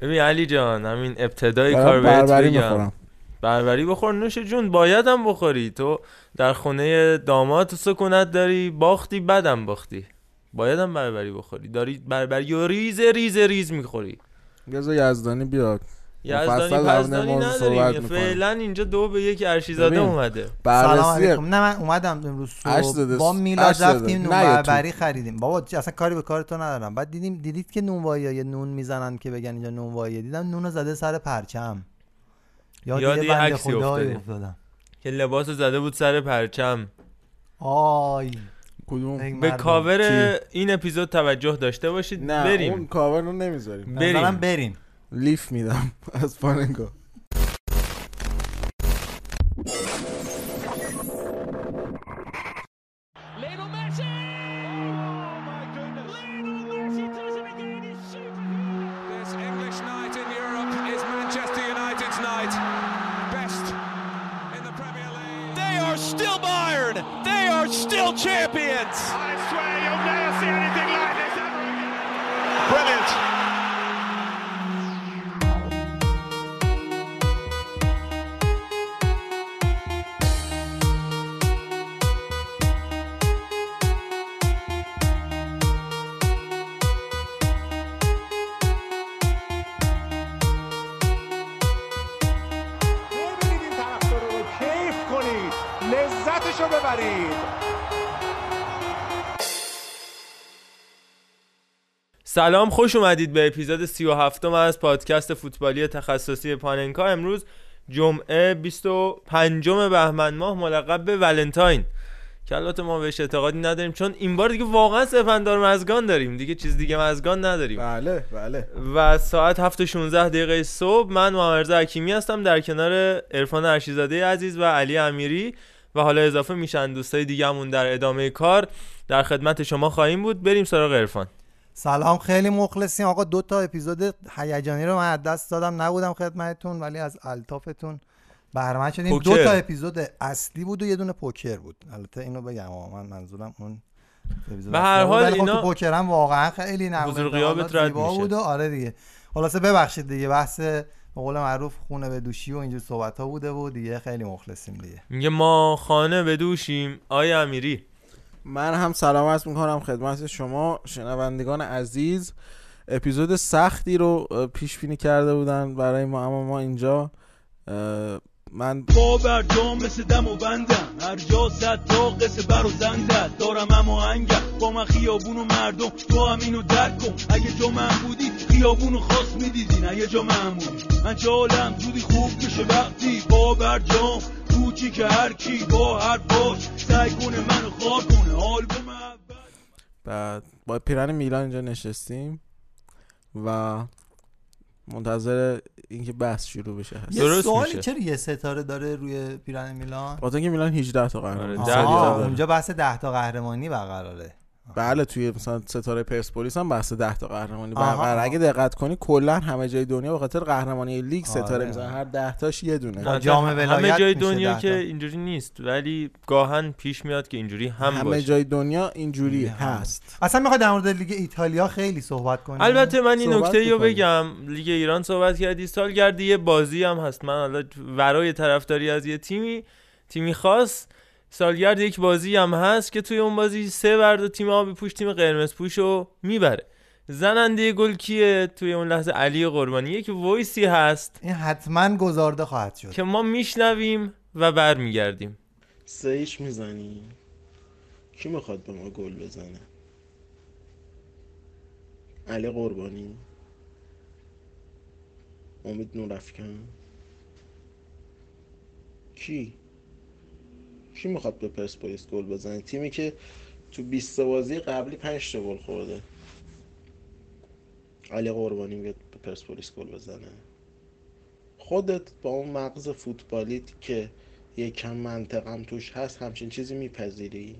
ببین علی جان همین ابتدای کار بهت بگم. بربری بخور نوش جون بایدم بخوری. تو در خونه داماد تو سکونت داری باختی بدم باختی. بایدم بربری بخوری. داری بربری و ریز ریز ریز می‌خوری. بذار یزدانی بیاد. یزدانی پزدانی نداریم. فعلا اینجا دو به یک ارشیزاده اومده. سلام علیکم. نه من اومدم امروز صبح. با میلاد رفتیم نون بربری خریدیم. بابا اصلا کاری به کار تو ندارم. بعد دیدیم دیدید که نونوایی یه نون می‌زنن که بگن اینجا نونوایی دیدم نون زده سر پرچم. یاد یه عکسی افتادم. که لباس زده بود سر پرچم. آی. کدوم؟ به کاور این اپیزود توجه داشته باشید. نه بریم. اون کاور رو نمی‌ذاریم. بریم. بریم. Leave me them as Fandango. and Messi! Little Messi does it again, he's! This English night in Europe is Manchester United's night. Best in the Premier League. They are still Bayern! They are still champions! I swear you'll never see anything like this ever again! Brilliant! سلام خوش اومدید به اپیزود 37 از پادکست فوتبالی تخصصی پاننکا. امروز جمعه 25 بهمن ماه ملقب به ولنتاین. که البته ما بهش اعتقادی نداریم چون این بار دیگه واقعا سفندار مزگان داریم. دیگه چیز دیگه مزگان نداریم. بله بله. و ساعت 7 16 دقیقه صبح من محمد حکیمی هستم در کنار عرفان ارشیزاده عزیز و علی امیری. و حالا اضافه میشن دوستای دیگه‌مون در ادامه کار. در خدمت شما خواهیم بود. بریم سراغ عرفان. سلام خیلی مخلصیم. آقا دو تا اپیزود هیجانی رو من از دست دادم. نبودم خدمتتون ولی از الطافتون بهره شدیم دو تا اپیزود اصلی بود و یه دونه پوکر بود. البته اینو بگم من منظورم اون به هر حال خب اینا پوکر هم واقعا خیلی بزرگیابت رد میشه. بود و آره دیگه. خلاصه ببخشید دیگه بحث به قول معروف خونه به دوشی و اینجور صحبت ها بوده و دیگه خیلی مخلصیم دیگه. میگه ما خانه به دوشیم. آیا امیری. من هم سلام می‌کنم خدمت شما شنوندگان عزیز. اپیزود سختی رو پیش بینی کرده بودن برای ما اما ما اینجا من با برجام مثل دم و بندم. هر جا صد تا قصه بر و زنده دارم اما انگم. با من خیابون و مردم. تو هم اینو درک کن. اگه جا من بودی خیابون رو خاص می‌دیدین اگه جا من بودی. من چالم زودی خوب بشه وقتی با برجام کوچی که هر کی با هر باش. سعی کنه منو خوار کنه. آلبوم بعد با پیرن میلان اینجا نشستیم و منتظر اینکه بحث شروع بشه. هست یه سوالی چرا یه ستاره داره روی پیرن میلان؟ با اینکه میلان 18 تا قهرمانی آره اونجا بحث 10 تا قهرمانی برقراره. بله توی مثلا ستاره پرسپولیس هم بحث 10 تا قهرمانی. برقرار اگه دقت کنی کلا همه جای دنیا به خاطر قهرمانی لیگ ستاره آره. می‌زنن هر 10 تاش یه دونه. جام ولایت همه جای دنیا که اینجوری نیست ولی گاهن پیش میاد که اینجوری هم همه باشه. جای دنیا اینجوری هست. اصلا می‌خواد در مورد لیگ ایتالیا خیلی صحبت کنیم البته من این نکته رو بگم. لیگ ایران صحبت کردی سالگرد یه بازی هم هست. من حالا ورای طرفداری از یه تیمی تیمی خاص. سالگرد یک بازی هم هست که توی اون بازی سه برد تیم آبی پوش تیم قرمز پوش رو می‌بره. زننده گل کیه توی اون لحظه؟ علی قربانی. یک وایسی هست. این حتما گزارده خواهد شد. که ما میشنویم و برمیگردیم. سه ایش می‌زنی کی می‌خواد به ما گل بزنه؟ علی قربانی. امید نورافکن. کی؟ کی می‌خواد به پرسپولیس گل بزنه؟ تیمی که تو 20 بازی قبلی 5 تا گل خورده. علی قربانی میگه به پرسپولیس گل بزنه. خودت با اون مغز فوتبالیت که یکم منطقم توش هست همچین چیزی میپذیری؟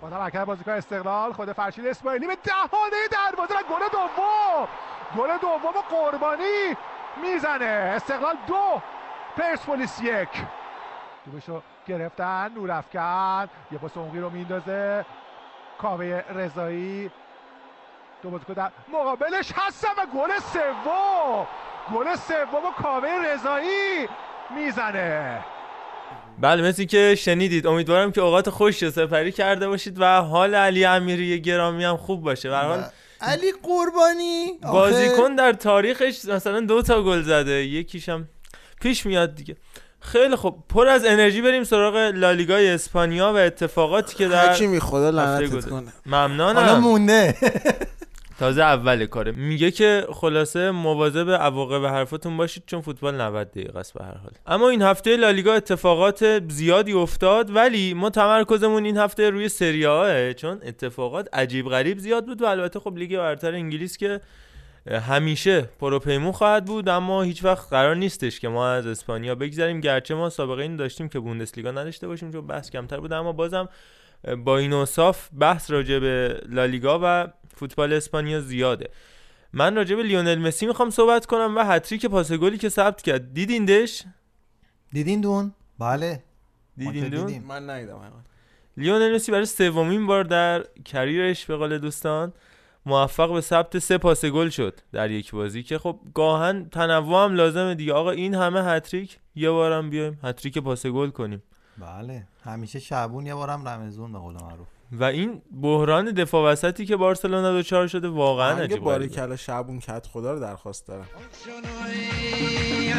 با تمرکز بازیکن استقلال خود فرشید اسماعیلی به دهانه دروازه و گل دوم گل دوم قربانی می‌زنه. استقلال دو پرسپولیس یک. توپشو گرفتن نورافکن یه پاس عمقی رو میندازه. کاوه رضایی. دو بازیکن در مقابلش هستن و گل سوم. گل سوم و کاوه رضایی می‌زنه. بله مثل که شنیدید امیدوارم که اوقات خوش رو سپری کرده باشید و حال علی امیری گرامی هم خوب باشه. به هر حال علی قربانی. بازیکن در تاریخش مثلا دو تا گل زده. یکیشم پیش میاد دیگه. خیلی خوب. پر از انرژی بریم سراغ لالیگای اسپانیا و اتفاقاتی که در حکیمی خدا لعنتت. کنه. حالا ممنونم مونده. تازه اول کاره. میگه که خلاصه مواظب عواقب حرفاتون باشید چون فوتبال 90 دقیقه است به هر حال. اما این هفته لالیگا اتفاقات زیادی افتاد ولی ما تمرکزمون این هفته روی سری چون اتفاقات عجیب غریب زیاد بود و البته خب لیگ برتر انگلیس که همیشه پروپیمون خواهد بود اما هیچ وقت قرار نیستش که ما از اسپانیا بگذریم. گرچه ما سابقه این داشتیم که بوندسلیگا نداشته باشیم چون بحث کمتر بود. اما بازم با این اوصاف بحث راجع به لالیگا و فوتبال اسپانیا زیاده. من راجع به لیونل مسی می‌خوام صحبت کنم و هتریک پاس گلی که ثبت کرد. دیدیندش؟ دیدین دون بله دیدین دون. من ندیدم. لیونل مسی برای سومین بار در career ش به قول دوستان موفق به ثبت سه پاس گل شد در یک بازی که خب گاهن تنوع هم لازمه دیگه. آقا این همه هتریک یه بارم بیایم هتریک پاس گل کنیم. بله همیشه شعبون یه بارم رمزون به قول معروف. و این بحران دفاع وسطی که بارسلونا دچار شده واقعا آهنگ عجیب باری. کلا شعبون کت خدا رو درخواست دارم.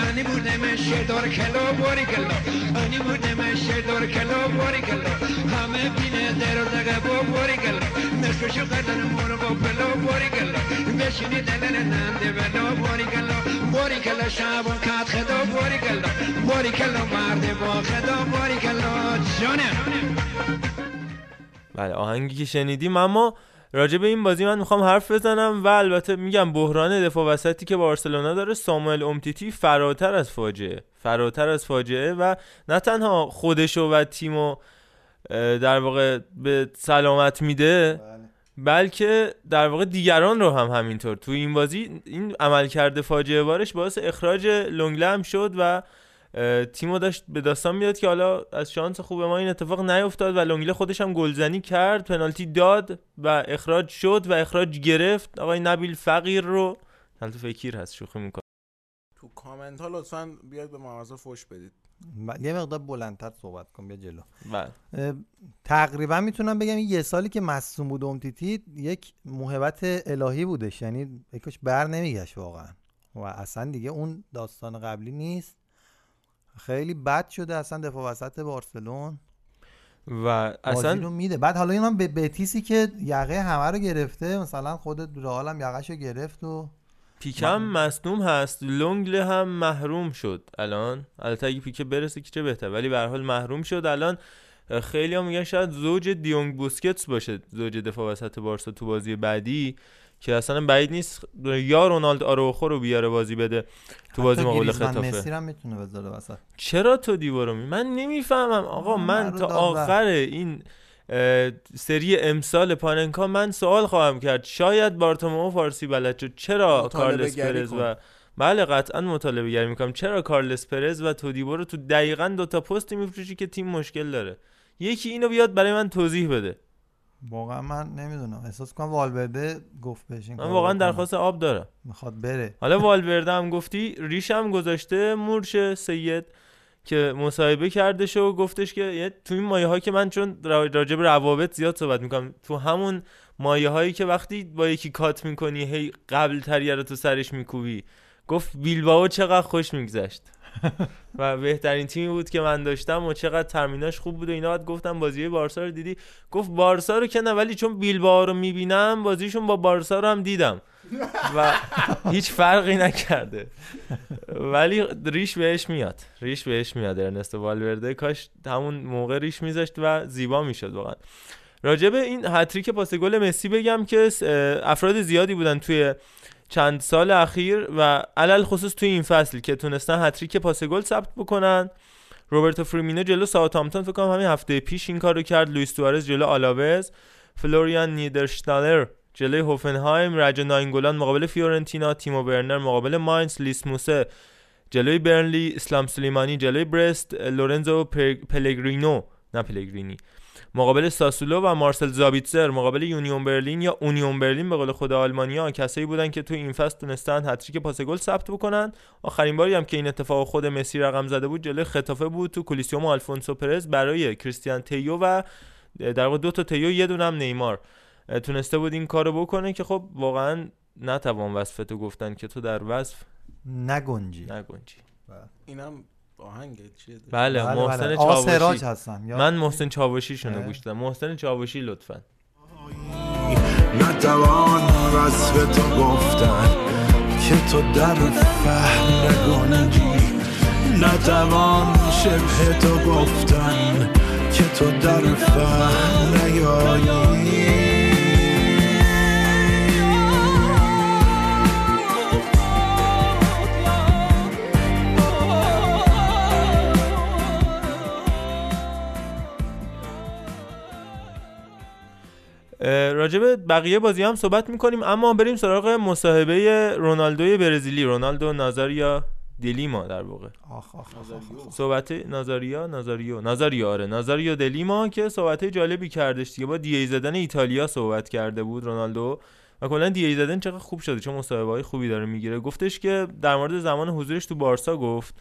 Burde meşe dor kelo bori kelo Ani burde meşe dor kelo bori kelo Hame bine dero daga bo bori kelo Meşe şu kadar mor bo pelo bori kelo Meşini delene nande velo bori kelo Bori kelo şabun kat khedo bori kelo Bori kelo marde bo khedo bori kelo Jone بله آهنگی که شنیدیم اما راجع به این بازی من می‌خوام حرف بزنم و البته میگم بحران دفاع وسطی که بارسلونا داره ساموئل امتیتی فراتر از فاجعه فراتر از فاجعه و نه تنها خودشو و تیمو در واقع به سلامت میده بلکه در واقع دیگران رو هم همینطور. تو این بازی این عملکرد فاجعه بارش باعث اخراج لونگله هم شد و تیمو داشت به داستان میاد که حالا از شانس خوب ما این اتفاق نیفتاد و لونگله خودش هم گلزنی کرد پنالتی داد و اخراج شد و اخراج گرفت. آقای نبیل فقیر رو البته فکیر هست شوخی می‌کنه تو کامنت ها لطفا بیاید به مغازه فوش بدید. یه مقدار بلندتر صحبت کن بیا جلو. بله. تقریبا می‌تونم بگم این یه سالی که مصوم بود امتیتی یک موهبت الهی بودش. یعنی یکش بر نمیگشت واقعا. و اصلا دیگه اون داستان قبلی نیست. خیلی بد شده اصلا دفاع وسط بارسلون. و اصلا رو میده. بعد حالا این هم به بتیسی که یقه همه رو گرفته مثلا خود رئال هم یقهشو گرفت و پیکم مصدوم هست لونگله هم محروم شد الان. البته اگه پیکه برسه که چه بهتر ولی به هر حال محروم شد. الان خیلی هم میگن شاید زوج دیونگ بوسکتس باشه زوج دفاع وسط بارسا تو بازی بعدی. که اصلا بعید نیست یا رونالد آروخو رو بیاره بازی بده تو بازی مقابل خطافه. مسی هم می‌تونه بذاره وسط. چرا تو دیوارو می من نمی‌فهمم. آقا من تا آخر این سری امسال پاننکا من سوال خواهم کرد. شاید بارتومو فارسی بلد شد. چرا کارلس پرز. و بله قطعا مطالبه گری می‌کنم. چرا کارلس پرز و تودیبو رو تو دقیقا دوتا پستی میفروشی که تیم مشکل داره؟ یکی اینو بیاد برای من توضیح بده. واقعا من نمی‌دونم. احساس کنم والورده گفت بهش من واقعا. درخواست آب دارم می‌خواد بره. حالا والورده هم گفتی ریش هم گذاشته مورش سید که مصاحبه کردش و گفتش که یه- تو این مایه ها که من چون را- راجع به روابط زیاد صحبت می‌کنم تو همون مایه هایی که وقتی با یکی کات می‌کنی هی قبل تریه رو تو سرش میکوبی گفت بیلباو چقدر خوش میگذشت. و بهترین تیمی بود که من داشتم و چقدر ترمیناش خوب بود و اینا. بعد گفتم بازی بارسا رو دیدی؟ گفت بارسا رو که نه ولی چون بیلباو رو می‌بینم بازیشون با بارسا رو هم دیدم. و هیچ فرقی نکرده. ولی ریش بهش میاد. ریش بهش میاد. ارنستو والورده کاش همون موقع ریش میذاشت و زیبا می‌شد واقعا. راجع به این هتریک پاس گل مسی بگم که افراد زیادی بودن توی چند سال اخیر و علل خصوص توی این فصل که تونستن هتریک پاس گل ثبت بکنن. روبرتو فریمینو جلو ساوثهامپتون فکر کنم همین هفته پیش این کارو کرد. لوئیس سوارز جلو آلاوز. فلوریان نیدرلشنر جلوی هوفنهایم. رجا ناینگولان مقابل فیورنتینا. تیمو ورنر مقابل ماینز. لیس موسه جلوی برنلی. اسلام سلیمانی جلوی برست. لورنزو پلگرینو نه پلگرینی. مقابل ساسولو و مارسل زابیتزر مقابل یونیون برلین یا اونیون برلین به قول خود آلمانیا کسایی بودن که تو این فصل تونستن هتریک پاس گل ثبت بکنن. آخرین باری هم که این اتفاق خود مسی رقم زده بود جلوی خطافه بود تو کولیسیوم آلفونسو پرز برای کریستیان تیو و در واقع دو تا تیو یه دونه هم نیمار. تونسته بود این کارو بکنه که خب واقعا نتوان وصف تو گفتن که تو در وصف نگنجی. نگنجی. اینم آهنگ چیه؟ بله, بله، محسن بله. چاوشی. آسراج هستم یا من محسن چاوشی شونو اه. گوش دادم محسن چاوشی لطفا. نتوان وصف تو گفتن که تو در فهم نگنجی نتوان شبه تو گفتن که تو در فهم نیایی. به بقیه بازی هم صحبت می‌کنیم اما بریم سراغ مصاحبه رونالدوی برزیلی. رونالدو نازاریا دلیما در واقع. آخ. صحبت نازاریا نازاریو نازاریو آره نازاریو دلیما که صحبت جالبی کردش دیگه. با دی زدن ایتالیا صحبت کرده بود رونالدو و کلا دی زدن چقدر خوب شده چون مصاحبه های خوبی داره می‌گیره. گفتش که در مورد زمان حضورش تو بارسا گفت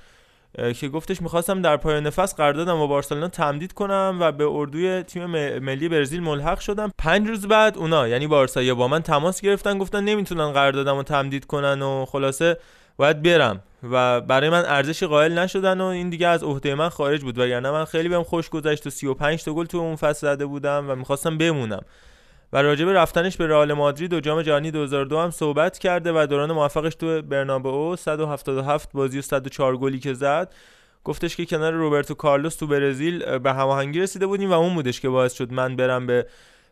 که گفتش می‌خواستم در پایان فصل قراردادم با بارسلونا تمدید کنم و به اردوی تیم ملی برزیل ملحق شدم. پنج روز بعد اونا یعنی بارسا با من تماس گرفتن گفتن نمی‌تونن قراردادم رو تمدید کنن و خلاصه باید برم. و برای من ارزشی قائل نشدن و این دیگه از عهده من خارج بود. وگرنه من خیلی بهم خوش گذشت و 35 تا گل تو اون فصل زده بودم و می‌خواستم بمونم. و راجع به رفتنش به رئال مادرید و جام جهانی 2002 هم صحبت کرده و دوران موفقش تو برنابئو 177 بازی و 104 گلی که زد. گفتش که کنار روبرتو کارلوس تو برزیل به هماهنگی رسیده بودیم و اون بودش که باعث شد من برم به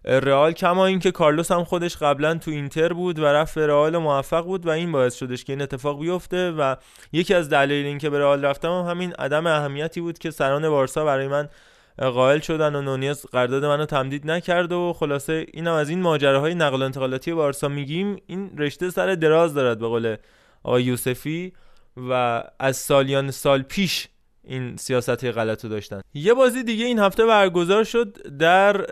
رئال. کما اینکه کارلوس هم خودش قبلا تو اینتر بود و رفت به رئال موفق بود و این باعث شدش که این اتفاق بیفته و یکی از دلایل اینکه به رئال رفتم هم همین عدم اهمیتی بود که سران بارسا برای من قائل شدن و نونیز قرارداد منو تمدید نکرد و خلاصه اینم از این ماجراهای نقل و انتقالاتی بارسا میگیم این رشته سر دراز دارد به قول آقای یوسفی و از سالیان سال پیش این سیاست غلط رو داشتن. یه بازی دیگه این هفته برگزار شد در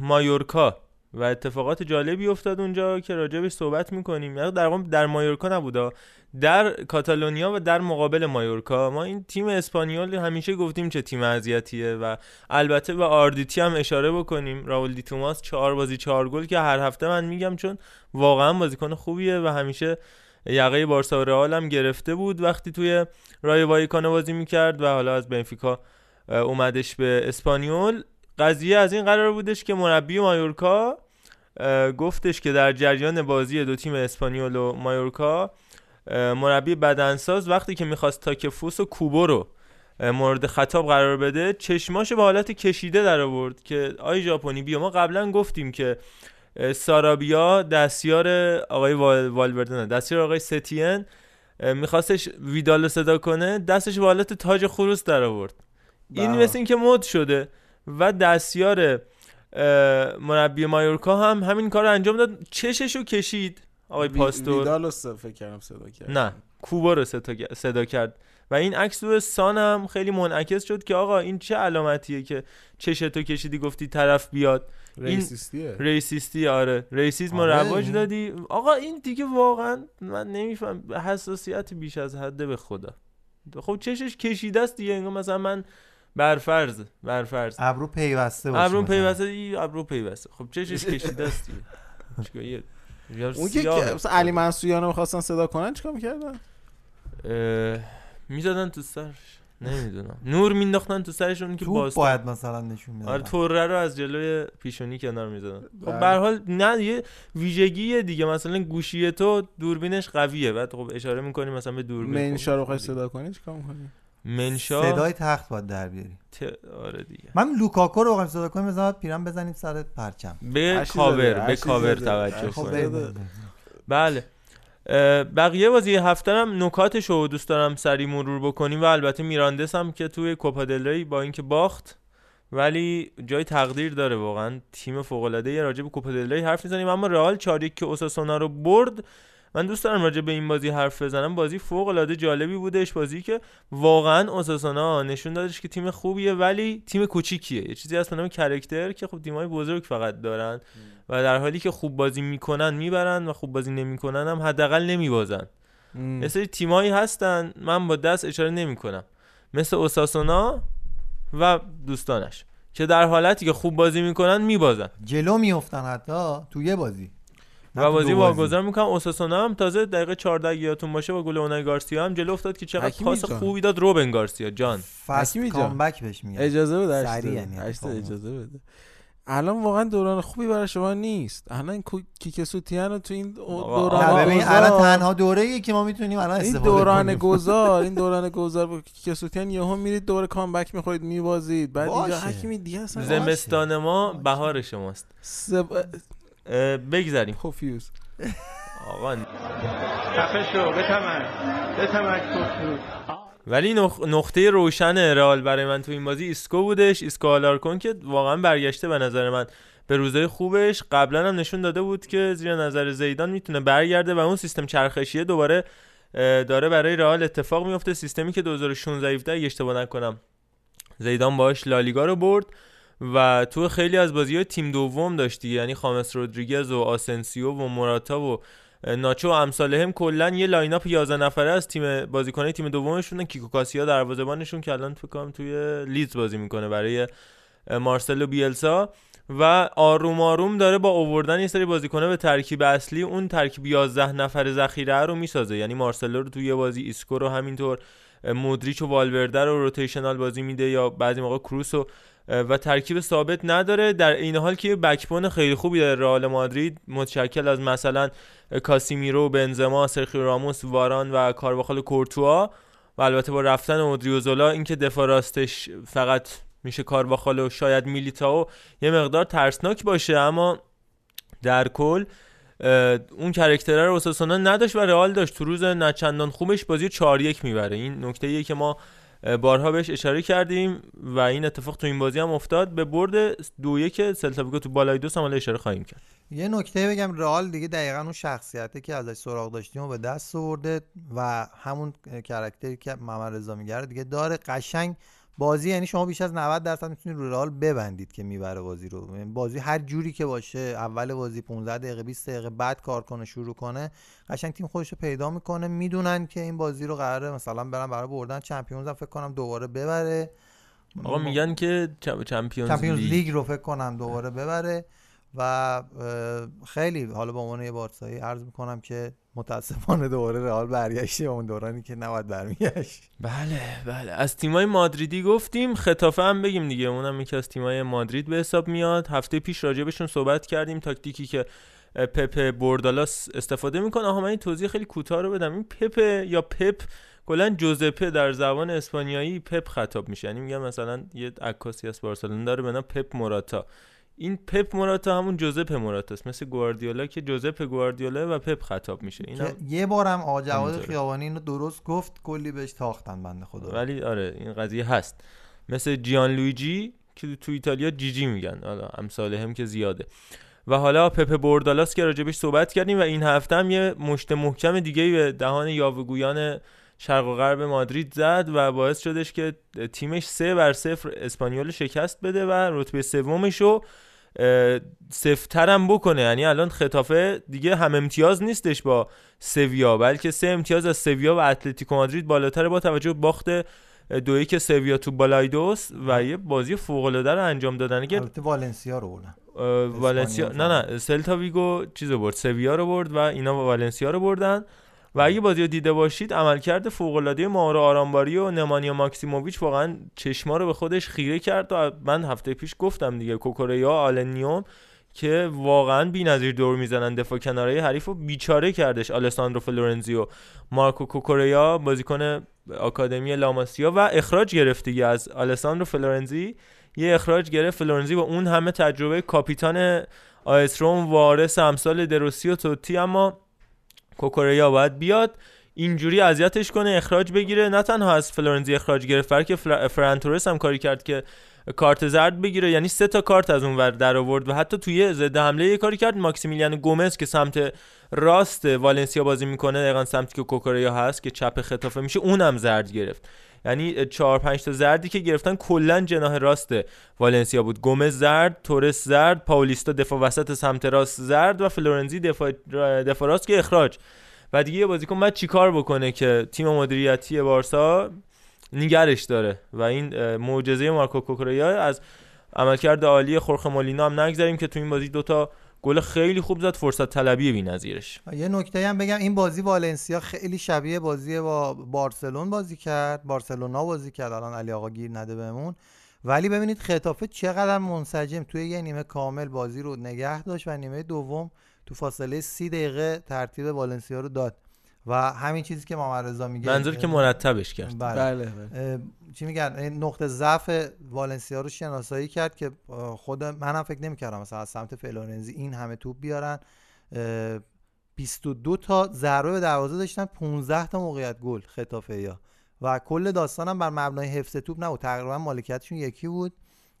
مایورکا. و اتفاقات جالبی افتاد اونجا که راجبش صحبت می‌کنیم. یعنی در واقع در مایورکا نبودا. در کاتالونیا و در مقابل مایورکا. ما این تیم اسپانیول همیشه گفتیم چه تیم اذیتیه و البته به RDT هم اشاره بکنیم. راول دی توماس چهار بازی چهار گل که هر هفته من میگم چون واقعا بازیکن خوبیه و همیشه یقه بارسا و رئال هم گرفته بود وقتی توی رای وایکانو بازی می‌کرد و حالا از بنفیکا اومدش به اسپانیول. قضیه از این قرار بودش که مربی مایورکا گفتش که در جریان بازی دو تیم اسپانیول و مایورکا مربی بدنساز وقتی که می‌خواست تاکفوس و کوبو رو مورد خطاب قرار بده چشماشو به حالت کشیده در آورد که آی ژاپنی بیا ما قبلا گفتیم که سارابیا دستیار آقای وال- والورده نه دستیار آقای ستین میخواستش ویدال رو صدا کنه دستش به حالت تاج خروس در آورد این بله. مثل اینکه مد شده و دستیار مربی مایورکا هم همین کار رو انجام داد. چششو کشید آقای پاستور. ویدال رو فکر کردم صدا کرد. نه کوبا رو صدا, کرد. و این عکس روی سان هم خیلی منعکس شد که آقا این چه علامتیه که چشتو کشیدی گفتی طرف بیاد. ریسیستیه. ریسیستی آره. ریسیسم رو آره، رواج دادی. آقا این دیگه واقعا من نمیفهم. حساسیت بیش از حده به خدا. خب چشش کشیده است دیگه. انگار مثلا من برفرض برفرض ابرو پیوسته باشه ابرو. پیوسته ای ابرو پیوسته. خب چشش کشیده است؟ دیگه اون که. مثلا علی منصوریان رو می‌خواستن صدا کنن چیکار می‌کردن؟ می‌زدن تو سرش. نمی‌دونم. نور مینداختن تو سرش اون که باز باید مثلا نشون میدن آره توره رو از جلوی پیشونی کنار می‌زدن. خب بله. به هر حال نه یه ویژگی دیگه. مثلا گوشی تو دوربینش قویه. بعد خب اشاره می‌کنی مثلا به دوربین. رو خب، دیگه. صدا کنی چیکار می‌کنی؟ منشا. صدای تخت باید در بیاری. ت... آره دیگه. من لوکاکو رو بخوایم صدا کنیم مثلا پیرم بزنیم سر پرچم. به کاور به کاور توجه. خب بله. اه، بقیه بازی هفته هم نکاتش رو دوست دارم سری مرور بکنیم و البته میراندس هم که توی کوپا دل ری با اینکه باخت ولی جای تقدیر داره واقعا. تیم فوق العاده راجع به کوپا دل ری حرف می‌زنیم اما رئال 4 که اوساسونا رو برد من دوست دارم راجع به این بازی حرف بزنم. بازی فوق العاده جالبی بودش. بازی که واقعا اوساسونا نشون دادش که تیم خوبیه ولی تیم کوچیکیه. یه چیزی هست به نام کرکتر که خب تیمای بزرگ فقط دارن و در حالی که خوب بازی می‌کنن می‌برن و خوب بازی نمی‌کنن هم حداقل نمیبازن. یه سری تیمایی هستن من با دست اشاره نمی‌کنم. مثل اوساسونا و دوستانش که در حالتی که خوب بازی می‌کنن میبازن. جلو میفتن حتی تو یه بازی. و بازی واگذار می‌کنم اوساسونا هم تازه دقیقه 14 یادتون باشه با گل اونای گارسیا هم جلو افتاد که چقدر پاس. خوبی داد روبن گارسیا جان جان. کامبک بهش میگن اجازه بده هشت. یعنی اجازه بده الان واقعا دوران خوبی برای شما نیست الان کو- کیک سوتیان رو تو این دوران ببین الان تنها دوره ای که ما می‌تونیم الان این دوران. گذار این دوران گذار با کیک سوتیان یهو میرید دور کامبک می‌خورید میبازید بعد اینجا. حکیمی دیگه اصلا زمستان ما بهار شماست سب... اه، بگذریم پوفیوز آقا خفه شو بتمن بتمن ولی نق- نقطه روشن رئال برای من تو این بازی ایسکو بودش. ایسکو آلارکون که واقعا برگشته به نظر من به روزای خوبش. قبلا هم نشون داده بود که زیر نظر زیدان می‌تونه برگرده و اون سیستم چرخشیه دوباره داره برای رئال اتفاق میفته سیستمی که 2016 17 اگه اشتباه نکنم زیدان باش لالیگا رو برد. و تو خیلی از بازی های تیم دوم داشتی یعنی خامس رودریگز و آسنسیو و موراتا و ناچو و امثال هم کلا یه line up 11 نفره از تیم بازیکنای تیم دومشون کیکو کاسیا دروازه‌بانشون که الان فکر کنم توی لیدز بازی می‌کنه برای مارسلو بیلسا. و آروم آروم داره با اووردن یه سری بازیکنه به ترکیب اصلی اون ترکیب 11 نفر ذخیره رو می‌سازه. یعنی مارسلو رو توی بازی ایسکو رو همینطور مودریچ و والورده رو rotational بازی میده یا بعضی موقع کروس رو و ترکیب ثابت نداره. در این حال که backbone خیلی خوبی داره رئال مادرید. متشکل از مثلا کاسیمیرو، بنزما، سرخیو راموس، واران و کارواخال کورتوا. و البته با رفتن اودریوزولا اینکه دفاع راستش فقط میشه کارواخال و شاید میلیتاو یه مقدار ترسناک باشه اما در کل اون کرکتره رو اساسانا نداشت و رئال داشت. تو روز نچندان خوبش بازی 4 1 می‌بره. این نکته ایه که ما بارها بهش اشاره کردیم و این اتفاق تو این بازی هم افتاد. به برد دو یک سلتا ویگو تو بالای دو هم اشاره خواهیم کرد. یه نکته بگم رئال دیگه دقیقا اون شخصیته که ازش سراغ داشتیم و به دست آورده و همون کرکتری که محمد رضا میگه رو دیگه داره. قشنگ بازی یعنی شما بیش از 90 درصد می‌تونید رو رئال ببندید که می‌بره بازی رو. یعنی بازی هر جوری که باشه اول بازی 15 دقیقه 20 دقیقه بعد کار کنه شروع کنه قشنگ تیم خودش رو پیدا می‌کنه. می‌دونن که این بازی رو قراره مثلا برن برای بردن چمپیونز هم فکر کنم دوباره ببره. آقا میگن که چم- چمپیونز, چمپیونز لیگ, لیگ رو فکر کنم دوباره ببره و خیلی حالا به عنوان یه بارسایی عرض می‌کنم که متاسفانه دوباره رئال برگشته به اون دورانی که نباید برمیگشت. بله بله. از تیمای مادریدی گفتیم خطافه هم بگیم دیگه. اونم یکی از تیمای مادرید به حساب میاد. هفته پیش راجبشون صحبت کردیم تاکتیکی که پپ بردالاس استفاده می‌کنه. آها من این توضیح خیلی کوتاه رو بدم. این پپ یا پپ کلا جوزپه در زبان اسپانیایی پپ خطاب میشه. یعنی میگن مثلا یه عکاسی از بارسلونا داره به نام پپ موراتا. این پپ موراتا همون جوزپ موراتا است مثل گواردیولا که جوزپ گواردیولا و پپ خطاب میشه. این که یه بارم آقا جواد همینطوره. خیابانی اینو درست گفت کلی بهش تاختن بنده خدا. ولی آره این قضیه هست. مثل جیان لویجی که تو ایتالیا جیجی میگن. حالا امثال هم که زیاده. و حالا پپ بوردالاس که راجبش صحبت کردیم و این هفته هم یه مشت محکم دیگه به دهان یاوهگویان شرق و غرب مادرید زد و باعث شدش که تیمش سه بر صفر اسپانیول شکست بده و رتبه سومش رو محکم بکنه. یعنی الان ختافه دیگه هم امتیاز نیستش با سویا بلکه سه امتیاز از سویا و اتلتیکو مادرید بالاتر با توجه به باخت دو یک سویا تو بالایدوس و یه بازی فوق العاده رو انجام دادن. که والنسیا رو بردن. والنسیا نه نه سلتا ویگو چیزو برد سویا رو برد و اینا والنسیا رو بردن. و اگه بازی رو دیده باشید عملکرد فوق العاده مائورو آرامباری و نمانیا ماکسیموویچ واقعا چشما رو به خودش خیره کرد و من هفته پیش گفتم دیگه کوکوریا آلن نیوم که واقعا بی‌نظیر دور می‌زنن دفاع کناره حریف رو بیچاره کردش آلساندرو فلورنزیو. مارکو کوکوریا بازیکن آکادمی لاماسیا و اخراج گرفت دیگه از آلساندرو فلورنزی. یه اخراج گرفت فلورنزی با اون همه تجربه کاپیتان آ اس رم وارث امثال دروسی و توتی اما کوکوریا باید بیاد اینجوری اذیتش کنه اخراج بگیره. نه تنها از فلورنزی اخراج گرفت بلکه فر... فران تورس هم کاری کرد که کارت زرد بگیره. یعنی سه تا کارت از اون ور در آورد و حتی توی ضد حمله یه کاری کرد. ماکسیمیلیان گومز که سمت راست والنسیا بازی می‌کنه دقیقا سمتی که کوکوریا هست که چپ ختافه میشه اونم زرد گرفت. یعنی 4 5 تا زردی که گرفتن کلا جناح راست والنسیا بود. گومز زرد تورس زرد پاولیستا دفاع وسط سمت راست زرد و فلورنزی دفاع, دفاع راست که اخراج. و دیگه یه بازیکن بعد چیکار بکنه که تیم مدیریتی بارسا نگرش داره و این معجزه مارکو کوکوریا از عملکرد عالی خورخ مالینا هم نگذاریم که تو این بازی دوتا گل خیلی خوب زد فرصت طلبی بی‌نظیرش یه نکته هم بگم این بازی والنسیا خیلی شبیه بازی با بارسلون بازی کرد. بارسلونا بازی کرد الان علی آقا گیر نده بهمون. ولی ببینید خطافه چقدر منسجم توی یه نیمه کامل بازی رو نگه داشت و نیمه دوم تو فاصله سی دقیقه ترتیب والنسیا رو داد. و همین چیزی که محمد رضا میگه منظور که مرتبش کرد. بله, بله. چی میگن؟ نقطه ضعف والنسیا رو شناسایی کرد که خود منم فکر نمی‌کردم مثلا از سمت فلورنزی این همه توپ بیارن. 22 تا ضربه به دروازه داشتن 15 تا موقعیت گل خطافه یا و کل داستانم بر مبنای حفظ توپ نبود. تقریبا مالکیتشون یکی بود.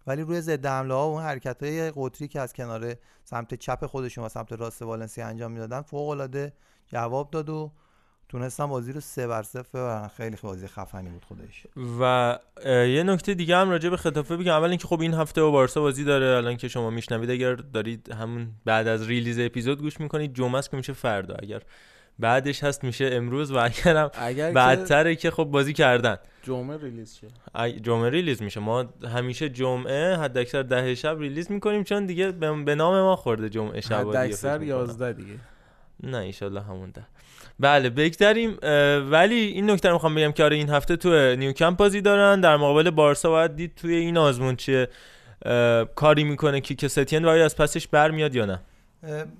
ولی روی ضد حمله ها و اون حرکت های قطری که از کنار سمت چپ خودشون و سمت راست والنسیا انجام می‌دادن فوق العاده جواب داد و تونستم بازی رو سه بر صفر ببرن. خیلی بازی خفنی بود خودش و یه نکته دیگه هم راجع به خطافه بگم. اول اینکه خب این هفته با بارسا بازی داره. الان که شما میشنوید اگر دارید همون بعد از ریلیز اپیزود گوش می‌کنید جمعه است که میشه فردا. اگر بعدش هست میشه امروز. و اگرم اگر بعدتره که خب بازی کردن. جمعه release شه. جمعه release میشه. ما همیشه جمعه حد اکثر ده شب release می‌کنیم چون دیگه به نام ما خورده جمعه شب حد اکثر 11 دیگه. نه ایشالله همون ده. بله بگذریم. ولی این نکته رو می‌خوام بگم که آره این هفته تو نیوکمپ بازی دارن. در مقابل بارسا باید دید توی این آزمون چه کاری می‌کنه کیکه ستین و از پسش برمیاد یا نه.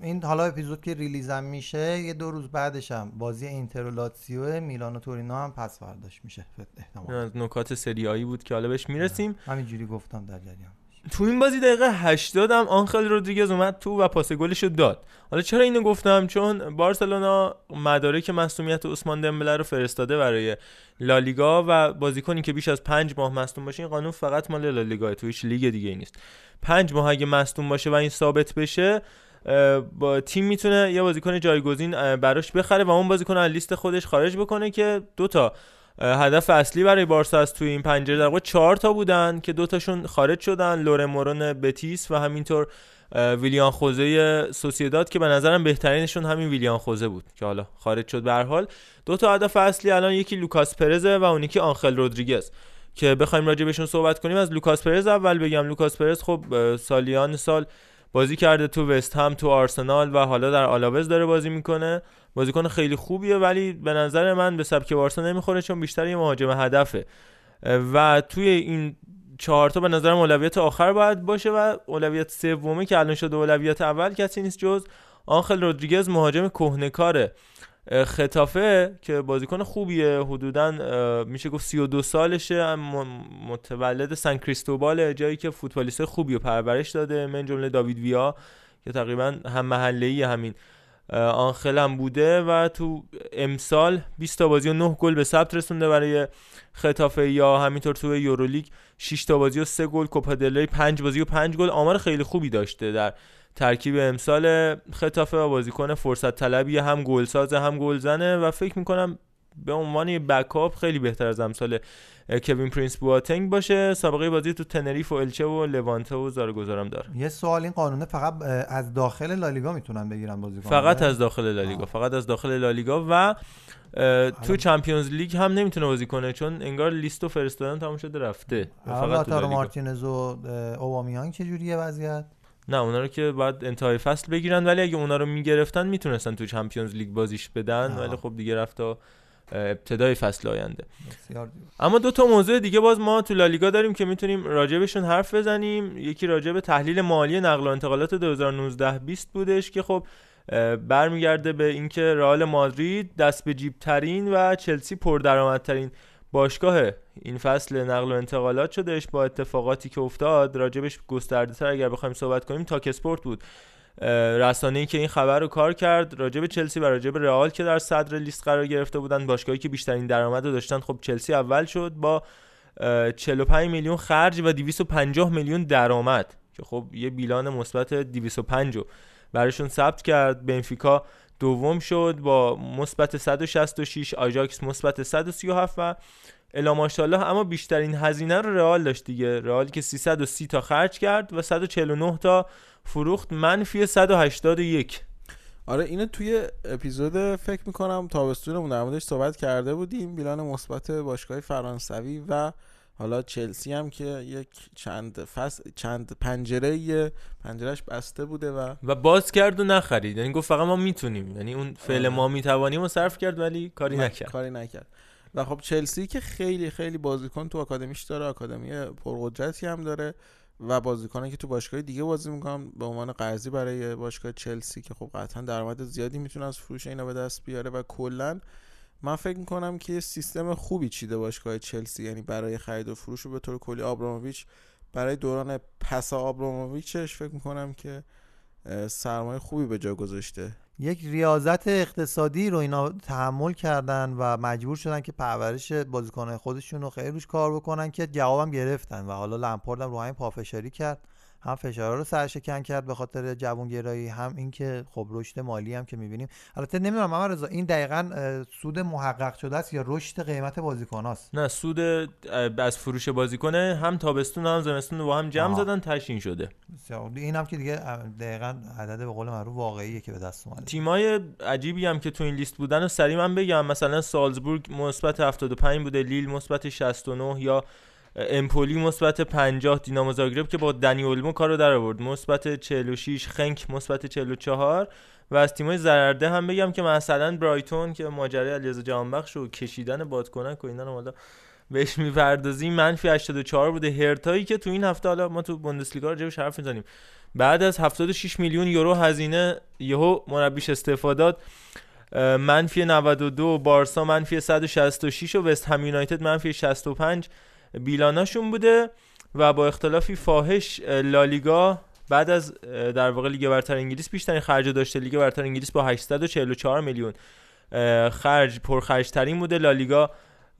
این حالا اپیزود که release م میشه یه دو روز بعدش هم بازی اینتر و لاتسیو میلان و تورینو هم پس برداشت میشه. احتمال نکات سری آیی بود که حالا بهش می‌رسیم. همینجوری گفتم در جریان. تو این بازی دقیقه 80 هم آنخل رودریگز اومد تو و پاس گلش داد. حالا چرا اینو گفتم؟ چون بارسلونا مدارک مصدومیت عثمان دمبله رو فرستاده برای لالیگا و بازیکنی که بیش از پنج ماه مصدوم باشه این قانون فقط مال لالیگا تو هیچ لیگ دیگه ای نیست. پنج ماه اگه مصدوم باشه و این ثابت بشه با تیم می‌تونه یه بازیکن جایگزین براش بخره و اون بازیکن از لیست خودش خارج بکنه که دوتا هدف اصلی برای بارسا از توی این پنجره در واقع چهار تا بودن که دوتاشون خارج شدن. لوره مورون بتیس و همینطور ویلیان خوزه سوسیداد که به نظرم بهترینشون همین ویلیان خوزه بود که حالا خارج شد به حال. دو تا هدف اصلی الان یکی لوکاس پرزه و اون یکی آنخل رودریگز. که بخوایم راجع بهشون صحبت کنیم از لوکاس پرز اول بگم. لوکاس پرز خب سالیان سال بازی کرده تو وستهم تو آرسنال و حالا در آلاوز داره بازی می‌کنه. بازیکن خیلی خوبیه ولی به نظر من به سبک بارسا نمی‌خوره چون بیشتر یه مهاجم هدفه. و توی این چهار تا به نظرم اولویت آخر باید باشه و اولویت سومه که الان شده اولویت اول کسی نیست جز آنخل رودریگز مهاجم کهنه‌کار خطافه که بازیکن خوبیه. حدودا میشه گفت 32 سالشه متولد سن کریستوبال جایی که فوتبالیست خوبی رو پرورش داده. من جمله داوید ویا که تقریبا هم محله همین. آنخل هم بوده و تو امسال 20 تا بازی و 9 گل به ثبت رسونده برای خطافه یا همینطور تو یورولیگ. 6 تا بازی و 3 گل کوپا دل 5 بازی و 5 گل. آمار خیلی خوبی داشته در ترکیب امسال ختافه و بازیکن فرصت طلبی هم گلساز هم گلزنه. و فکر می‌کنم به عنوان backup خیلی بهتر از امثال کوین پرینس بواتنگ باشه. سابقه بازی تو تنریف و الچه و لوانته و زارگوزارم داره. یه سوال این قانونه فقط از داخل لالیگا می‌تونن بگیرن بازیکن؟ فقط از داخل لالیگا فقط از داخل لالیگا و تو Champions League هم نمی‌تونه بازی کنه چون انگار لیستو فرستادن تموم شده رفته فقط تو مارتینز و اوبامیانگ چه جوریه وضعیت؟ نه اونا رو که بعد انتهای فصل بگیرن ولی اگه اونا رو می‌گرفتن می‌تونستن تو چمپیونز لیگ بازیش بدن ولی خب دیگه رفت تا ابتدای فصل آینده. اما دو تا موضوع دیگه باز ما تو لالیگا داریم که می‌تونیم راجبشون حرف بزنیم. یکی راجب تحلیل مالی نقل و انتقالات 2019 20 بودش که خب برمیگرده به اینکه رئال مادرید دست به جیب ترین و چلسی پردرآمدترین باشگاه این فصل نقل و انتقالات شدهش. با اتفاقاتی که افتاد راجبش گسترده تر اگر بخوایم صحبت کنیم تاک اسپورت بود. رسانه ای که این خبر رو کار کرد راجب چلسی و راجب رئال که در صدر لیست قرار گرفته بودن باشگاهی که بیشترین درآمد داشتن خب چلسی اول شد با 45 میلیون خرج و 250 میلیون درآمد که خب یه بیلان مثبت 205 رو براشون ثبت کرد. بنفیکا دوم شد با مثبت 166 آژاکس مثبت 137 و الا ماشاءالله اما بیشترین هزینه رو رئال داشت دیگه. رئال که 330 تا خرج کرد و 149 تا فروخت منفی 181 آره اینو توی اپیزود فکر می‌کنم تابستونمون در موردش صحبت کرده بودیم. بیلان مثبت باشگاه فرانسوی و حالا چلسی هم که یک چند فصل چند پنجره پنجرهش بسته بوده و و باز کرد و نخرید. یعنی گفت فقط ما می‌تونیم. یعنی اون فعل آره. ما می‌توانیم و صرف کرد ولی کاری نکرد. کاری نکرد. و خب چلسی که خیلی خیلی بازیکن تو آکادمیش داره آکادمی پرقدرتی هم داره و بازیکنان که تو باشگاه دیگه بازی می‌کنن به عنوان قرضی برای باشگاه چلسی که خب قطعا درآمد زیادی می‌تونه از فروش اینا به دست بیاره و کلا من فکر می‌کنم که سیستم خوبی چیده باشگاه چلسی یعنی برای خرید و فروش و به طور کلی آبراموویچ برای دوران پس آبراموویچش فکر می‌کنم که سرمایه خوبی به جا گذاشته. یک ریاضت اقتصادی رو اینا تحمل کردن و مجبور شدن که پرورش بازیکنهای خودشون رو خیلی روش کار بکنن که جوابم گرفتن و حالا لمپارد رو همین پافشاری کرد. هم فشارها رو سرشکن کرد به خاطر جوانگرایی هم اینکه خب رشد مالی هم که می‌بینیم. البته نمی‌دونم محمد رضا این دقیقا سود محقق شده است یا رشد قیمت بازیکناست نه سود از فروش بازیکنه هم تابستون هم زمستون رو با هم جمع آها. زدن تشین شده. این هم که دیگه دقیقا عدد به قول معروف واقعیه که به دست اومده. تیمای عجیبی هم که تو این لیست بودن و سریع من بگم مثلا سالزبورگ مثبت 75 بوده لیل مثبت 69 یا امپولی مثبت 50 دینامو زاگرب که با دنی اولمو کارو در آورد. مثبت 46 خنک مثبت 44 و از تیمای زرده هم بگم که مثلا برایتون که ماجرای علیرضا جهانبخش و کشیدن بادکنک و اینا رو حالا بهش می‌پردازیم. منفی 84 بوده هرتایی که تو این هفته حالا ما تو بوندسلیگا راجعش حرف می‌زنیم. بعد از 76 میلیون یورو هزینه یهو مربیش استعفا داد. اه، منفی 92 بارسا منفی 166 و وست هم یونایتد منفی 65 بیلاناشون بوده و با اختلافی فاحش لالیگا بعد از در واقع لیگ برتر انگلیس بیشترین خرج داشته. لیگ برتر انگلیس با 844 میلیون خرج پرخرج ترین بوده. لالیگا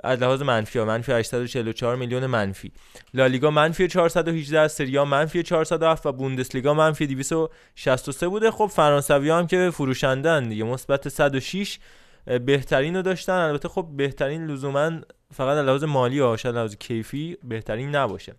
از لحاظ منفی ها منفی 844 میلیون منفی. لالیگا منفی 418 سریا منفی 407 و بوندسلیگا منفی 263 بوده. خب فرانسوی هم که فروشندن دیگه. مثبت 106 اه، بهترین رو داشتن. البته خب بهترین لزوما فقط لحاظ مالی ها شاید لحاظ کیفی بهترین نباشه.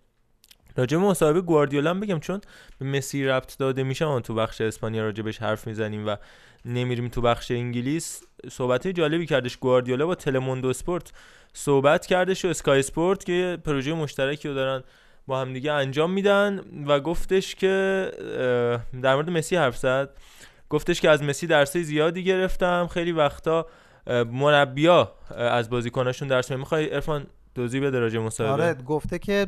راجع به مصاحبه گواردیولا بگم چون به مسی ربط داده میشه ما تو بخش اسپانیا راجبش حرف می‌زنیم و نمیریم تو بخش انگلیس. صحبت جالبی کردش گواردیولا با تلموندو اسپورت صحبت کردش و اسکای اسپورت که پروژه مشترکی رو دارن با همدیگه انجام میدن و گفتش که در مورد مسی حرف زد. گفتش که از مسی درسای زیادی گرفتم. خیلی وقتا مربیا از بازیکناشون درس می‌خوای عرفان توضیح بده راجع به مصاحبه؟ آره گفته که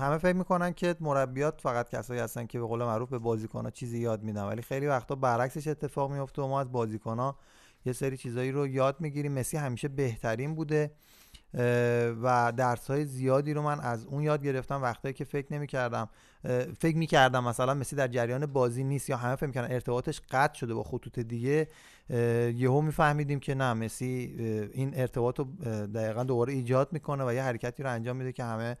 همه فکر می‌کنن که مربیات فقط کسایی هستن که به قول معروف به بازیکن‌ها چیزی یاد میدن. ولی خیلی وقتا برعکسش اتفاق میفته و ما از بازیکن‌ها یه سری چیزایی رو یاد می‌گیریم. مسی همیشه بهترین بوده و درس های زیادی رو من از اون یاد گرفتم. وقتایی که فکر نمی‌کردم فکر می‌کردم مثلا مسی در جریان بازی نیست یا همه فکر می‌کردن ارتباطش قطع شده با خطوط دیگه. یهو میفهمیدیم که نه مسی این ارتباط رو دقیقا دوباره ایجاد می‌کنه و یه حرکتی رو انجام میده که همه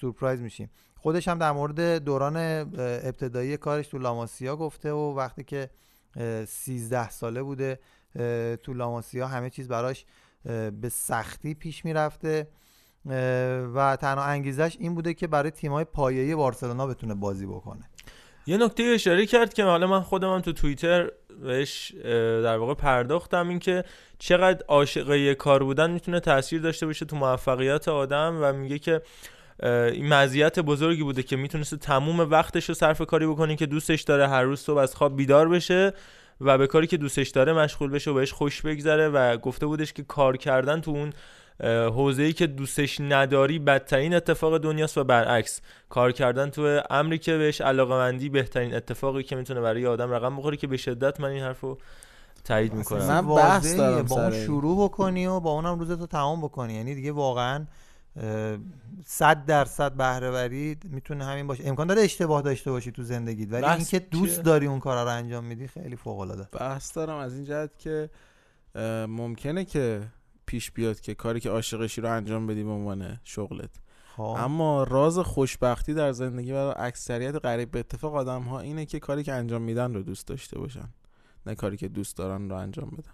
سورپرایز میشیم. خودش هم در مورد دوران ابتدایی کارش تو لاماسیا گفته و وقتی که اه، 13 ساله بوده تو لاماسیا همه چیز براش به سختی پیش می‌رفته. و تنها انگیزش این بوده که برای تیم‌های پایه‌ای بارسلونا بتونه بازی بکنه. یه نکته اشاره کرد که حالا من خودم هم تو توییتر بهش در واقع پرداختم این که چقدر عاشق یه کار بودن می‌تونه تاثیر داشته باشه تو موفقیت آدم و میگه که این مزیت بزرگی بوده که می‌تونسته تموم وقتش رو صرف کاری بکنه که دوستش داره هر روز صبح از خواب بیدار بشه و به کاری که دوستش داره مشغول بشه و بهش خوش بگذره و گفته بودش که کار کردن تو اون حوزه ای که دوستش نداری بدترین اتفاق دنیاست و برعکس کار کردن تو امری که بهش علاقه بهترین اتفاقی که می‌تونه برای یه آدم رقم بخوره که به شدت من این حرفو تایید می‌کنم من بحث. دارم با اون. شروع بکنی و با اونم روزتو تمام بکنی یعنی دیگه واقعا صد درصد بهره وری می‌تونه همین باشه امکان داره اشتباه داشته باشی تو زندگیت ولی اینکه دوست؟ داری اون کارا رو انجام میدی خیلی فوق العاده بحث دارم از این جهت که ممکنه که پیش بیاد که کاری که عاشقشی رو انجام بدی به عنوان شغلت. خب. اما راز خوشبختی در زندگی برای اکثریت قریب به اتفاق آدم ها اینه که کاری که انجام میدن رو دوست داشته باشن نه کاری که دوست دارن رو انجام بدن.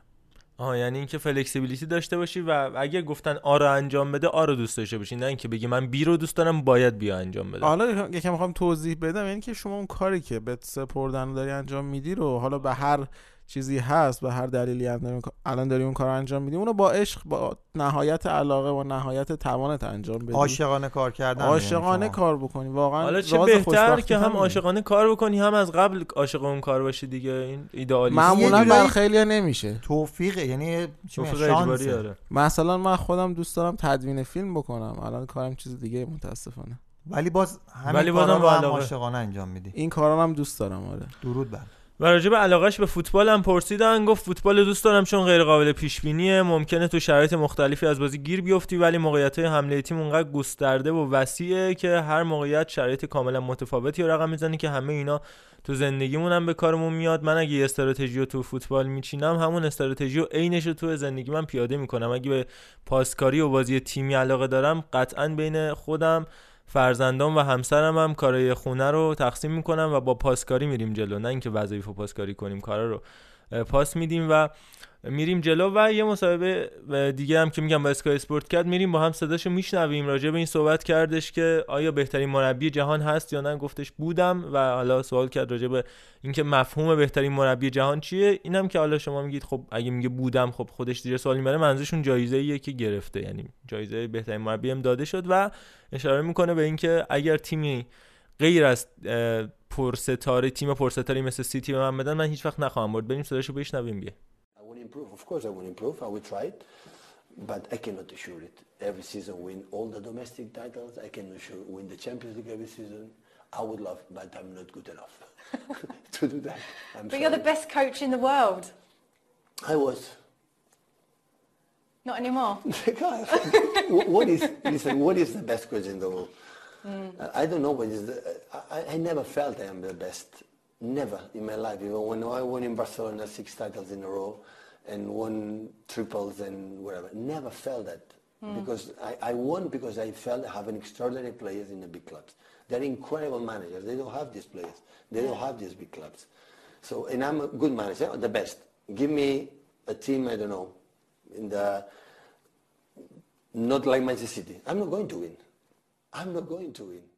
آها یعنی اینکه فلکسیبیلیتی داشته باشی و اگه گفتن آ رو انجام بده آ رو دوست داشته باشی نه اینکه بگی من بی رو دوست دارم باید بیا انجام بده حالا یکم می‌خوام توضیح بدم یعنی که شما اون کاری که به سپردن رو داری انجام میدی رو حالا به هر چیزی هست به هر دلیلی هم داری اون کار- الان داری اون کار انجام میدی اونو با عشق با نهایت علاقه و نهایت توانت انجام بدی عاشقانه کار کردن عاشقانه یعنی. کار بکنی واقعا حالا چه بهتر که هم. عاشقانه کار بکنی هم از قبل عاشق اون کار باشی دیگه این ایدئالیسم معمولا بر خیلی نمیشه توفیقه یعنی؟ توفیق. آره مثلا من خودم دوست دارم تدوین فیلم بکنم الان کارم چیز دیگه متاسفانه ولی باز همین ولی بازم کارا رو با هم. عاشقانه انجام میدی این کارا هم دوست دارم آره درود بر و راجع به علاقش به فوتبال هم پرسیدن. گفت فوتبال دوست دارم چون غیر قابل پیش بینیه ممکنه تو شرایط مختلفی از بازی گیر بیفتی ولی موقعیت های حمله تیم اونقدر گسترده و وسیعه که هر موقعیت شرایط کاملا متفاوتی رو رقم می‌زنه که همه اینا تو زندگیمون هم به کارمون میاد. من اگه یه استراتژی رو تو فوتبال میچینم همون استراتژی رو عینش رو تو زندگی من پیاده می‌کنم. اگه به پاسکاری و بازی تیمی علاقه دارم قطعا بین خودم فرزندان و همسرم هم کارهای خونه رو تقسیم می‌کنم و با پاسکاری میریم جلو. نه اینکه وظایف و پاسکاری کنیم کارا رو. پاس میدیم و میریم جلو و یه مصاحبه دیگه هم که میگم با اسکای اسپورت کرد میریم با هم صداشو میشنویم. راجع به این صحبت کردش که آیا بهترین مربی جهان هست یا نه؟ گفتش بودم و حالا سوال کرد راجع به اینکه مفهوم بهترین مربی جهان چیه. اینم که حالا شما میگید خب اگه میگه بودم خب خودش دیگه سوال می‌بره. منظورشون جایزه ایه که گرفته یعنی جایزه بهترین مربی هم داده شد و اشاره می‌کنه به اینکه اگر تیمی غیر از پرستاره تیم پرستاره مثل سیتی به من بدن من هیچ وقت نخواهم برد بریم صداشو بشنویم بیا I want to improve. Of course, I want to improve. I will try it, but I cannot assure it. Every season, win all the domestic titles. I can assure win the Champions League every season. I would love, but I'm not good enough to do that. I'm But you're the sorry. best coach in the world. I was. Not anymore. God, wh- what is listen? What is the best coach in the world? Mm. I- I don't know what is the. I, I never felt I am the best. Never in my life. Even when I won in Barcelona six titles in a row and won triples and whatever, never felt that. Mm. Because I, I won because I felt I have an extraordinary players in the big clubs. They're incredible managers. They don't have these players. They don't have these big clubs. So, and I'm a good manager, the best. Give me a team, I don't know, in the not like Manchester City. I'm not going to win. I'm not going to win.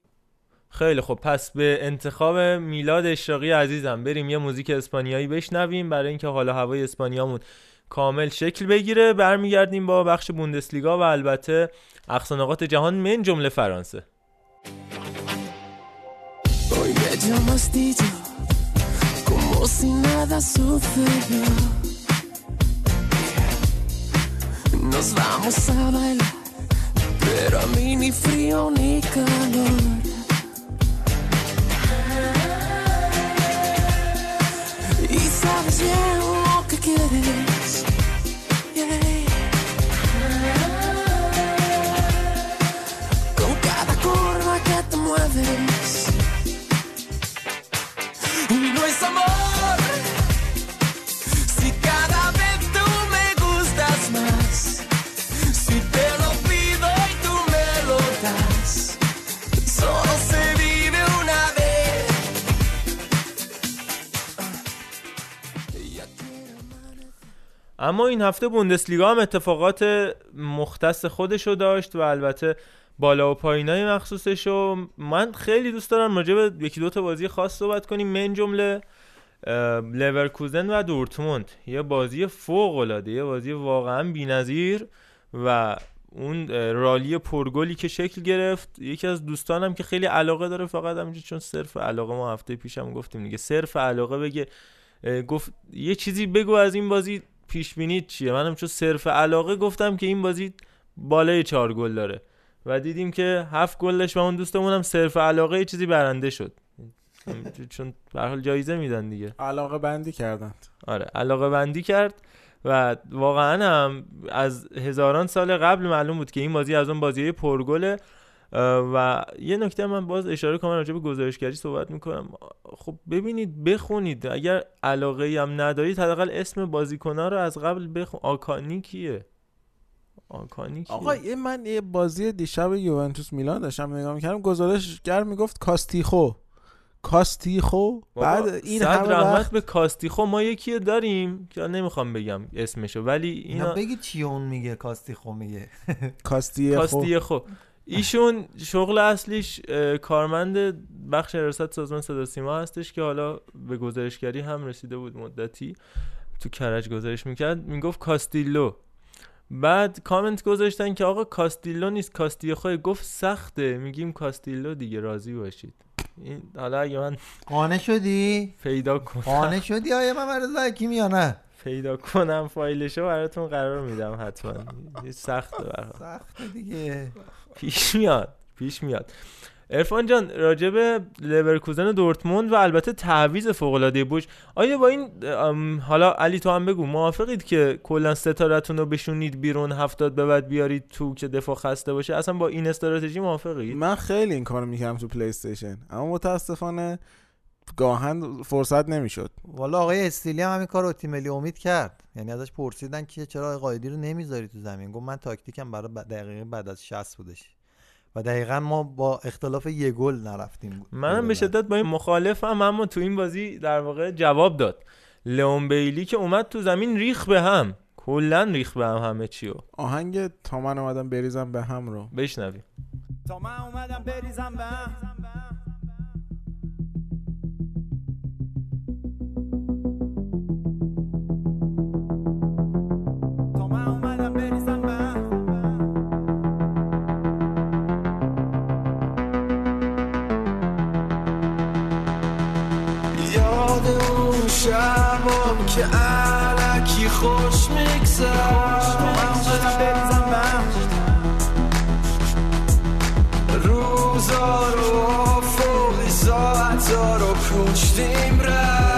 خیلی خب پس به انتخاب میلاد اشراقی عزیزم بریم یه موزیک اسپانیایی بشنویم برای اینکه حالا هوای اسپانیامون کامل شکل بگیره برمیگردیم با بخش بوندسلیگا و البته اقصانقات جهان من جمله فرانسه. Nos vamos a bailar, pero a mí ni frío ni calor. Y sabes bien lo que quieres. yeah. Con cada curva que te mueves. No es amor اما این هفته بوندسلیگا هم اتفاقات مختص خودشو داشت و البته بالا و پایینای مخصوصشو من خیلی دوست دارم راجع به یکی دو تا بازی خاص صحبت کنیم. من جمله لورکوزن و دورتموند. یه بازی فوق العاده یه بازی واقعا بی‌نظیر و اون رالی پرگلی که شکل گرفت یکی از دوستانم که خیلی علاقه داره فقط همینجا چون صرف علاقه ما هفته پیشم گفتیم دیگه صرف علاقه بگه گفت یه چیزی بگو از این بازی پیش بینیت چیه؟ منم چون صرف علاقه گفتم که این بازی بالای چهار گل داره. و دیدیم که هفت گل داشت و اون دوستمون هم صرف علاقه یه چیزی برنده شد. چون به حال جایزه میدن دیگه. علاقه بندی کردند. آره علاقه بندی کرد و واقعا هم از هزاران سال قبل معلوم بود که این بازی از اون بازی پرگله. و یه نکته من باز اشاره کنم راجع به گزارشگری صحبت می‌کنم. خب ببینید بخونید. اگر علاقه هم ندارید حداقل اسم بازیکن‌ها رو از قبل بخون. آکانی کیه؟ آکانی کیه؟ آقا یه من یه بازی دیشب یوونتوس میلان داشتم نگاه می‌کردم. گزارشگر می‌گفت کاستیخو. کاستیخو؟ بعد این صد همه رحمت وقت به کاستیخو. ما یکی داریم که نمی‌خوام بگم اسمشو. ولی اینا اینا بگی چی اون میگه کاستیخو میگه. کاستیخو. کاستیخو. ایشون شغل اصلیش کارمند بخش ارشاد سازمان صدا سیما هستش که حالا به گزارشگری هم رسیده بود مدتی. تو کرج گزارش می‌کرد. می‌گفت کاستیلو. بعد کامنت گذاشتن که آقا کاستیلو نیست کاستیخو گفت سخته. میگیم کاستیلو دیگه راضی باشید. این حالا اگه من قانع شدی؟ پیدا کنم. قانع شدی آیا من حکیمی یا نه؟ پیدا کنم فایلشو براتون قرار میدم حتما. سخته برام. سخته دیگه. پیش میاد پیش میاد. عرفان جان راجب لورکوزن دورتموند و البته تعویض فوق العاده بوش. آیا با این حالا علی تو هم بگو موافقید که کلا star تون رو بشونید بیرون هفتاد به بعد بیارید تو که دفاع خسته باشه؟ اصلا با این استراتژی موافقید؟ من خیلی این کارو می‌کردم تو پلی استیشن اما متاسفانه گاهاً فرصت نمی‌شد. والا آقای استیلی هم همین کار رو تیم ملی امید کرد. یعنی ازش پرسیدن که چرا آقای قایدی رو نمی‌ذاری تو زمین. گفت من تاکتیکم برای دقیقه بعد از 60 بودش. و دقیقا ما با اختلاف یه گل نرفتیم. منم به شدت با این مخالفم اما تو این بازی در واقع جواب داد. لئون بیلی که اومد تو زمین ریخ به هم. کلا ریخ به هم همه چیو آهنگ تا من اومدم بریزم به هم رو. بشنویم. تا من اومدم بریزم به هم. شبام که علکی خوش میگذر روزا رو افقی ساعتا رو پوچتیم رفت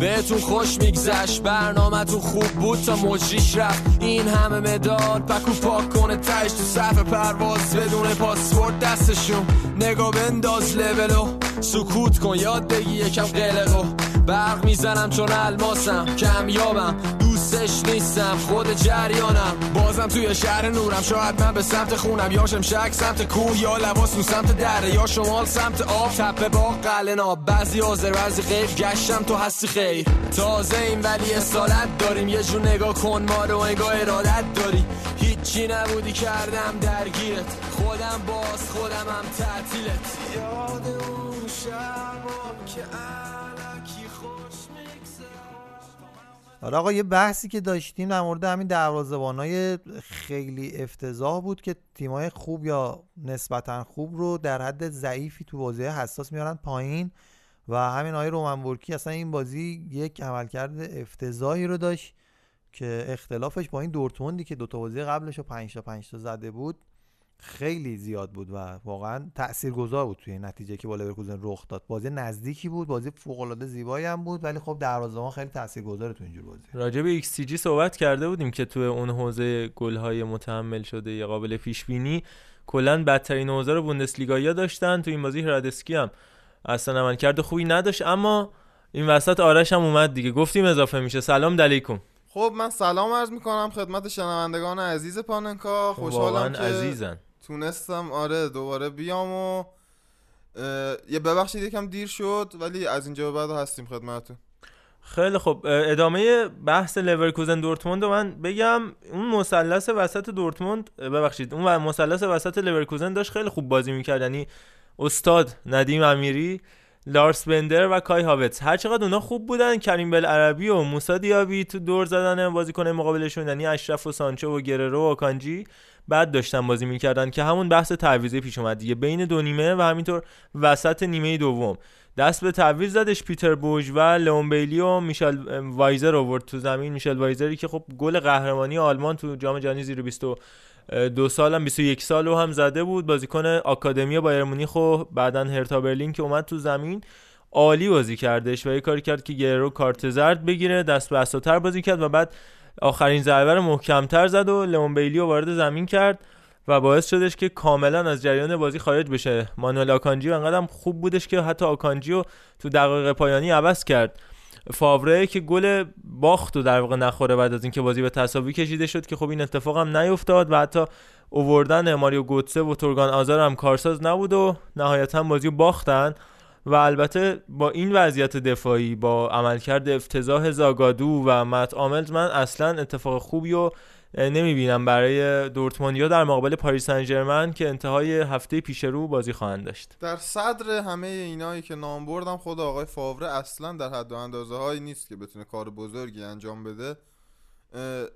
بهتون خوش میگذشت. برنامهتون خوب بود تا مجریش رفت. این همه مداد پکو پاک کنه تش تو صف پرواز بدون پاسپورت دستشون. نگاه بنداز لولو سکوت کن. یاد بگی یکم قلقو برق می‌زنم چون الماسم. کمیابم دوستش نیستم خود جریانم. بازم توی شهر نورم شاید من به سمت خونم. یا شمشک سمت کوه یا لباس سمت دره یا شمال سمت آب. تپه با قلنا بعضی حاضر بعضی غیر. گشتم تو هستی خیر. تازه این ولی اصالت داریم. یه جور نگاه کن ما رو انگاه ارادت داری. هیچی نبودی کردم درگیرت. خودم باز خودم هم تعطیلت. یاد اون شبام که آره آقا یه بحثی که داشتیم در مورد همین دروازه‌بانای خیلی افتضاح بود که تیمای خوب یا نسبتا خوب رو در حد ضعیفی تو بازی حساس میارن پایین و همین آقای رومن ورکی اصلا این بازی یک عملکرد افتضاحی رو داشت که اختلافش با این دورتموندی که دوتا بازی قبلش رو 5 تا 5 تا زده بود خیلی زیاد بود و واقعا تاثیرگذار بود توی نتیجه که با لورکوزن رخ داد. بازی نزدیکی بود بازی فوق العاده زیبایی هم بود ولی خب دروازه‌بان خیلی تاثیرگذاره تو اینجور بازی. راجع به XCG صحبت کرده بودیم که توی اون حوزه گل‌های متحمل شده یا قابل پیش بینی کلا بدترین حوزه رو بوندسلیگایا داشتن. تو این بازی هرادسکی هم اصلا عملکرد خوبی نداشت اما این وسط آرش هم اومد دیگه. گفتیم اضافه میشه. سلام علیکم. خب من سلام عرض می‌کنم خدمت شنوندگان عزیز پاننکا. خب، خوشحالم که عزیزن. تونستم آره دوباره بیام و یه ببخشید یکم دیر شد ولی از اینجا به بعد هستیم خدمتتون. خیلی خب ادامه بحث لورکوزن دورتموند من بگم. اون مثلث وسط دورتموند ببخشید اون مثلث وسط لورکوزن داشت خیلی خوب بازی می‌کرد. یعنی استاد ندیم امیری لارس بندر و کای هاوتس هر چقدر اونا خوب بودن کریم بل عربی و موسی دیابی تو دور زدن بازیکن مقابلشون یعنی اشرف و سانچو و گررو و کانجی. بعد داشتن بازی می‌کردن که همون بحث تعویضی پیش اومد دیگه. بین دو نیمه و همینطور وسط نیمه دوم. دست به تعویض زدش پیتر بوژ و لئون بیلی و میشل وایزر آورد تو زمین. میشل وایزری که خب گل قهرمانی آلمان تو جام جهانی زیر 22 سال هم 21 سال رو هم زده بود. بازیکن آکادمی بایر مونیخ و بعدا هرتا برلین که اومد تو زمین عالی بازی کردش و یه کاری کرد که گرو کارت زرد بگیره دست به اساتر بازی کرد و بعد آخرین ضربه رو محکمتر زد و لئون رو وارد زمین کرد و باعث شدش که کاملا از جریان بازی خارج بشه. مانوئل آکانجی انقدر خوب بودش که حتی آکانجی رو تو دقایق پایانی عوض کرد. فاوره که گل باخت و در واقع نخوره بعد از اینکه بازی به تساوی کشیده شد که خب این اتفاق هم نیفتاد و حتی اووردن ماریو گوتسه و تورگان آزار هم کارساز نبود و نهایتا بازی باختن. و البته با این وضعیت دفاعی با عملکرد افتضاح زاگادو و مت آملز من اصلا اتفاق خوبی و نمی‌بینم برای دورتموندیا در مقابل پاریس سن که انتهای هفته پیش رو بازی خواهند داشت. در صدر همه اینایی که نام بردم خود آقای فاوره اصلا در حد و اندازه هایی نیست که بتونه کار بزرگی انجام بده.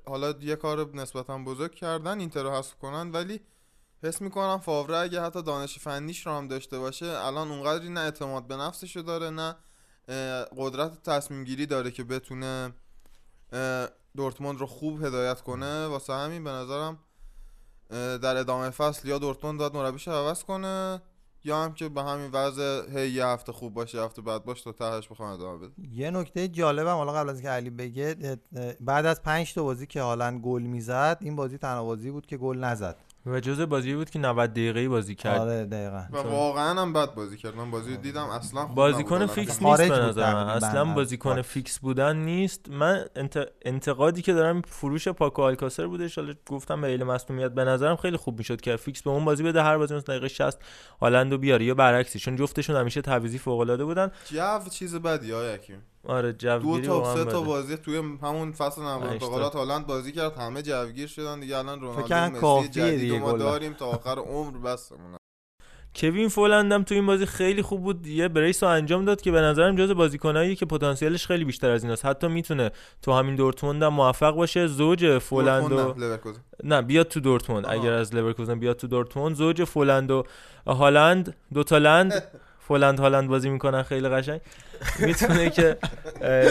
حالا یه کار نسبتا بزرگ کردن اینتر رو حذف کنن ولی حس می‌کنم فاوره اگه حتی دانش فنیش رو هم داشته باشه الان اونقدری نه اعتماد به نفسشو داره نه قدرت تصمیم گیری داره که بتونه دورتموند رو خوب هدایت کنه. واسه همین به نظرم در ادامه فصل یا دورتموند داد مربیش عوض کنه یا هم که به همین وضع هی یه هفته خوب باشه هفته بعد باشه تا تهش بخوام ادامه بده یه نکته جالبم حالا قبل از اینکه علی بگه بعد از پنج تا بازی که هالند گل می‌زد این بازی تنها بازی بود که گل نزد. و جزء بازی بود که 90 دقیقه بازی کرد. آره دقیقا. و واقعا هم بد بازی کرد. من بازی رو دیدم اصلا خوب بازیکن. فیکس نیست به نظر من اصلا از بازیکن. فیکس بودن نیست. من انت... انتقادی که دارم فروش پاکو آلکاسر بودش حالا گفتم به علم مصونیت به نظرم خیلی خوب می‌شد که فیکس به اون بازی بده. هر بازی مثلا دقیقه 60 هالندو بیاره یا برعکسش. چون جفتشون همیشه تعویضی فوق العاده بودن. جو چیز بدی ها یکی آره دو تا سه تا. بازی توی همون فصل نقل تا. انتقالات هالند بازی کرد همه جوگیر شدن دیگه. الان رونالدو مسی جدید ما. داریم تا آخر عمر بسمونه کوین فولندم تو این بازی خیلی خوب بود. یه brace رو انجام داد که به نظرم جز بازیکنایی که پتانسیلش خیلی بیشتر از ایناست. حتی می‌تونه تو همین دورتموند هم موفق باشه. زوج فولند و نه، بیاد تو دورتموند. اگر از لورکوزن بیاد تو دورتموند زوج فولند و هالند دوتا لند. فولند هالند بازی می‌کنن خیلی قشنگ. می‌تونه که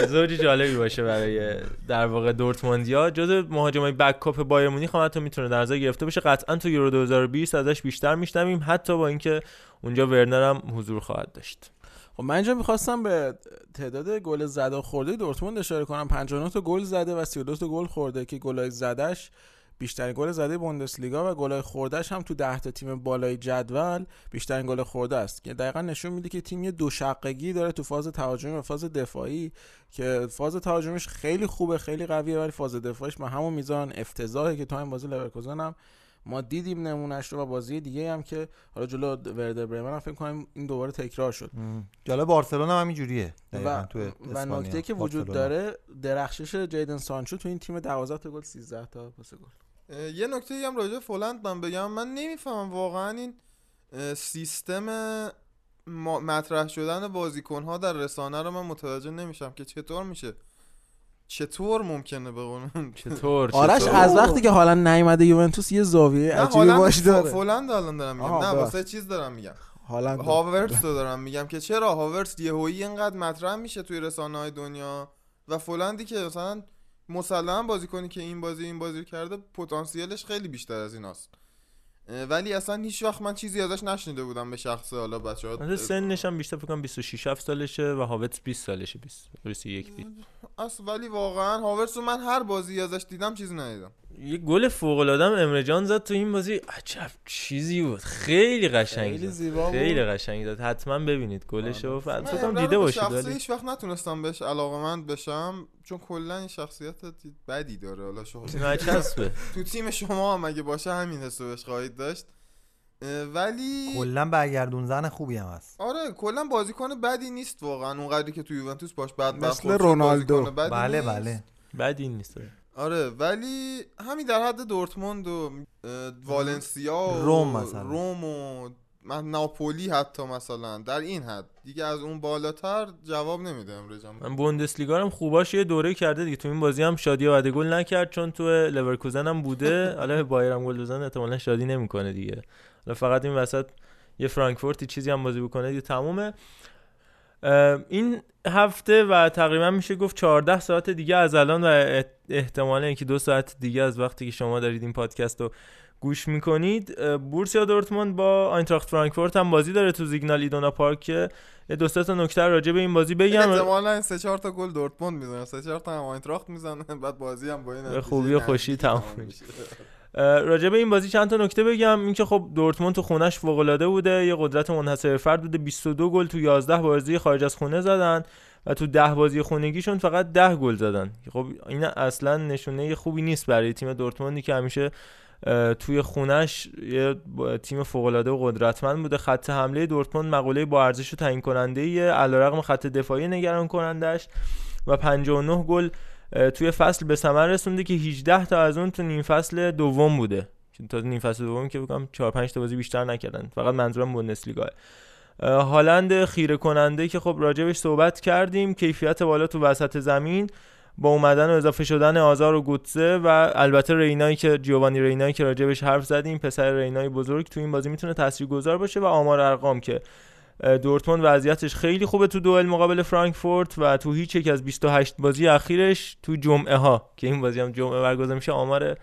زوج جالبی باشه برای در واقع دورتموندیا جز مهاجمای backup بایر مونیخ هم حتی می‌تونه در نظر گرفته باشه. قطعا تو یورو 2020 ازش بیشتر میشنویم حتی با اینکه اونجا ورنر هم حضور خواهد داشت. خب من اینجا می‌خواستم به تعداد گل زده خورده دورتموند اشاره کنم. 59 تا گل زده و 32 تا گل خورده که گلای زدش بیشترین گل زده بوندسلیگا و گلای خوردهش هم تو 10 تا تیم بالای جدول بیشترین گل خورده است که دقیقا نشون میده که تیم یه دو شقگی داره تو فاز تهاجمی و فاز دفاعی که فاز تهاجمیش خیلی خوبه خیلی قویه ولی فاز دفاعیش به همون میزان افتضاحه که تا این بازی لورکوزن هم ما دیدیم نمونهش رو و بازی دیگه هم که حالا جلو وردر برمن هم فکر کنم این دوباره تکرار شد جالب بارسلونا هم همینجوریه و, تو و. نکته که وجود. داره درخشش جیدن سانچو تو این تیم 12 تا گل 13 تا پاس گل یه نکته هم راجع به فولند من بگم. من نمی‌فهمم واقعا این سیستم مطرح شدن بازیکن ها در رسانه رو من متوجه نمیشم که چطور میشه. چطور ممکنه به قول چطور آرش؟ از وقتی که حالا نیومده یوونتوس یه زاویه نه عجیبی باش داره. فولند الان دارم میگم. نه. واسه چیز دارم میگم. هالند هاورتس رو دارم میگم که چرا؟ هاورتس یهویی اینقدر مطرح میشه توی رسانه های دنیا و فولندی که مثلا مسلما بازی کنی که این بازی این بازی رو کرده پتانسیلش خیلی بیشتر از ایناست. ولی اصلا هیچ وقت من چیزی ازش نشنیده بودم به شخص حالا بچه مثلا سنش هم بیشتر فکر کنم 26 7 سالشه و هاوتس 20 سالشه 20 21 20 اصلا ولی واقعا هاورتس رو من هر بازی ازش دیدم چیزی ندیدم. یه گل فوق العاده امره جان زد تو این بازی. عجب چیزی بود. خیلی قشنگ خیلی. زیبا بود. خیلی قشنگ داد حتما ببینید گلشو فقط من فکر کنم امرا دیده رو باشید ولی هیچ وقت نتونستم بهش علاقمند بشم چون کلا این شخصیت بدی داره. حالا شما تو تیم شما هم اگه باشه همین حسو بهش خواهید داشت. ولی کلا برگردون زن خوبی هم هست. آره کلا بازیکن بدی نیست واقعا. اونقدری که تو یوونتوس باش بد مثل رونالدو. بدی بله. بله. بعد این نیست. آره ولی همین در حد دورتموند و والنسیا و روم مثلا. روم و من ناپولی حتی مثلا در این حد. دیگه از اون بالاتر جواب نمیده امره جان من بوندسلیگا هم خوباش یه دوره کرده دیگه. تو این بازی هم شادی بعد گل نکرد چون تو لورکوزن هم بوده. حالا بایر هم گل بزنه احتمالاً شادی نمی‌کنه دیگه. حالا فقط این وسط یه فرانکفورتی چیزی هم بازی بکنه دیگه تمومه. این هفته و تقریبا میشه گفت 14 ساعت دیگه از الان و احت- احتمالا اینکه دو ساعت دیگه از وقتی که شما دارید این پادکست رو گوش می‌کنید. بورسیا دورتموند با آینتراخت فرانکفورت هم بازی داره تو زیگنال ایدونا پارک. که یه دو سه تا نکته راجع به این بازی بگم. احتمالا سه چهار تا گل دورتموند می‌زنه. سه چهار تا هم آینتراخت می‌زنه. بعد بازی هم با این خوبی و خوشی تمام میشه. راجع این بازی چند تا نکته بگم. اینکه خب دورتموند تو خونش فوق العاده بوده یه قدرت منحصر فرد بوده. 22 گل تو 11 بازی خارج از خونه زدن و تو 10 بازی خونگیشون فقط 10 گل زدن. خب این اصلا نشونه خوبی نیست برای تیم دورتموندی که همیشه توی خونش یه تیم فوق و قدرتمند بوده. خط حمله دورتموند مقوله با ارزش و تعیین کننده علیرغم خط دفاعی نگران کنندش و 59 گل توی فصل به ثمر رسونده که 18 تا از اون تو نیم فصل دوم بوده. تا نیم فصل دوم که بگم 4 5 تا بازی بیشتر نکردن. فقط منظورم بوندسلیگا هالند خیره کننده که خب راجبش صحبت کردیم کیفیت بالا تو وسط زمین با اومدن و اضافه شدن آزار و گوتزه و البته رینایی که جیوانی رینایی که راجبش حرف زدیم پسر رینای بزرگ تو این بازی می‌تونه تاثیرگذار باشه و آمار ارقام که دورتموند وضعیتش خیلی خوبه تو دوئل مقابل فرانکفورت و تو هیچ یک از 28 بازی اخیرش تو جمعه ها که این بازی هم جمعه برگزار میشه آمار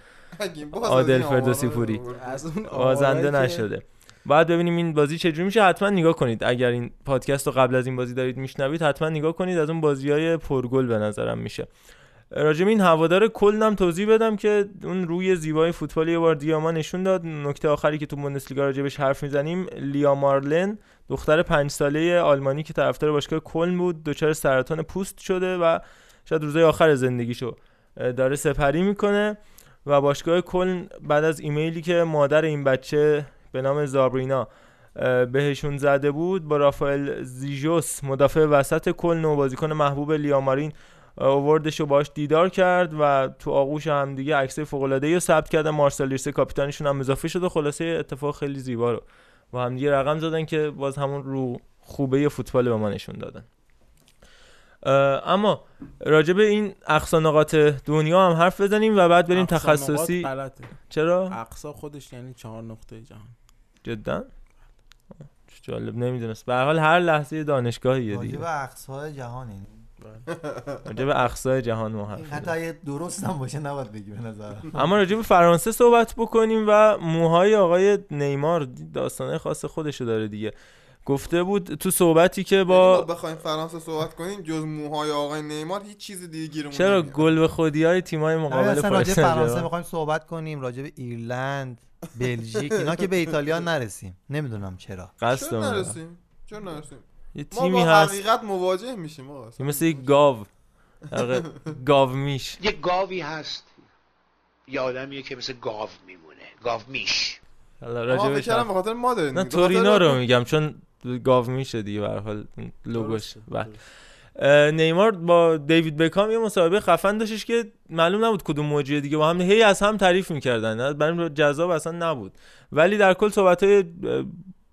عادل فردوسی پوری. آوردی. از اون بازنده نشده. بعد ببینیم این بازی چجوری میشه. حتما نگاه کنید. اگر این پادکست رو قبل از این بازی دارید میشنوید حتما نگاه کنید. از اون بازی های پرگل به نظرم میشه. راجب این هوادار کل هم توضیح بدم که اون روی زیبای فوتبال یه بار دیگه ما نشون داد. نکته آخری که تو بوندسلیگا راجبش حرف می‌زنیم لیا مارلن دختر پنج ساله آلمانی که طرفدار باشگاه کلن بود دچار سرطان پوست شده و شاید روزای آخر زندگیشو داره سپری می‌کنه و باشگاه کلن بعد از ایمیلی که مادر این بچه به نام زابرینا بهشون زده بود با رافائل زیجوس مدافع وسط کلن و بازیکن محبوب لیامارین اووردش و باش دیدار کرد و تو آغوش هم دیگه عکسای فوق العاده رو ثبت کردن مارسل لیرسه کاپیتانشون هم اضافه شد و خلاصه اتفاق خیلی زیبا رو با هم دیگه رقم زدن که باز همون رو خوبه فوتبال به ما نشون دادن. اما راجع به این اقصا نقاط دنیا هم حرف بزنیم و بعد بریم اقصا تخصصی. چرا؟ اقصا خودش یعنی چهار نقطه جهان. جدا؟ جالب نمی‌دونست. به هر حال هر لحظه یه دانشگاهیه دیگه. راجب اقصای جهان این راجع به اقصای جهان ما حرف این اگه درست هم باشه نباید بگی به نظر اما راجع به فرانسه صحبت بکنیم و موهای آقای نیمار داستانه خاص خودشو داره دیگه. گفته بود تو صحبتی که با بخوایم فرانسه صحبت کنیم جز موهای آقای نیمار هیچ چیز دیگه گیرمون چرا. گل به خودی های تیمای نه، مقابل اصلا راجع فرانسه می‌خوایم صحبت کنیم راجع به ایرلند بلژیک اینا که به ایتالیا نرسیم. نمی‌دونم چرا. قصد چرا. نرسیم؟ چرا نرسیم؟ یه ما تیمی با هست. حقیقت مواجه میشیم آقا مثل یک گاو. واقع گاو میش. یه گاوی هست. یه آدمیه که مثل گاو میمونه. گاو میش. حالا بهش کردم به خاطر ما دارین نه تورینا رو میگم چون گاو میشه دیگه به هر حال لوگوش. بله. نیمار با دیوید بکام یه مسابقه خفن داشتش که معلوم نبود کدوم موجی دیگه. با هم هی از هم تعریف می‌کردن. برای جذاب اصلا نبود. ولی در کل صحبت های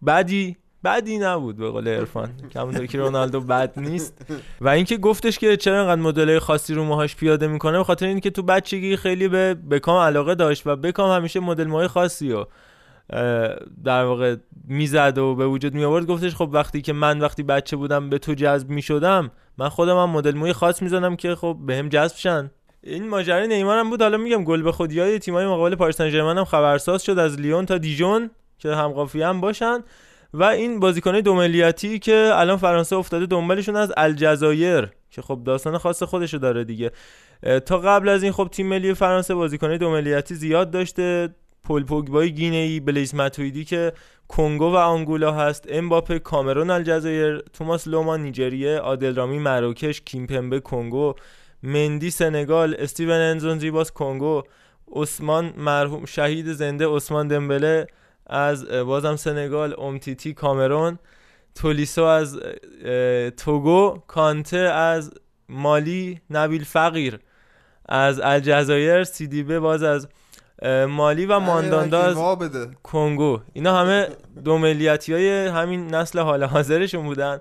بدی بدی نبود به قول عرفان. همونطور که رونالدو بد نیست. و اینکه گفتش که چرا انقدر مدل خاصی رو موهاش پیاده می‌کنه به خاطر اینکه تو بچگی خیلی به بکام علاقه داشت و بکام همیشه مدل موهای خاصی رو در واقع می‌زد و به وجود می آورد گفتش خب وقتی که من وقتی بچه بودم به تو جذب می شدم من خودم هم مدل موی خاص می‌زنم که خب بهم جذب شن. این ماجرای نیمار هم بود. حالا میگم گل به خودی های تیمای مقابل پاریس سن هم خبرساز شد از لیون تا دیجون که هم قافیه هم باشن. و این بازیکنای دو ملیتی که الان فرانسه افتاده دنبالشون از الجزایر که خب داستان خاص خودشو داره دیگه. تا قبل از این خب تیم ملی فرانسه بازیکنای دو ملیتی زیاد داشته. پل پوگبای گینه‌ای بلیز ماتویدی که کنگو و آنگولا هست امباپه کامرون الجزایر توماس لوما نیجریه عادل مراکش کیمپمبه کنگو مندی سنگال استیون انزونزی باز کنگو عثمان مرحوم شهید زنده عثمان دمبله از بازم سنگال امتیتی کامرون تولیسو از توگو کانته از مالی نبیل فقیر. از الجزایر سیدیبه باز از مالی و مانداندا از وا بده کنگو. اینا همه دو ملیتی های همین نسل حال حاضرشون بودن.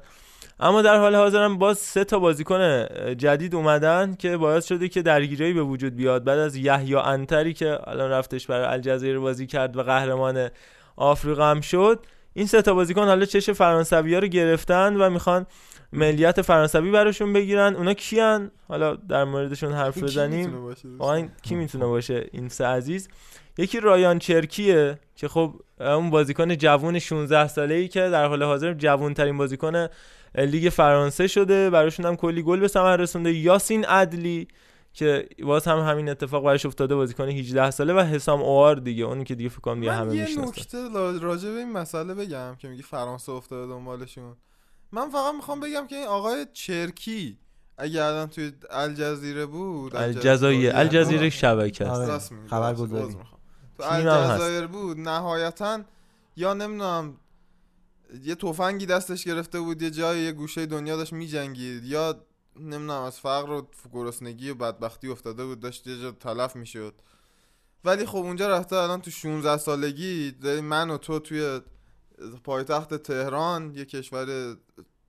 اما در حال حاضر هم باز سه تا بازیکن جدید اومدن که باعث شده که درگیری به وجود بیاد. بعد از یحیی انتری که الان رفتش برای الجزایر بازی کرد و قهرمان آفریقا هم شد. این سه تا بازیکن حالا چش فرانسوی ها رو گرفتن و می‌خوان ملیت فرانسوی براشون بگیرن. اونا کیان؟ حالا در موردشون حرف بزنیم؟ واقعا کی می‌تونه باشه؟ این سه عزیز. یکی رایان چرکیه که خب اون بازیکن جوون 16 ساله ای که در حال حاضر جوون ترین بازیکن لیگ فرانسه شده. براشون هم کلی گل به ثمر رسونده. یاسین عدلی که باز هم همین اتفاق براش افتاده بازیکن 18 ساله و حسام اوار دیگه اونی که دیگه فکر کنم دیگه من همه یه می‌شناسن نکته لا- راجع به این مسئله بگم که میگی فرانسه افتاده دنبالشون من فقط می‌خوام بگم که این آقای چرکی اگه الان توی الجزیره بود الجزایر الجزیره شبکه است آره. خبرگزاری. تو. الجزایر بود نهایتا یا نمی‌دونم یه تفنگی دستش گرفته بود یه جای یه گوشه دنیا داشت میجنگید یا نمی‌دونم از فقر و گرسنگی و بدبختی افتاده بود داشت یه جا تلف می‌شد. ولی خب اونجا رفته الان تو 16 سالگی من و تو توی پایتخت تهران یه کشور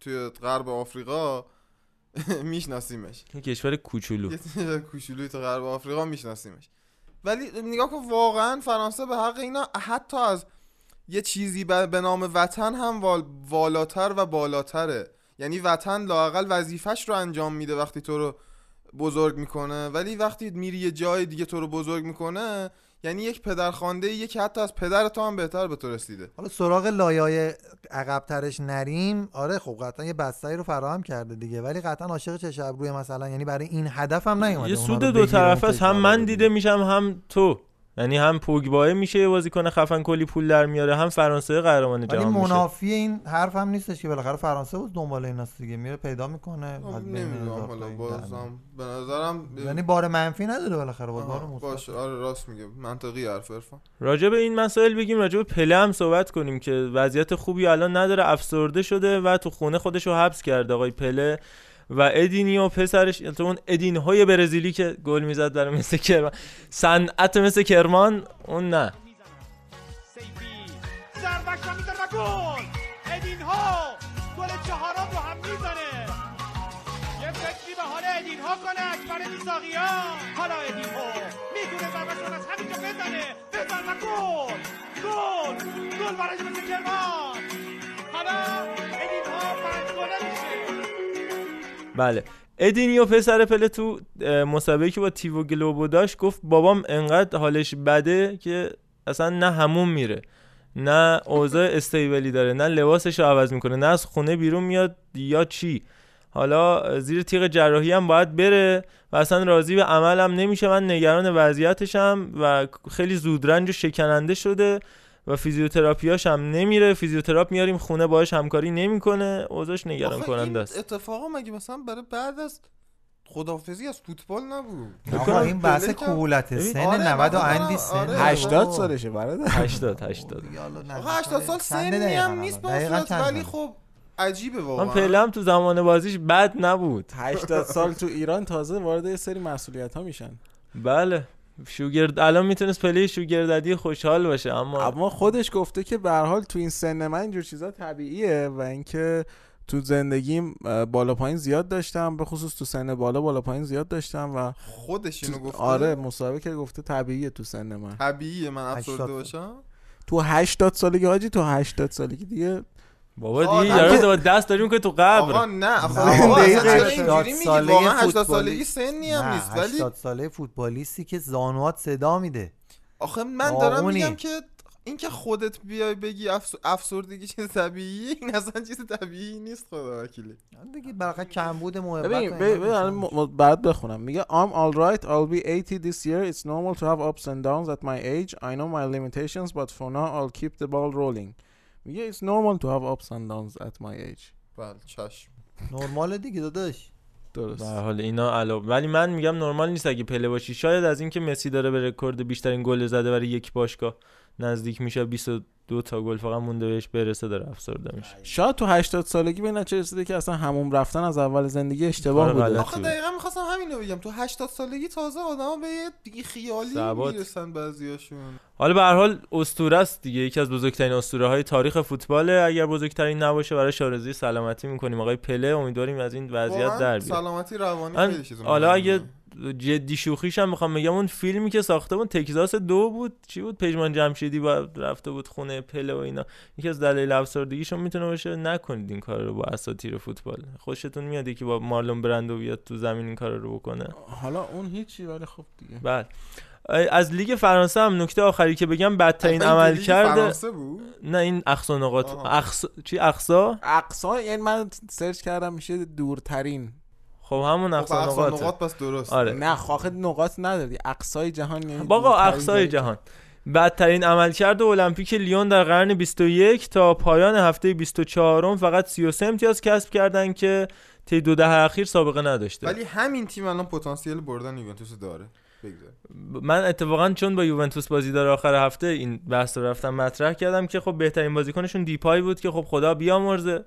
توی غرب آفریقا میشناسیمش. یه کشور کوچولو. یه کوچولوی تو غرب آفریقا میشناسیمش. ولی نگاه کن واقعا فرانسه به حق اینا حتی از یه چیزی به نام وطن هم وال... والاتر و بالاتره. یعنی وطن لاقل وظیفش رو انجام میده وقتی تو رو بزرگ می‌کنه. ولی وقتی میری یه جای دیگه تو رو بزرگ می‌کنه یعنی یک پدرخوانده یه که حتی از پدر تو هم بهتر به تو رسیده. حالا سراغ لایای عقبترش نریم. آره خب قطعا یه بستری رو فراهم کرده دیگه. ولی قطعا عاشق چه روی مثلا. یعنی برای این هدف هم نیومده یه سود دو است. هم من دیده میشم هم تو. یعنی هم پوگبای میشه یه بازیکن خفن کلی پول در میاره هم فرانسه قهرمان جهان میشه. منافی این حرف هم نیستش که بالاخره فرانسه بود دنبال این دیگه میره پیدا می‌کنه نمی‌دونم حالا بازم به نظرم یعنی بار منفی نداره بالاخره باز بار مثبت باشه آره راست میگه. منطقی حرف عرفان. راجع به این مسائل بگیم راجع به پله هم صحبت کنیم که وضعیت خوبی الان نداره افسرده شده و تو خونه خودش رو حبس کرده. آقای پله و ادینیو پسرش تو اون ادینهای برزیلی که گل می‌زد برای مثل کرمان. صنعت مثل کرمان اون نه. گل ادین ها گل. چهارم رو هم می‌زنه. یه فکری به حال ادین ها کنه اکبر میساقیان حالا ادین ها می‌تونه ضربش رو از همینجا بزنه. بزن و گل. گل. گل برای مثل کرمان. حالا ادین ها پنج گله میشه. بله. ادینیو پسر پله تو مسابقه که با تیوو گلوبو داشت گفت بابام انقدر حالش بده که اصلا نه همون میره. نه اوضاع استیبلی داره نه لباسش رو عوض می‌کنه نه از خونه بیرون میاد یا چی. حالا زیر تیغ جراحی هم باید بره و اصلا راضی به عمل هم نمیشه. من نگران وضعیتشم و خیلی زودرنج و شکننده شده. و فیزیوتراپیاش هم نمیره. فیزیوتراپ میاریم خونه باهاش همکاری نمی‌کنه. اوضاعش نگران کننده است. اتفاقا مگه مثلا برای بعد از خدافزی از فوتبال نبود؟ آقا این بحث کهولت سن آره، 90 و من اندی دارم- سن. آره. 80 سالشه برادر. 80 80 آقا 80 سال سنی هم نیست به ولی؟ خب عجیبه واقعا. من پله هم تو زمان بازیش بد نبود. 80 سال تو ایران تازه وارد یه سری مسئولیت ها میشن. بله. شوگر الان می‌تونست پله شوگرددی خوشحال باشه اما اما خودش گفته که به هر حال تو این سن من اینجور چیزا طبیعیه و اینکه تو زندگیم بالا پایین زیاد داشتم به خصوص تو سن بالا بالا پایین زیاد داشتم و خودش اینو گفته؟ آره مسابقه که گفته طبیعیه تو سن من. طبیعیه من افسرده 80 باشم؟ تو 80 سالگی حاجی تو 80 سالگی دیگه بابا دیگه. یارو با دست داری می‌کنه تو قبر. نه آقا نه، آقا، دقیقاً اصلا چرا 80 اینجوری میگی واقعا 80 فوتبالی- سالگی سنی هم نه، نیست ولی 80 ساله فوتبالیستی که زانوات صدا میده. آخه من دارم. میگم که اینکه خودت بیای بگی افس... افسردگی چیز طبیعیه این اصلا چیز طبیعی نیست خدا وکیلی. دیگه بالاخره کمبود محبت ببین ببین بعد بخونم. میگه I'm alright I'll be 80 this year. It's normal to have ups and downs at my age. I know my limitations but for now I'll keep the ball rolling. میگه it's normal to have ups and downs at my age. بله چشم. نرمال دیگه داداش. درست. به حال اینا علاوه ولی من میگم نرمال نیست اگه پله باشی. شاید از اینکه مسی داره به رکورد بیشترین گل زده برای یک باشگاه. نزدیک میشه 22 تا گل فقط مونده بهش برسه داره افسرده میشه. شاید تو 80 سالگی به این نتیجه رسیده که اصلا هموم رفتن از اول زندگی اشتباه بوده. آخه. دقیقا می‌خواستم همینو بگم. تو 80 سالگی تازه آدما به یه دیگه خیالی ثبات. می‌رسن بعضیاشون. حالا به هر حال اسطوره است دیگه. یکی از بزرگترین اسطوره های تاریخ فوتباله. اگر بزرگترین نباشه برای شارزی سلامتی می‌کنیم. آقای پله امیدواریم از این وضعیت در بیاد. سلامتی روانی خیلی حالا. اگه جدی شوخیش هم می‌خوام بگم اون فیلمی که ساخته بود تگزاس دو بود. چی بود؟ پژمان جمشیدی با رفته بود خونه پله و اینا. یکی از دلایل افسردگیشون می‌تونه باشه. نکنید این کار رو با اساطیر فوتبال. خوشتون میاد که با مارلون برندو بیاد تو زمین این کار رو بکنه؟ حالا اون هیچی ولی خب دیگه. بله. از لیگ فرانسه هم نکته آخری که بگم بدترین عمل کرده فرانسه بود؟ نه این اقصا نقاط. اقصا چی؟ اقصا؟ اقصا؟ یعنی من سرچ کردم میشه دورترین خب همون خب اقصا اقصا نقاطه. نقاط پس درست آره. نه خاخه نقاط نداری اقصای جهان یعنی باقا اقصای جهان. بدترین عملکرد المپیک لیون در قرن 21 تا پایان هفته 24 فقط 33 امتیاز کسب کردن که طی دو دهه اخیر سابقه نداشته. ولی همین تیم الان پتانسیل بردن یوونتوس داره. بگذار. من اتفاقا چون با یوونتوس بازی داره آخر هفته این بحث رو رفتم مطرح کردم که خب بهترین بازیکنشون دیپای بود که خب خدا بیامرزه.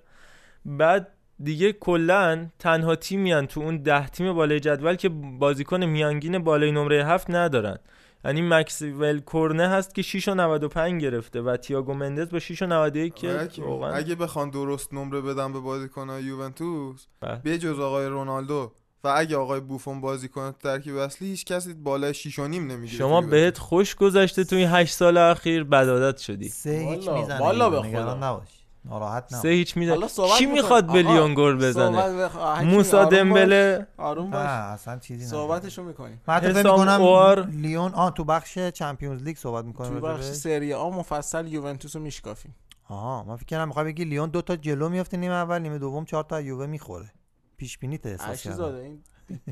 بعد دیگه کلا تنها تیمی تو اون ده تیم بالای جدول که بازیکن میانگین بالای نمره هفت ندارن. یعنی مکسول کورنه هست که 6 و 95 گرفته و تییاگو مندز با 6 و 91 که اگه, واقعا اگه بخوان درست نمره بدن به بازیکن‌های یوونتوس بله. به جز آقای رونالدو. و اگه آقای بوفون بازی کنه تو ترکیب اصلی هیچ کسی بالای 6 و نیم نمی‌گیره شما بهت خوش گذشته تو این 8 سال اخیر بدادت شدی. سه هیچ می‌زنه والا به خدا. نباش. ناراحت سه هیچ صحبت کی. می‌خواد به آقا، لیون گل بزنه؟ بخ- موسا باش. دمبله. آروم نه باش. اصلا چیزی نه صحبتشو می‌کنیم من حتی فکر می‌کنم اوار. لیون آه تو بخش چمپیونز لیگ صحبت می‌کنیم توی بخش سری آ مفصل یوونتوس رو میشکافیم. آها من فکر کردم می‌خوای بگی لیون دو تا جلو میفته نیمه اول نیمه دوم چهار تا یووه می‌خوره. پیش بینی احساس کردم.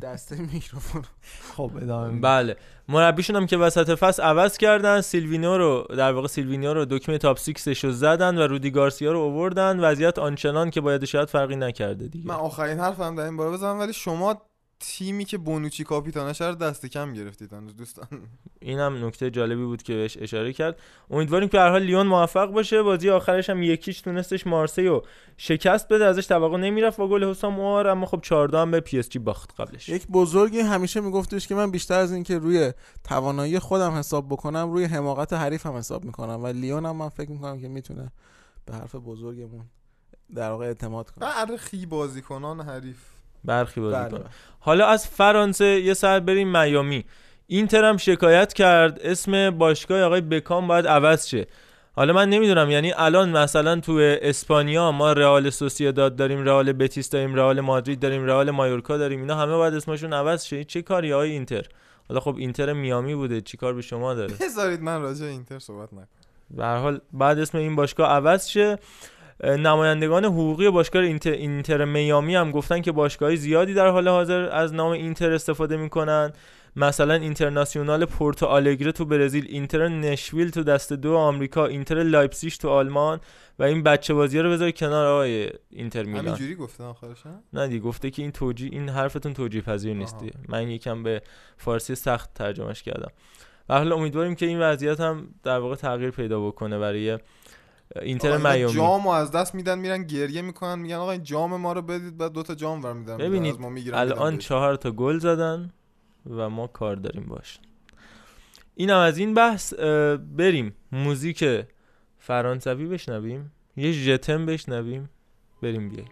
دسته میکروفون. خب ادامه بله. مربیشون هم که وسط فصل عوض کردن سیلوینو رو در واقع سیلوینو رو دکمه تاپ 6 رو زدن و رودی گارسیا رو آوردن. وضعیت آنچنان که باید شاید فرقی نکرده دیگه. من آخرین حرفم در این باره بزنم ولی شما تیمی که بونوچی کاپیتانش رو دست کم گرفتید هنوز دوستان. این هم نکته جالبی بود که بهش اشاره کرد. امیدواریم که هر حال لیون موفق باشه. بازی آخرش هم یکیش تونستش مارسی رو شکست بده. ازش توقع نمی‌رفت با گل حسام اوار اما خب 14 هم به پی اس جی باخت قبلش. یک بزرگی همیشه میگفتش که من بیشتر از اینکه روی توانایی خودم حساب بکنم روی حماقت حریفم حساب می‌کنم. و لیون هم من فکر می‌کنم که می‌تونه به حرف بزرگمون در واقع اعتماد کنه. برخی بازیکنان حریف. برخی بازی بله. حالا از فرانسه یه سر بریم میامی. اینتر هم شکایت کرد. اسم باشگاه آقای بکام باید عوض شه. حالا من نمی‌دونم یعنی الان مثلا تو اسپانیا ما رئال سوسییداد داریم رئال بتیس داریم رئال مادرید داریم رئال مایورکا داریم اینا همه باید اسمشون عوض شه. این چه کاری های اینتر؟ حالا خب اینتر میامی بوده چیکار به شما داره؟ بذارید من راجع به اینتر صحبت نکنم. به هر حال بعد اسم این باشگاه عوض شه. نمایندگان حقوقی باشگاه اینتر, اینتر میامی هم گفتن که باشگاهی زیادی در حال حاضر از نام اینتر استفاده می‌کنن مثلا اینترناسیونال پورتو آلگره تو برزیل اینتر نشویل تو دست دو آمریکا اینتر لایپزیگ تو آلمان و این بچه بازی رو بذار کنار آقای اینتر میلان همینجوری گفتن آخرش؟ نه دیگه گفته که این توجیه این حرفتون توجیه پذیر نیست. من یکم به فارسی سخت ترجمهش کردم و حالا امیدواریم که این وضعیت هم در واقع تغییر پیدا بکنه برای اینتر میامی. جامو از دست میدن میرن گریه می‌کنن میگن آقا این جام ما رو بدید بعد دوتا جام ور میدن. ببینید از ما می‌گیرن الان. چهار تا گل زدن و ما کار داریم باش. اینم از این بحث بریم. موزیک فرانسوی بشنویم. یه ژتم بشنویم. بریم بیاییم.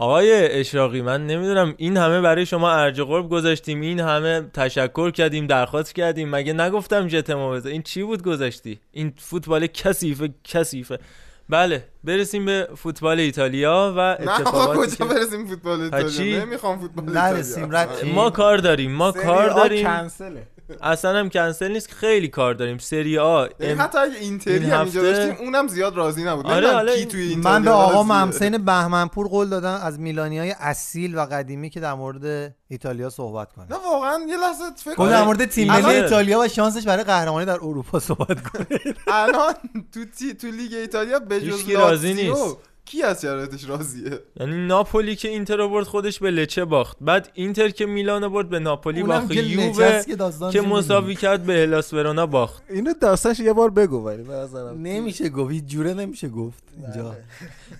آقای اشراقی من نمی‌دونم این همه برای شما ارج قرب گذاشتیم این همه تشکر کردیم درخواست کردیم مگه نگفتم جتمو بذار این چی بود گذاشتی؟ این فوتبال کثیفه کثیفه بله برسیم به فوتبال ایتالیا و اتفاقاتی کجا برسیم فوتبال؟ ایتالیا؟ نمی‌خوام فوتبال ایتالیا. ما کار داریم ما کار داریم. کنسله. اصلا هم کنسل نیست خیلی کار داریم سری آ یعنی ام- حتی اگه اینتری این هم اینجا هفته- داشتیم اونم زیاد راضی نبود آره، حالا کی این- توی من به آقا. ممسین بهمنپور قول دادم از میلانی های اصیل و قدیمی که در مورد ایتالیا صحبت کنه نه واقعا یه لحظه فکر گفت کن. در مورد تیم الان- ملی ایتالیا و شانسش برای قهرمانی در اروپا صحبت کنه الان تو تی... تو لیگ ایتالیا به جز راضی نیست. کی از شرایطش راضیه؟ یعنی ناپولی که اینتر رو برد خودش به لچه باخت. بعد اینتر که میلان رو برد به ناپولی باخت. یووه که مساوی کرد به هلاس ورونا باخت. اینو داستانش یه بار بگو ولی نمیشه گفت. جوره نمیشه گفت اینجا.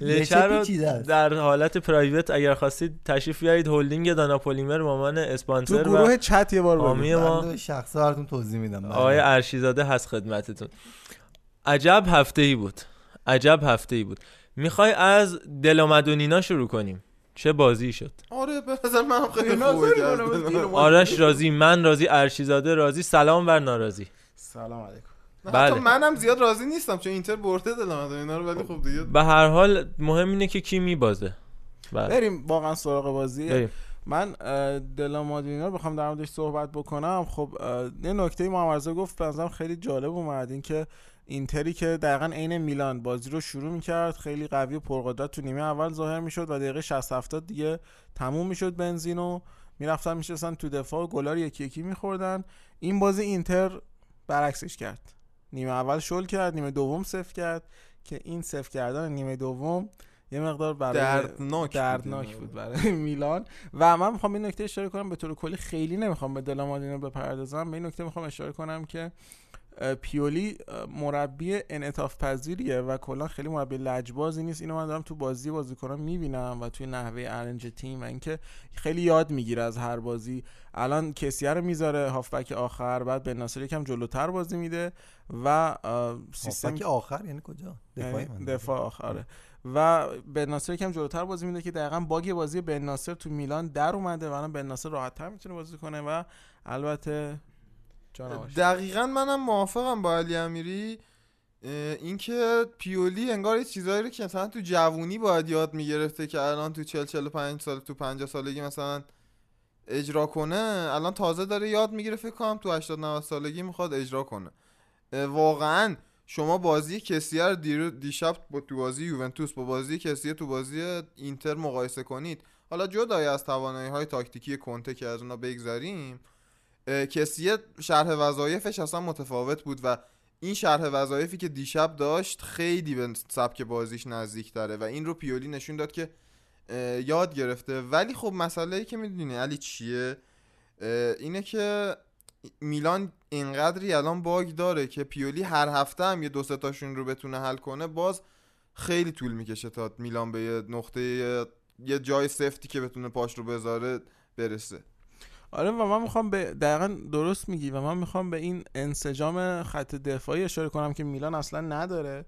لچه رو در حالت پرایوت اگر خواستید تشریف بیارید هلدینگ دانا پلیمر به عنوان تو اسپانسر گروه و چت یه بار بگو. ما. شخصا براتون توضیح میدم. بله. آقای ارشیزاده هست خدمتتون. عجب هفته ای بود. عجب هفته ای بود. می‌خوای از دلامدونینا شروع کنیم چه بازی شد آره به نظر من خیلی خوبه. آرش راضی من راضی ارشیزاده راضی سلام بر ناراضی سلام علیکم بله. حتی منم زیاد راضی نیستم چون اینتر برده دلم اینا رو ولی خب دیگه به هر حال مهم اینه که کی میبازه بله. بریم واقعا سراغ بازی بریم. من دلا رو بخوام در موردش صحبت بکنم خب یه نکته محمد گفت به نظرم خیلی جالب اومد این که اینتری که دقیقا عین میلان بازی رو شروع می‌کرد خیلی قوی و پرقدرت تو نیمه اول ظاهر می‌شد و دقیقه 60 70 دیگه تموم می‌شد بنزین و می‌رفتن میشستن تو دفاع و گلا رو یکی یکی میخوردن. این بازی اینتر برعکسش کرد. نیمه اول شل کرد نیمه دوم صفر کرد که این صفر کردن نیمه دوم یه مقدار برای دردناک دردناک بود برای میلان. و من می‌خوام این نکته اشاره کنم به طور کلی خیلی نمی‌خوام به دلامادینو بپردازم به این نکته می‌خوام اشاره کنم که پیولی مربی انعطاف پذیریه و کلا خیلی مربی لجبازی نیست. اینو من دارم تو بازی بازیکنان می‌بینم و توی نحوه ارنج تیم و اینکه خیلی یاد می‌گیره از هر بازی. الان کسیه رو می‌ذاره هافبک آخر بعد به ناصر یکم جلوتر بازی میده و سیستم هافبک آخر یعنی کجا؟ من. دفاع آخره و بن ناصر یکم جلوتر بازی میده که دقیقا باگ بازی بن ناصر تو میلان در اومده و الان بن ناصر راحت تر می‌تونه بازی کنه و البته. دقیقا منم موافقم با علی امیری. اینکه پیولی انگار یه چیزایی رو که مثلا تو جوونی باید یاد می‌گرفته که الان تو 40 45 سال تو 50 سالگی مثلا اجرا کنه الان تازه داره یاد می‌گیره فکر کنم تو 80 90 سالگی می‌خواد اجرا کنه. واقعا شما بازی کسیه رو دیشب با تو بازی یوونتوس با بازی کسیه تو بازی اینتر مقایسه کنید. حالا جدای از توانایی های تاکتیکی کنته که از اونا بگذریم اه، کسیه شرح وظایفش اصلا متفاوت بود و این شرح وظایفی که دیشب داشت خیلی به سبک بازیش نزدیک تره و این رو پیولی نشون داد که یاد گرفته. ولی خب مسئله ای که می‌دونی علی چیه؟ اینه که میلان اینقدری الان باگ داره که پیولی هر هفته هم یه دو تاشون رو بتونه حل کنه باز خیلی طول می‌کشه تا میلان به یه نقطه یه جای سفتی که بتونه پاش رو بذاره برسه. آره و من می‌خوام به دقیقا درست میگی و من می‌خوام به این انسجام خط دفاعی اشاره کنم که میلان اصلا نداره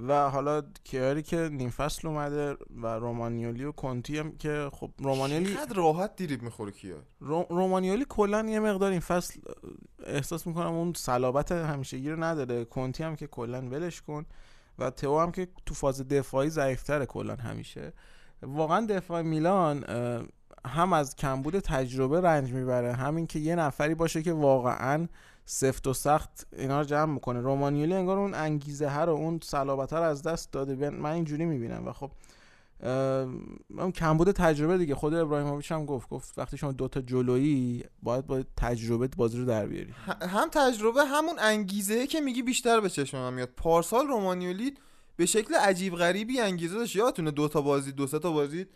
و حالا کیاری که نیم فصل اومده و رومانیولی و کنتی هم که خب رومانیولی چقدر راحت دیریب می‌خوره کیا رو- رومانیولی کلا یه مقدار این فصل احساس می‌کنم اون صلابت همیشگی رو نداره. کنتی هم که کلا ولش کن و تئو هم که تو فاز دفاعی ضعیفتره کلا همیشه. واقعا دفاع میلان هم از کمبود تجربه رنج می‌بره همین که یه نفری باشه که واقعا سفت و سخت اینا رو جمع می‌کنه. رومانیولی انگار اون انگیزه هر و اون صلابت رو از دست داده. من اینجوری می‌بینم. و خب اون کمبود تجربه دیگه. خود ابراهیموویچ هم گفت گفت وقتی شما دوتا جلویی باید با تجربه بازی رو در بیاری. هم تجربه همون انگیزه که میگی بیشتر به چشم میاد. پارسال رومانیولی به شکل عجیب غریبی انگیزه داشت. یادتونه دو تا بازی دو تا بازی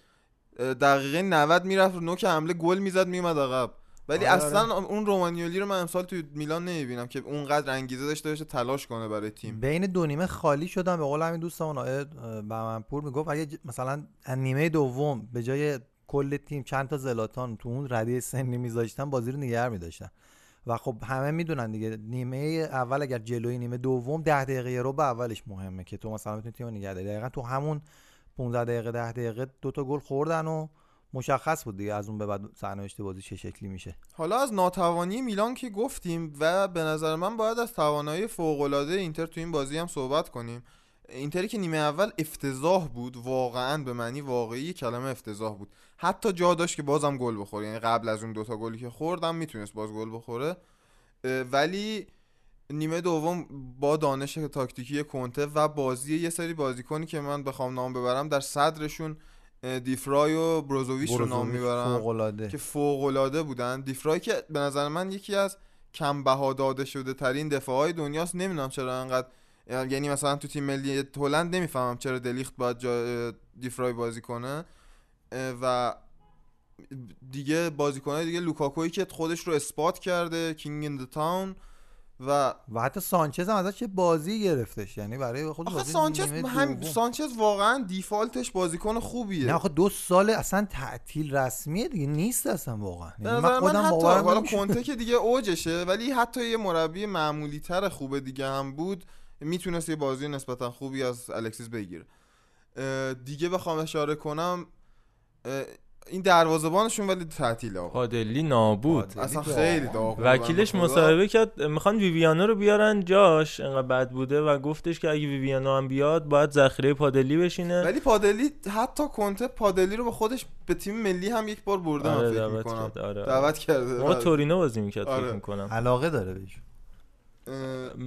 دقیقه 90 می‌رفت رو نوک حمله گل می‌زد میومد عقب. ولی آره، آره. اصلا اون رومانیولی رو من امسال تو میلان نمی‌بینم که اونقدر انگیزه داشته باشه تلاش کنه برای تیم. بین دو نیمه خالی شدم. به قول همین دوستمون آقای بهمنپور می‌گفت اگه مثلا نیمه دوم به جای کل تیم چند تا زلاتان تو اون رده سنی میذاشتن بازی رو نگه میداشتن. و خب همه می‌دونن دیگه نیمه اول اگر جلوی نیمه دوم ده دقیقه رو به اولش مهمه که تو مثلا بتونی تیم نگه داری. دقیقا تو همون 15 دقیقه 10 دقیقه دو تا گل خوردن و مشخص بود دیگه از اون به بعد سرنوشت بازی چه شکلی میشه. حالا از ناتوانی میلان که گفتیم و به نظر من باید از توانایی فوق‌العاده اینتر تو این بازی هم صحبت کنیم. اینتری که نیمه اول افتضاح بود واقعا به معنی واقعی کلمه افتضاح بود. حتی جا داشت که بازم گل بخوره یعنی قبل از اون دوتا گلی که خوردم می‌تونست باز گل بخوره. ولی نیمه دوم با دانش تاکتیکی کنته و بازی یه سری بازیکنی که من بخوام نام ببرم در صدرشون دیفرای و بروزوویچ رو نام می‌برم. فوق‌العاده. که فوق العاده بودن. دیفرای که به نظر من یکی از کم بها داده شده ترین دفاع های دنیاست. نمی‌دونم چرا انقدر یعنی مثلا تو تیم ملی هلند نمی‌فهمم چرا دلیخت باید جا دیفرای بازی کنه. و دیگه بازیکنای دیگه لوکاکوی که خودش رو اثبات کرده کینگ این تاون. و و حتی سانچز هم ازش یه بازی گرفتش یعنی برای خود بازی سانچز هم. سانچز واقعا دیفالتش بازیکن خوبیه نه آخه دو سال اصلا تعطیل رسمیه دیگه نیست اصلا واقعا یعنی من خودم حتی حالا. کنته که دیگه اوجشه ولی حتی یه مربی معمولی تر خوب دیگه هم بود می‌تونست یه بازی نسبتا خوبی از الکسیس بگیره دیگه بخوام اشاره کنم این دروازه‌بانشون ولی تعطیله آقا پادلی نابود اصلا خیلی داغ وکیلش. مصاحبه کرد می‌خوان ویویانو رو بیارن جاش انقدر بد بوده و گفتش که اگه ویویانو هم بیاد باید ذخیره پادلی بشینه ولی پادلی حتی کنته پادلی رو به خودش به تیم ملی هم یک بار برده من آره، فکر دعوت می‌کنم آره، آره. دعوت کرده موقع بله. تورینو بازی می‌کرد آره. فکر می‌کنم علاقه داره بهش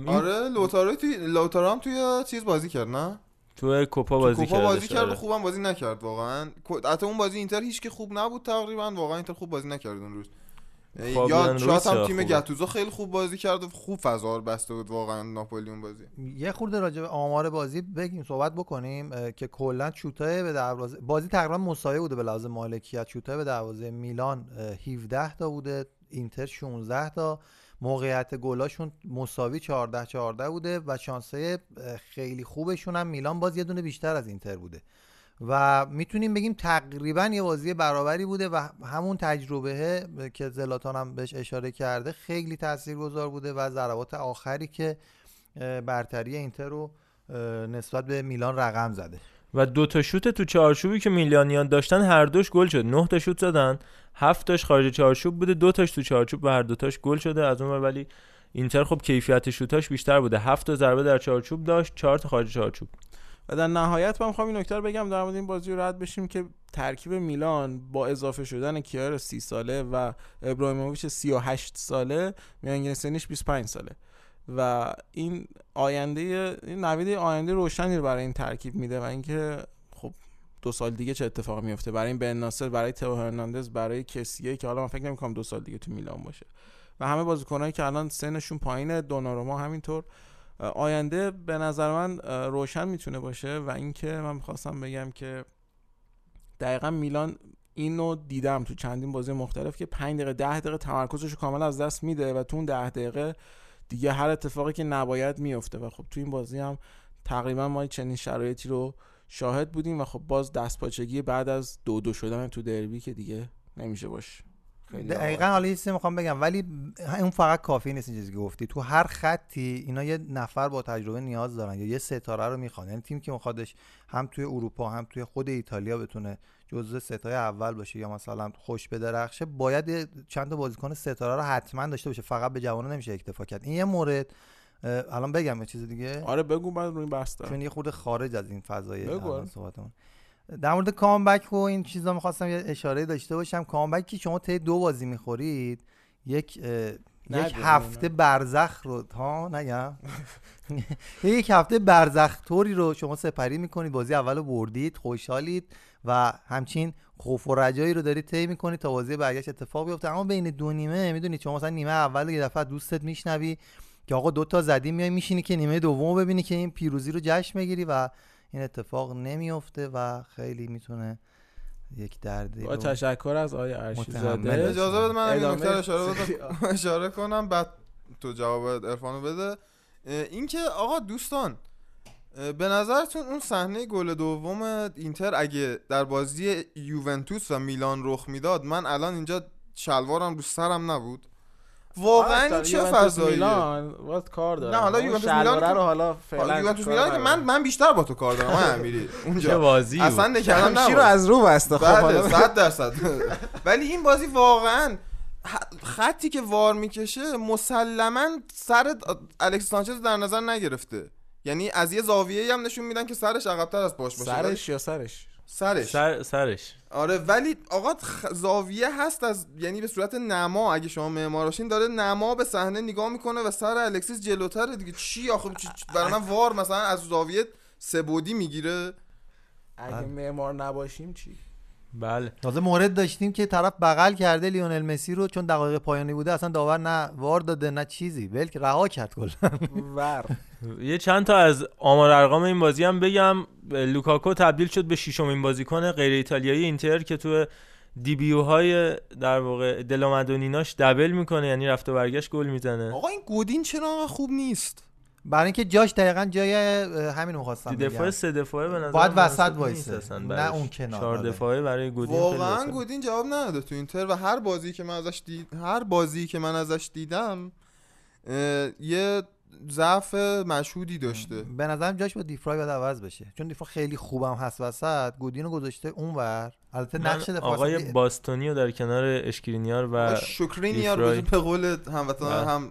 آره لوتارو توی لوتارو هم توی چیز بازی کرد نه تو کوپا تو بازی کوپا بازی کردش، کرد آره. خوبم بازی نکرد واقعا. حتی اون بازی اینتر هیچ که خوب نبود تقریبا. واقعا اینتر خوب بازی نکرد اون روز. فابیان یا رویس شاید هم تیم؟ گتوزو خیلی خوب بازی کرد و خوب فضا رو بسته بود واقعا ناپولی اون بازی. یه خورده راجع به آمار بازی بگیم صحبت بکنیم که کلا شوتای به دروازه بازی تقریبا مساوی بوده به لحاظ مالکیت. شوتای به دروازه میلان اه، 17 تا بوده اینتر 16 تا. موقعیت گلاشون مساوی 14 14 بوده و شانسه خیلی خوبشون هم میلان باز یه دونه بیشتر از اینتر بوده. و می‌تونیم بگیم تقریبا یه بازی برابری بوده و همون تجربه که زلاتان هم بهش اشاره کرده خیلی تاثیرگذار بوده و ضربات آخری که برتری اینتر رو نسبت به میلان رقم زده. و دو تا شوت تو چارچوبی که میلانیان داشتن هر دوش گل شد. نه تا شوت زدن هفت تاش خارج چارچوب بوده دو تاش تو چارچوب و هر دو تاش گل شده از اون ولی اینتر خب کیفیت شوتاش بیشتر بوده. هفت تا ضربه در چارچوب داشت چهار تا خارج چارچوب و در نهایت من می‌خوام این نکته بگم در مورد این بازی رد بشیم که ترکیب میلان با اضافه شدن کیار 30 ساله و ابراهیموویچ 38 ساله میانگین سنیش 25 ساله. و این آینده این نوید آینده روشنی رو برای این ترکیب میده و اینکه خب دو سال دیگه چه اتفاقی میفته؟ برای این بن ناصر برای تو هرناندز برای کسیه که حالا من فکر نمی‌کنم دو سال دیگه تو میلان باشه. و همه بازیکنایی که الان سنشون پایینه دوناروما همینطور. آینده به نظر من روشن می‌تونه باشه و اینکه من می‌خواستم بگم که دقیقا میلان اینو دیدم تو چندین بازی مختلف که 5 دقیقه 10 دقیقه تمرکزش رو کاملا از دست میده و تو اون 10 دقیقه دیگه هر اتفاقی که نباید میفته و خب تو این بازی هم تقریبا ما چنین شرایطی رو شاهد بودیم و خب باز دستپاچگی بعد از دو دو شدن تو دربی که دیگه نمیشه باشه دقیقا حالا یه چیزی می‌خوام بگم. ولی اون فقط کافی نیست این چیزی که گفتی. تو هر خطی اینا یه نفر با تجربه نیاز دارن یا یه ستاره رو می‌خوان. یعنی تیم که میخوادش هم توی اروپا هم توی خود ایتالیا بتونه جزو ستای اول باشه یا مثلا خوش بدرخشه باید چند تا بازیکن ستاره رو حتما داشته باشه. فقط به جوانان نمیشه اکتفا کرد. این یه مورد. الان بگم یه چیز دیگه. آره بگو بعد روی بحث چون یه خورده خارج از این فضای صحبتمون. در مورد کامبک و این چیزا می‌خواستم یه اشاره داشته باشم. کامبک که شما طی دو بازی می‌خورید. یک یک هفته برزخ رو ها؟ نگم. یک هفته برزخ طوری رو شما سپری می‌کنید. بازی اول بردید خوشحالید. و همچین خوف و رجایی رو دارید طی می‌کنید تا بازی برگشت اتفاق بیفته. اما بین دو نیمه می‌دونید شما مثلا نیمه اول یه دفعه دوستت میشنوی که آقا دو تا زدی میای میشینی که نیمه دوم ببینی که این پیروزی رو جشن بگیری و این اتفاق نمیفته و خیلی می‌تونه یک دردی با تشکر از آقای ارشی زاده اجازه بده من این نکته اشاره اشاره کنم بعد تو جواب عرفانو بده. اینکه آقا دوستان به نظرتون اون صحنه گل دوم اینتر اگه در بازی یوونتوس و میلان رخ می‌داد من الان اینجا شلوارم رو سرم نبود؟ واقعا چه فضایی میلان وقت کار داره. نه حالا یوونتوس میلان رو حالا فعلا یوونتوس میلان که من من بیشتر با تو کار دارم من امیری. اونجا. چه بازی اصلا نکردم نه رو از رو بسته. خب بله 100 درصد. ولی این بازی واقعا خطی که وار می‌کشه مسلما سر الکس سانچز در نظر نگرفته. یعنی از یه زاویه‌ای هم نشون میدن که سرش عقب‌تر از پاش باشه سرش یا سرش؟ سرش. سر سرش. آره ولی آقا خ- زاویه هست از یعنی به صورت نما اگه شما معماراشین داره نما به صحنه نگاه می‌کنه و سر الکسیس جلوتره دیگه. چی آخه؟ چی- چی- برای من وار مثلا از زاویه سبودی می‌گیره. اگه معمار نباشیم چی؟ بله. تازه مورد داشتیم که طرف بغل کرده لیونل مسی رو چون دقایق پایانی بوده اصلا داور نه وار داده نه چیزی. ول که رها کرد کلا. ور. یه چند تا از آمار ارقام این بازی هم بگم لوکاکو تبدیل شد به ششمین بازیکن غیر ایتالیایی اینتر که تو دیبیو های در واقع دلامدونیناش دبل می‌کنه یعنی رفت و برگشت گل می‌زنه آقا این گودین چرا خوب نیست برای اینکه جاش دقیقا جای همین رو خواستم دفاع. سه دفاعه به نظر باید وسط وایسه. نه. اون کنار، چهار. دفاعه برای گودین واقعا. گودین جواب نداده تو اینتر و هر بازی که من ازش دید هر بازی که من ازش دیدم اه، یه ضعف مشهودی داشته به نظرم جاش با دیفرای باید عوض بشه چون دیفرا خیلی خوبم هست وسط گودین رو گذاشته اونور البته نقش دفاع آقای وسط- باستونی رو در کنار اشکرینیار و شکرینیار. به قول هموطنان. هم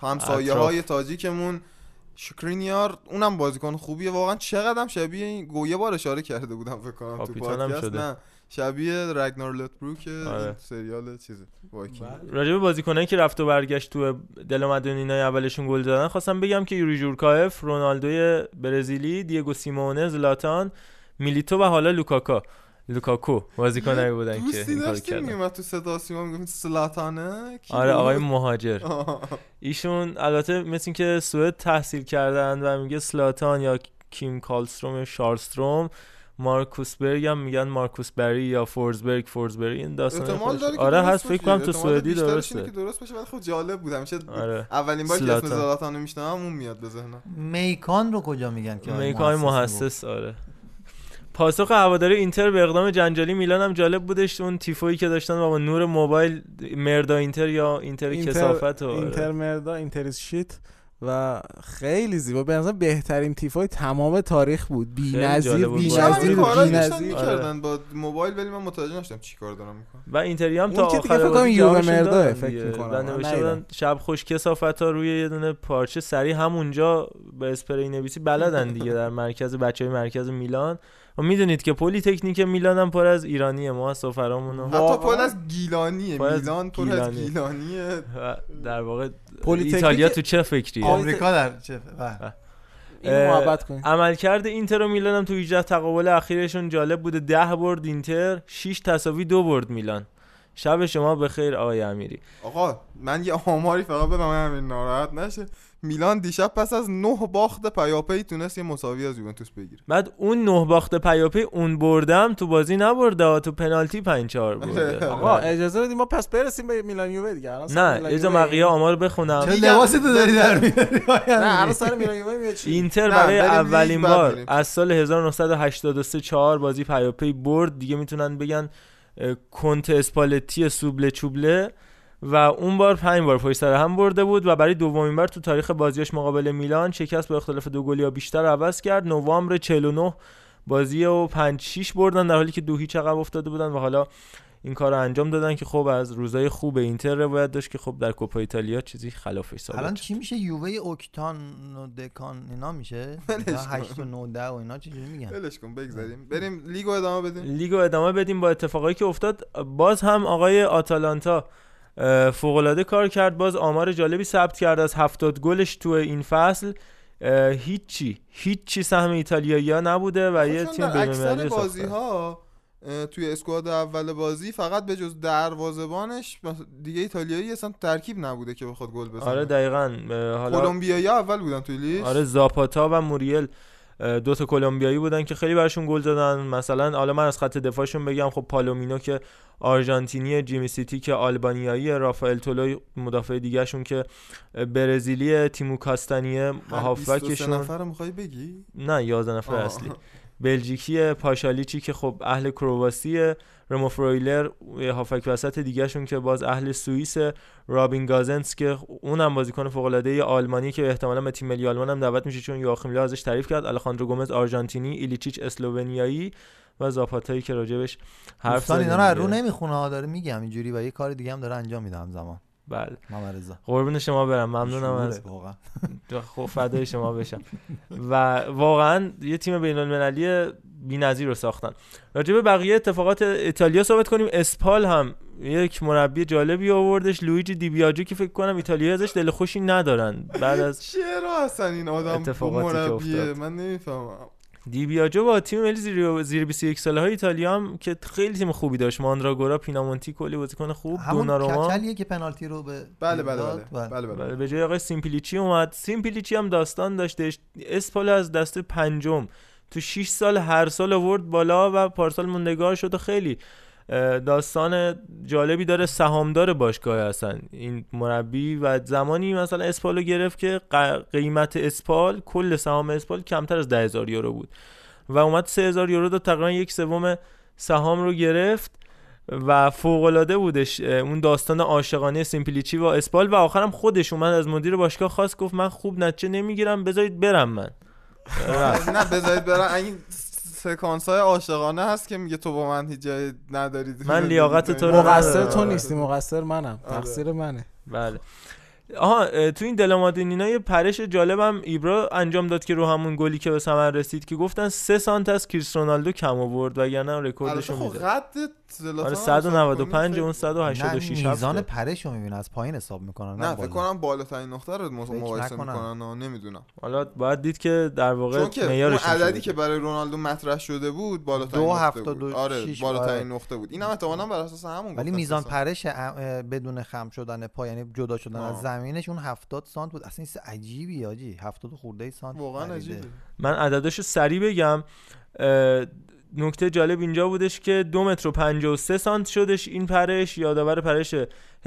همسایه های تاجیکمون شکرینیار اونم بازیکن خوبیه واقعا چقدرم شبیه این گو یه بار اشاره کرده بودم فکر کنم تو پادکست. نه شبیه رگنار لوتبروک آره. این سریال چیزه وایکینگ راجع به بازیکنایی که رفت و برگشت تو دلا مدونینای اولشون گل زدن خواستم بگم که یوری جورکایف رونالدوی برزیلی دیگو سیمونه زلاتان میلیتو و حالا لوکاکا لوکاکو بازیکنایی بودن که این کارو داشتیم کردن میومد تو صدا سیما می‌گفت سلاتانه آره؟ آقای مهاجر. ایشون البته مثل اینکه سوئد تحصیل کردن و میگه سلاتان یا کیم کالستروم یا شارلستروم مارکوس برگ هم میگن مارکوس بری یا فورزبرگ فورزبری این داستان آره هست فکر. کنم تو سوئدی درسته که درست باشه ولی خب جالب بود همیشه آره. اولین بار که اسم زلاتان. رو میشنوم اون میاد به ذهنم میکان رو کجا میگن که میکای محسس آره پاسخ هواداری اینتر به اقدام جنجالی میلان هم جالب بودش اون تیفویی که داشتن و با نور موبایل مردا اینتر یا اینتر, کسافت و آره. اینتر مردا اینتر شیت و خیلی زیبا به نظر بهترین تیفای تمام تاریخ بود بی‌نظیر جالب بود. بی‌نظیر داشتن بی‌نظیر می‌کردن با موبایل ولی من متوجه نشدم چی کار دارم می‌کنم و اینتری هم اون تا آخر فکر کنم بازی یووه دادن فکر دیگه. می‌کنم. بودن شب خوش کسافت ها روی یه دونه پارچه سری همونجا به اسپری نویسی بلدن دیگه در مرکز بچه های مرکز میلان و می‌دونید که پلی تکنیک میلان هم پر از ایرانیه ما از سفرامون. حتی پر از گیلانیه میلان پر از گیلانیه. در واقع ایتالیا تو چه فکریه؟ آمریکا در چه بله. اینو محبت کنید عملکرد اینتر و میلان هم تو 18 تقابل اخیرشون جالب بوده. 10 برد اینتر 6 تساوی دو برد میلان. شب شما بخیر آقای امیری. آقا من یه آماری فقط بدم همین ناراحت نشه. میلان دیشب پس از نه باخت پیاپی تونست یه مساوی از یوونتوس بگیره. بعد اون نه باخت پیاپی اون بردم تو بازی نبرده تو پنالتی 5 4 برده. آقا اجازه بدید ما پس برسیم به میلان یووه دیگه. نه میلان یه یووه. بقیه آمار بخونم. چه لباس تو داری در میاری؟ نه الان سر میلان یووه میاد چی؟ اینتر برای اولین بار. از سال 1983 4 بازی پیاپی برد. دیگه می‌تونن بگن کنت اسپالتی سوبله چوبله. و اون بار پنج بار پشت سر هم برده بود و برای دومین بار تو تاریخ بازیش مقابل میلان شکست با اختلاف دو گل یا بیشتر عوض کرد. نوامبر 49 بازی و 5 6 بردن در حالی که دو هیچ عقب افتاده بودن و حالا این کار رو انجام دادن که خب از روزای خوب اینتر روایت داشت که خب در کوپا ایتالیا چیزی خلافش ثابت الان. چی میشه؟ یووه اوکتان و دکان اینا میشه؟ ولش کن. 8 و 9 10 و اینا چجوری میگن؟ ولش کن بگذاریم. بریم لیگو ادامه بدیم. لیگو ادامه بدیم با اتفاقایی که افتاد. باز هم آقای آتالانتا فوق العاده کار کرد. باز آمار جالبی ثبت کرد از 70 گلش تو این فصل. هیچی هیچی سهم ایتالیایی نبوده و یه تیم اکثر بازی. ها توی squad اول بازی فقط به جز دروازه‌بانش بس- دیگه ایتالیایی اصلا ترکیب نبوده که بخواد گل بزنه. آره دقیقا. حالا کلمبیایی اول بودن توی لیست آره زاپاتا و موریل. دو تا کلمبیایی بودن که خیلی براشون گل زدن. مثلا حالا من از خط دفاعشون بگم خب پالومینو که آرژانتینی جیمشیتی که آلبانیایی رافائل تولوی مدافع دیگهشون که برزیلی تیمو کاستانیه هر 23 هافبکشون. نفر رو می‌خوای بگی؟ نه 11 نفر آه. اصلی. بلژیکی پاشالیچی که خب اهل کرواسیه رمو فرویلر هافک وسط دیگهشون که باز اهل سوئیس رابین گازنس که اونم بازیکن فوق العاده آلمانی که احتمالاً به تیم ملی آلمان هم دعوت میشه چون یواخیم لو ازش تعریف کرد الخاندرو گومز آرژانتینی ایلیچیچ اسلوونیایی و زاپاتایی که راجبش حرف زدیم اینا رو رو. نمی‌خونه داره میگم اینجوری و یه کار دیگه هم داره انجام میده همزمان بله. قربون شما برم ممنونم از خب فدای شما بشم. و واقعا یه تیم بین المللی بی‌نظیر رو ساختن. راجع به بقیه اتفاقات ایتالیا صحبت کنیم. اسپال هم یک مربی جالبی آوردش. لویجی دیبیاجو که فکر کنم ایتالیا ازش دل خوشی ندارن. بعد از چرا اصلا این آدم مربیه. من نمی‌فهمم. دیبیاجو با تیم ملی زیر زیر 21 ساله های ایتالیا هم که خیلی تیم خوبی داشت. ماندراگورا پینامونتی کلی بازیکن خوب همون دوناروما. کچلیه که پنالتی رو به بله بله بله و- بله بله. بله به جای آقای سیمپلیچی اومد. سیمپلیچی هم داستان داشتش. اسپال از دسته پنجم. تو 6 سال هر سال آورد بالا و پارسال موندگار شد و خیلی داستان جالبی داره سهامدار باشگاه هستن. این مربی و زمانی مثلا اسپالو گرفت که قیمت اسپال کل سهام اسپال کمتر از 10000 یورو بود. و اومد 3000 یورو داد تقریبا یک سوم سهام رو گرفت و فوق العاده بودش اون داستان عاشقانه سیمپلیچی و اسپال. و آخرم خودش اومد از مدیر باشگاه خواست گفت من خوب نتیجه نمی‌گیرم بذارید برم من. نه بذارید برم. این سکانس های عاشقانه هست که میگه تو با من هیچ جایی ندارید من لیاقت تو رو مقصر. تو نیستی مقصر منم. آره. تقصیر منه. بله. آها تو این دلا مدونینا یه پرش جالبم ایبرا انجام داد که رو همون گلی که به ثمر رسید که گفتن سه سانت از کریس رونالدو کم آورد وگرنه رکوردش رو خب زلاتان آره هم 195 حساب اون کنی 186 نه میزان پرش رو می‌بینه از پایین حساب می‌کنن نه فکر کنم بالاترین نقطه رو مقایسه. می‌کنن نه نمی‌دونم. حالا باید دید که در واقع چون که اون معیارش عددی که برای رونالدو مطرح شده بود بالاترین دو نقطه بود. و آره بالاترین آره. نقطه بود. اینم احتمالاً بر اساس همون ولی میزان پرش بدون خم شدن پا یعنی جدا شدن. از زمینش اون 70 سانت بود. اصلا این عجیبی آجی. 70 خورده سانت واقعا. عجیبه. من عدداشو سریع بگم نکته جالب اینجا بودش که دو متر و 53 سانت شدش این پرش یادآور پرش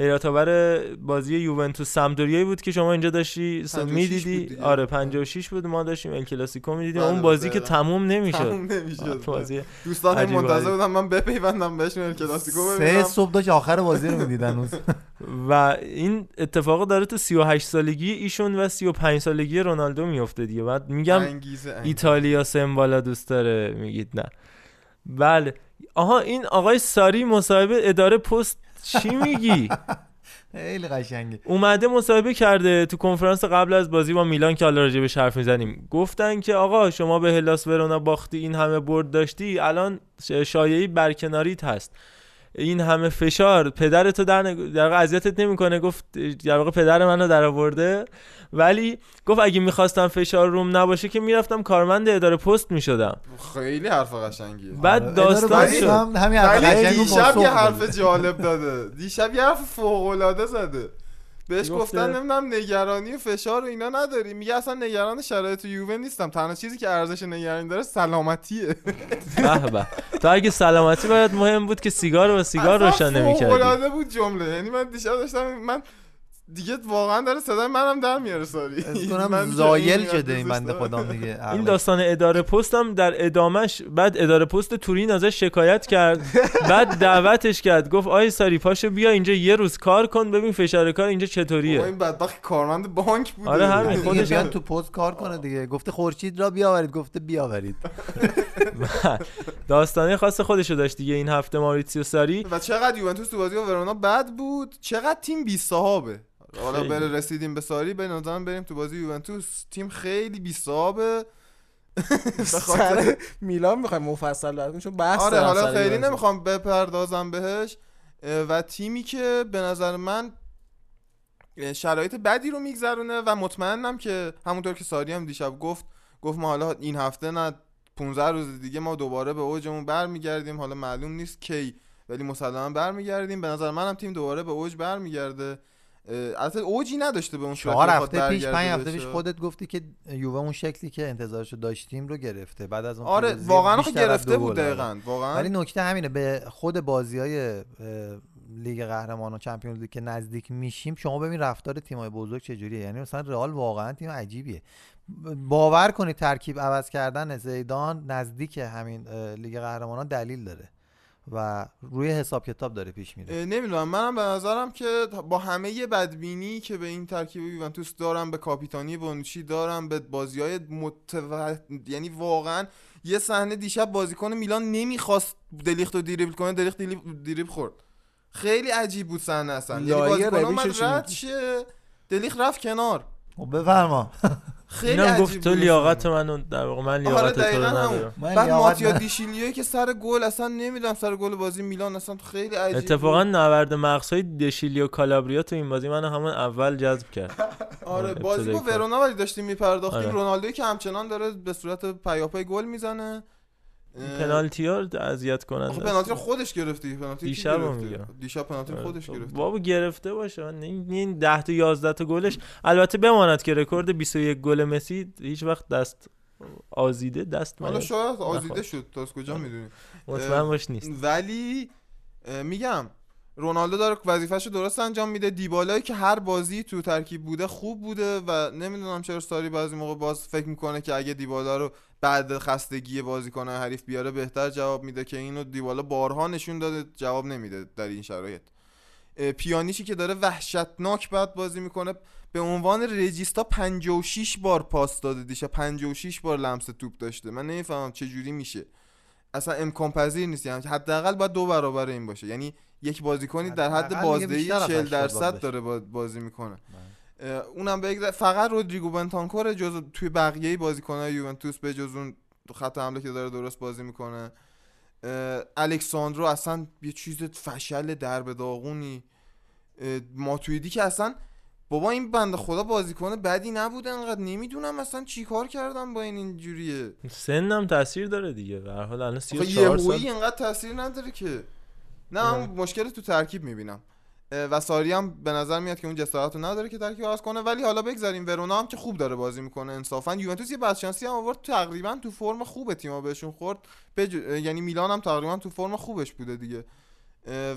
حیرت آور بازی یوونتوس سمدوریایی بود که شما اینجا داشتی 56 بود می‌دیدی. آره 56 بود ما داشتیم ال کلاسیکو می‌دیدیم. بله، اون بازی که دقیقاً. تموم نمی‌شد. تموم نمی‌شد بازی دوستان منتظر. بودن من بپیوندم بهشون ال کلاسیکو سه ببینم. صبح داشت آخر بازی رو می‌دیدن و این اتفاق داره تو 38 سالگی ایشون و 35 سالگی رونالدو میفته دیگه. بعد میگم انگیزه انگیزه. ایتالیا سمبالا دوست داره میگید نه. بله. آها این آقای ساری مصاحبه اداره پست چی میگی؟ خیلی قشنگه. اومده مصاحبه کرده تو کنفرانس قبل از بازی با میلان که حالا راجبش حرف می‌زنیم. گفتن که آقا شما به هلاس ورونا باختی این همه برد داشتی الان شایعی برکناریت هست. این همه فشار پدر تو در, نگ- در واقع اذیتت نمی‌کنه گفت در واقع پدر منو در آورده ولی گفت اگه می‌خواستم فشار روم نباشه که می‌رفتم کارمند اداره پست می‌شدم. خیلی حرف قشنگیه. بعد آره، داستان شد. هم همین حرف دیشب یه حرف. جالب داده. دیشب یه حرف فوق العاده زده. بهش گفته؟ گفتن نمی‌دونم نگرانی و فشار و اینا نداری. میگه اصلا نگران شرایط یووه نیستم. تنها چیزی که ارزش نگرانی داره سلامتیه. به به. تو اگه سلامتی باید مهم بود که سیگار و سیگار روشن نمی‌کردی. بود جمله. یعنی من دیشب داشتم من دیگه واقعا داره صدای منم در میاره ساری کنم زایل شده این بنده. خدا دیگه. این. داستان اداره پست هم در ادامش بعد اداره پست تورین ازش شکایت کرد. بعد دعوتش کرد. گفت آی ساری پاشو بیا اینجا یه روز کار کن ببین فشار کار اینجا چطوریه. این بدبخت کارمند بانک بوده. آره همین. دیگه خودش بیان تو پست کار کنه دیگه. گفته خورشید را بیاورید گفته بیاورید. داستانه خاص خودشو داشت دیگه این هفته ماریتسیو ساری. و چقدر یوونتوس تو بازی با ورونا بد بود؟ چقدر تیم بی صحابه حالا. بره رسیدیم به ساری به نظرم بریم تو بازی یوونتوس. تیم خیلی بی صحابه سر میلان می‌خوایم مفصل بعد چون بحث آره دارم حالا خیلی. نمی‌خوام بپردازم بهش. و تیمی که به نظر من شرایط بدی رو میگذرونه و مطمئنم که همونطور که ساری هم دیشب گفت گفت ما حالا این هفته نه 15 روز دیگه ما دوباره به اوجمون برمیگردیم. حالا معلوم نیست کی ولی مسلما برمیگردیم. به نظر منم تیم دوباره به اوج برمیگرده. البته اوجی نداشته به اون چهار هفته پیش پنج هفته. پیش خودت گفتی که یووه اون شکلی که انتظارشو داشتیم رو گرفته. بعد از اون آره واقعا گرفته بود. دقیقاً واقعا. ولی نکته همینه به خود بازی های لیگ قهرمانان چمپیونز لیگ که نزدیک میشیم شما ببین رفتار تیمای بزرگ چجوریه. یعنی مثلا رئال واقعا تیم عجیبیه. باور کنید ترکیب عوض کردن زیدان نزدیک همین لیگ قهرمانان دلیل داره. و روی حساب کتاب داره پیش میره. نمی‌دونم. منم به نظرم که با همه بدبینی که به این ترکیب یوونتوس دارم به کاپیتانی بونوچی دارم به بازی های متو... یعنی واقعا یه صحنه دیشب بازیکن میلان نمی‌خواست دلیخت رو دریبل کنه دلیخت دریبل خورد. خیلی عجیب بود صحنه اصلا. یعنی بازیکن اومد رد؟ شه دلیخ رفت کنار. خب بفرما. خیلی اینم گفت تو لیاقت منو در واقع من لیاقت تو رو ندارم بعد ماتیا نه. دیشیلیوی که سر گل اصلا نمی‌دونم سر گل بازی میلان اصلا خیلی عجیب اتفاقا. نبرد مغزهای دشیلی و کالابریا تو این بازی منو همون اول جذب کرد آره بازی با. ورونا ولی داشتیم میپرداختیم آره. رونالدوی که همچنان داره به صورت پیاپی گل می‌زنه پنالتی ها اذیت کننده آخه پنالتی خودش گرفتی پنالتی دیشب گرفته؟ میگم. دیشب پنالتی رو خودش گرفت بابا گرفته باشه. من این این 10 تا 11 تا گلش. البته بماند که رکورد 21 گل مسی هیچ وقت دست آزیده دست حالا من شاید نخورد. آزیده شد. تا از کجا می‌دونی مطمئن باش نیست. ولی میگم رونالدو داره وظیفه‌ش رو درست انجام میده. دیبالایی که هر بازی تو ترکیب بوده خوب بوده و نمی‌دونم چرا ساری بعضی موقع باز فکر می‌کنه که اگه دیبالا رو بعد خستگی بازیکن حریف بیاره بهتر جواب میده که اینو دیبالا بارها نشون داده جواب نمیده در این شرایط. پیانیشی که داره وحشتناک بد بازی می‌کنه. به عنوان رجیستا 56 بار پاس داده دیشه 56 بار لمس توپ داشته. من نمی‌فهمم چه جوری میشه. اصلا امکان پذیر نیست. یعنی حداقل باید دو برابر این باشه. یعنی یک بازیکنی در حد بازدهی بیشتر از 40 80 باید درصد. داره با- بازی می‌کنه. اه، اونم بگذار فقط رودریگو بنتانکور جز توی بقیه بازیکن‌های یوونتوس به جز اون خط حمله که داره درست بازی می‌کنه. الکساندرو اصلا یه چیز فشل در به داغونی. ماتویدی که اصلا بابا این بنده خدا بازیکن بدی نبوده انقدر. نمی‌دونم اصلا چی کار کردم با این اینجوریه. سنم تاثیر داره دیگه. به هر حال الان آخه 34 سال اینقدر تاثیر نداره که. نه من مشکل تو ترکیب می‌بینم. و ساری هم به نظر میاد که اون جسارت رو نداره که ترکیب عوض کنه. ولی حالا بگذاریم ورونا هم که خوب داره بازی می‌کنه انصافا. یوونتوس یه بدشانسی هم آورد تقریبا تو فرم خوبه تیم‌ها بهشون خورد. بج... یعنی میلان هم تقریبا تو فرم خوبش بوده دیگه.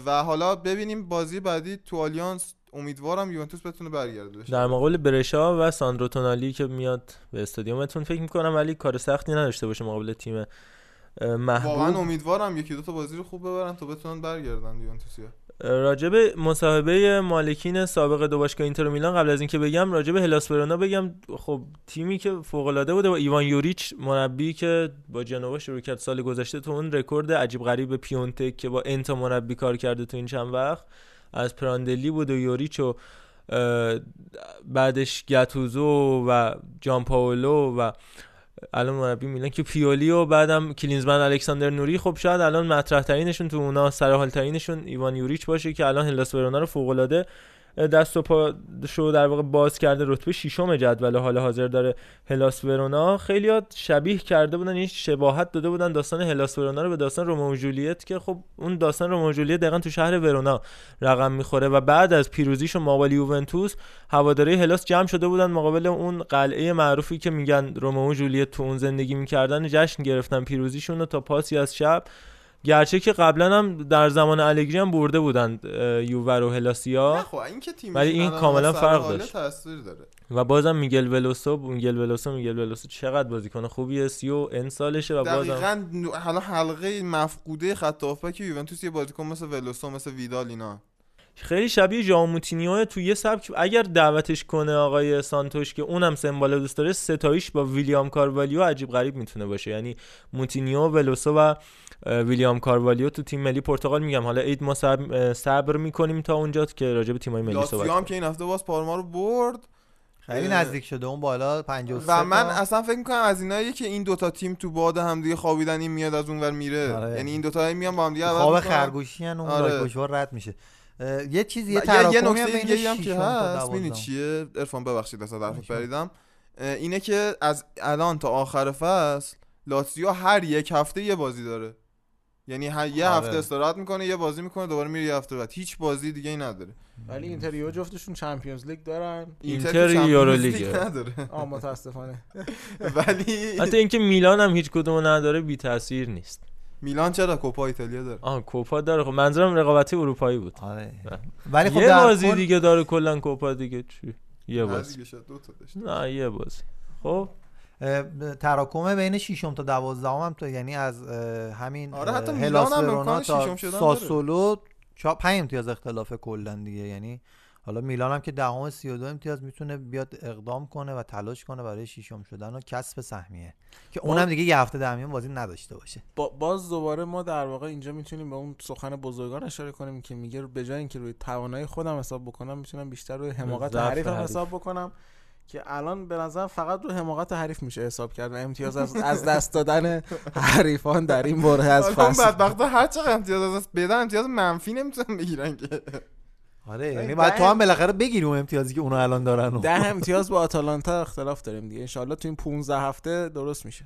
و حالا ببینیم بازی بعدی تو آلیانس امیدوارم یوونتوس بتونه برگرده بشه. در مقابل برشا و ساندرو تونالی که میاد به استادیومتون فکر می‌کنم ولی کار سختی نداشته باشه مقابل تیم اه، واقعا محبوب امیدوارم یکی دو تا بازی رو خوب ببرن تا بتونن برگردن یوونتوسیا. راجب مصاحبه مالکین سابق دو باشگاه اینتر میلان قبل از اینکه بگم راجب هلاس ورونا بگم. خب تیمی که فوق العاده بوده با ایوان یوریچ مربی که با جنوا شروع کرد سال گذشته تو اون رکورد عجیب غریب پیونتک که با انتا مربی کار کرده تو این چند وقت. از پراندلی بود و یوریچ و بعدش گاتوزو و جان پاولو و الان مربی میلان که پیولی و بعدم کلینزمن الکساندر نوری. خب شاید الان مطرح ترینشون تو اونا سرحال ترینشون ایوان یوریچ باشه که الان هلاس ورونا رو فوق العاده دست و پا شو در واقع باز کرده رتبه ششم جدول. حال حاضر داره هلاس ورونا خیلی شبیه کرده بودن این شباهت داده بودن داستان هلاس ورونا رو به داستان رومئو و جولیت که خب اون داستان رومئو و جولیت دقیقا تو شهر ورونا رقم می‌خوره. و بعد از پیروزیشون مقابل یوونتوس هواداری هلاس جمع شده بودن مقابل اون قلعه معروفی که میگن رومئو و جولیت تو اون زندگی می‌کردن جشن گرفتن پیروزیشون رو تا پاسی از شب. گرچه که قبلا هم در زمان الگری هم برده بودن اه، یووه و هلاسیا. خب این که تیم ولی این کاملا فرق داشت. تاثیر داره. و بازم میگل ولوسو میگل ولوسو میگل ولوسو چقدر بازیکن خوبیه سی و ان سالشه و بازم دقیقا حالا حلقه مفقوده خط هافبک یوونتوس یه بازیکن مثل ولوسو مثل ویدال اینا. خیلی شبیه ژائو موتینیو تو یه سبک. اگر دعوتش کنه آقای سانتوش که اونم سمبال دوست داره ستایش با ویلیام کاروالیو عجیب غریب می‌تونه باشه. یعنی موتینیو ولوسو و ویلیام کاروالیو تو تیم ملی پرتغال میگم حالا عید ما صبر, می‌کنیم تا اونجا که راجع به تیمای ملی صحبت هم که این هفته باز پارما رو برد خیلی نزدیک شده اون بالا 53 و من تا. اصلا فکر می‌کنم از اینایی که این دوتا تیم تو باد همدیگه خوابیدن این میاد از اونور میره آره. یعنی این دوتا میان با هم دیگه خواب. خرگوشی اون آره. رد میشه یه چیزی یه یه, هم نکته دیگه هم که هست ببینید دوازدهم. چیه عرفان ببخشید وسط حرف پریدم اینه که از الان تا آخر فصل لاتزیو هر یک هفته یه بازی داره یعنی هر یه آره. هفته استراحت می‌کنه یه بازی می‌کنه دوباره میره یه هفته بعد. هیچ بازی دیگه ای نداره. ولی اینتر یووه جفتشون Champions League دارن. اینتر Euro League. نداره. آه متاسفانه. ولی حتی اینکه میلان هم هیچ کدومو نداره بی تاثیر نیست. میلان چرا کوپا ایتالیا داره؟ آه کوپا داره. خب منظورم رقابتی اروپایی بود. آره. نه. ولی خب یه بازی دیگه داره کلا کوپا دیگه. چی؟ یه بازی. دیگه شاید دو تا داشت نه یه بازی. خب؟ تراکم بین ششم تا دوازدهم هم تا یعنی از همین آره، حتی میلان هلاس هم ورونا امکان تا ششم شدن داره. ساسولو چا- پنج امتیاز اختلاف کلا دیگه یعنی حالا میلان هم که دهم 32 امتیاز می‌تونه بیاد اقدام کنه و تلاش کنه برای ششم شدن و کسب سهمیه که اونم دیگه یه هفته در میان بازی نداشته باشه با باز دوباره ما در واقع اینجا می‌تونیم به اون سخن بزرگان اشاره کنیم که میگه به جای اینکه روی توانایی خودم حساب بکنم می‌تونم بیشتر روی حماقت حریفم حریف. حساب بکنم که الان به نظر فقط رو حماقت حریف میشه حساب کرد و امتیاز از, از دست دادن حریفان در این بره از فصل. بدبختا هر چقدر امتیاز از دست بدن امتیاز منفی نمی‌تونن بگیرن که. آره یعنی بعد تو هم بالاخره بگیری اون امتیازی که اونا الان دارن ده امتیاز با آتالانتا اختلاف داریم دیگه. انشالله تو این 15 هفته درست میشه.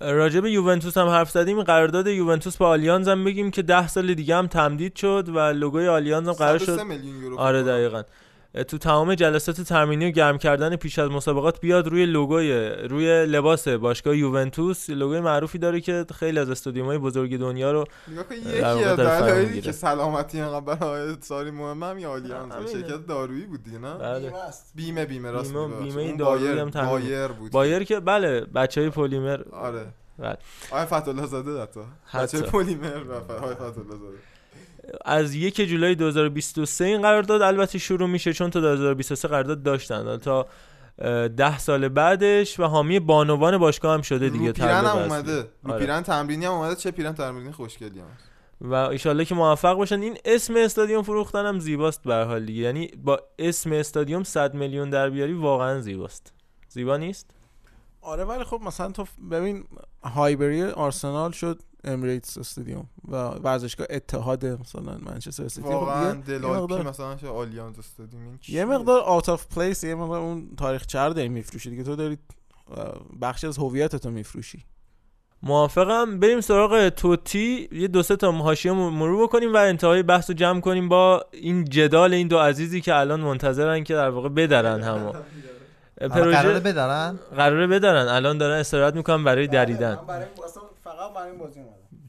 راجع به یوونتوس هم حرف زدیم. قرارداد یوونتوس با آلیانز هم بگیم که ده سال دیگه هم تمدید شد و لوگوی آلیانز هم قرار 103 شد میلیون یورو آره. دقیقا. تو تمام جلسات ترمینی و گرم کردن پیش از مسابقات بیاد روی لوگوی روی لباس باشگاه یوونتوس. لوگوی معروفی داره که خیلی از استادیوم‌های بزرگ دنیا رو نگاه کن در یکی از دلایلی. که سلامتی اینقدر برای ساری مهمه هم آلیانز. شرکت دارویی بود دیگه نه؟ بله. بیمه بیمه راست بیمه بیمه دارویی بایر- هم تامین بایر بود. بایر که بله بچه های پلیمر. آره. بله. آقای فتحالله زاده حتی. بچه پلیمر و آقای فتحالله زاده. از یک جولای 2023 این قرارداد البته شروع میشه چون تا 2023 قرارداد داشتن. تا ده سال بعدش و حامی بانوان باشگاه هم شده دیگه رو پیرن هم اومده. رو آره. پیرن تمرینی هم اومده. چه پیرن تمرینی خوشگلی هم. و ایشالله که موفق باشن. این اسم استادیوم فروختن هم زیباست به حال دیگه. یعنی با اسم استادیوم 100 میلیون در بیاری واقعا زیباست. زیبا نیست؟ آره ولی خب مثلا تو ببین هایبری آرسنال شد. امیریتس استادیوم و ورزشگاه اتحاد مثلا منچستر سیتی. خب واقعا مقدار- مثلا چه آلیانز استادیوم؟ یه مقدار out of place یه مقدار اون تاریخ داری میفروشی دیگه. تو داری بخشی از هویتتو میفروشی. موافقم. بریم سراغ توتی. یه دو سه تا حاشیه مرور بکنیم و انتهای بحث رو جمع کنیم با این جدال این دو عزیزی که الان منتظرن که در واقع بدرن همو. قراره بدارن قراره بدرن. الان دارن استراحت می‌کنن برای دریدن. برای این بازی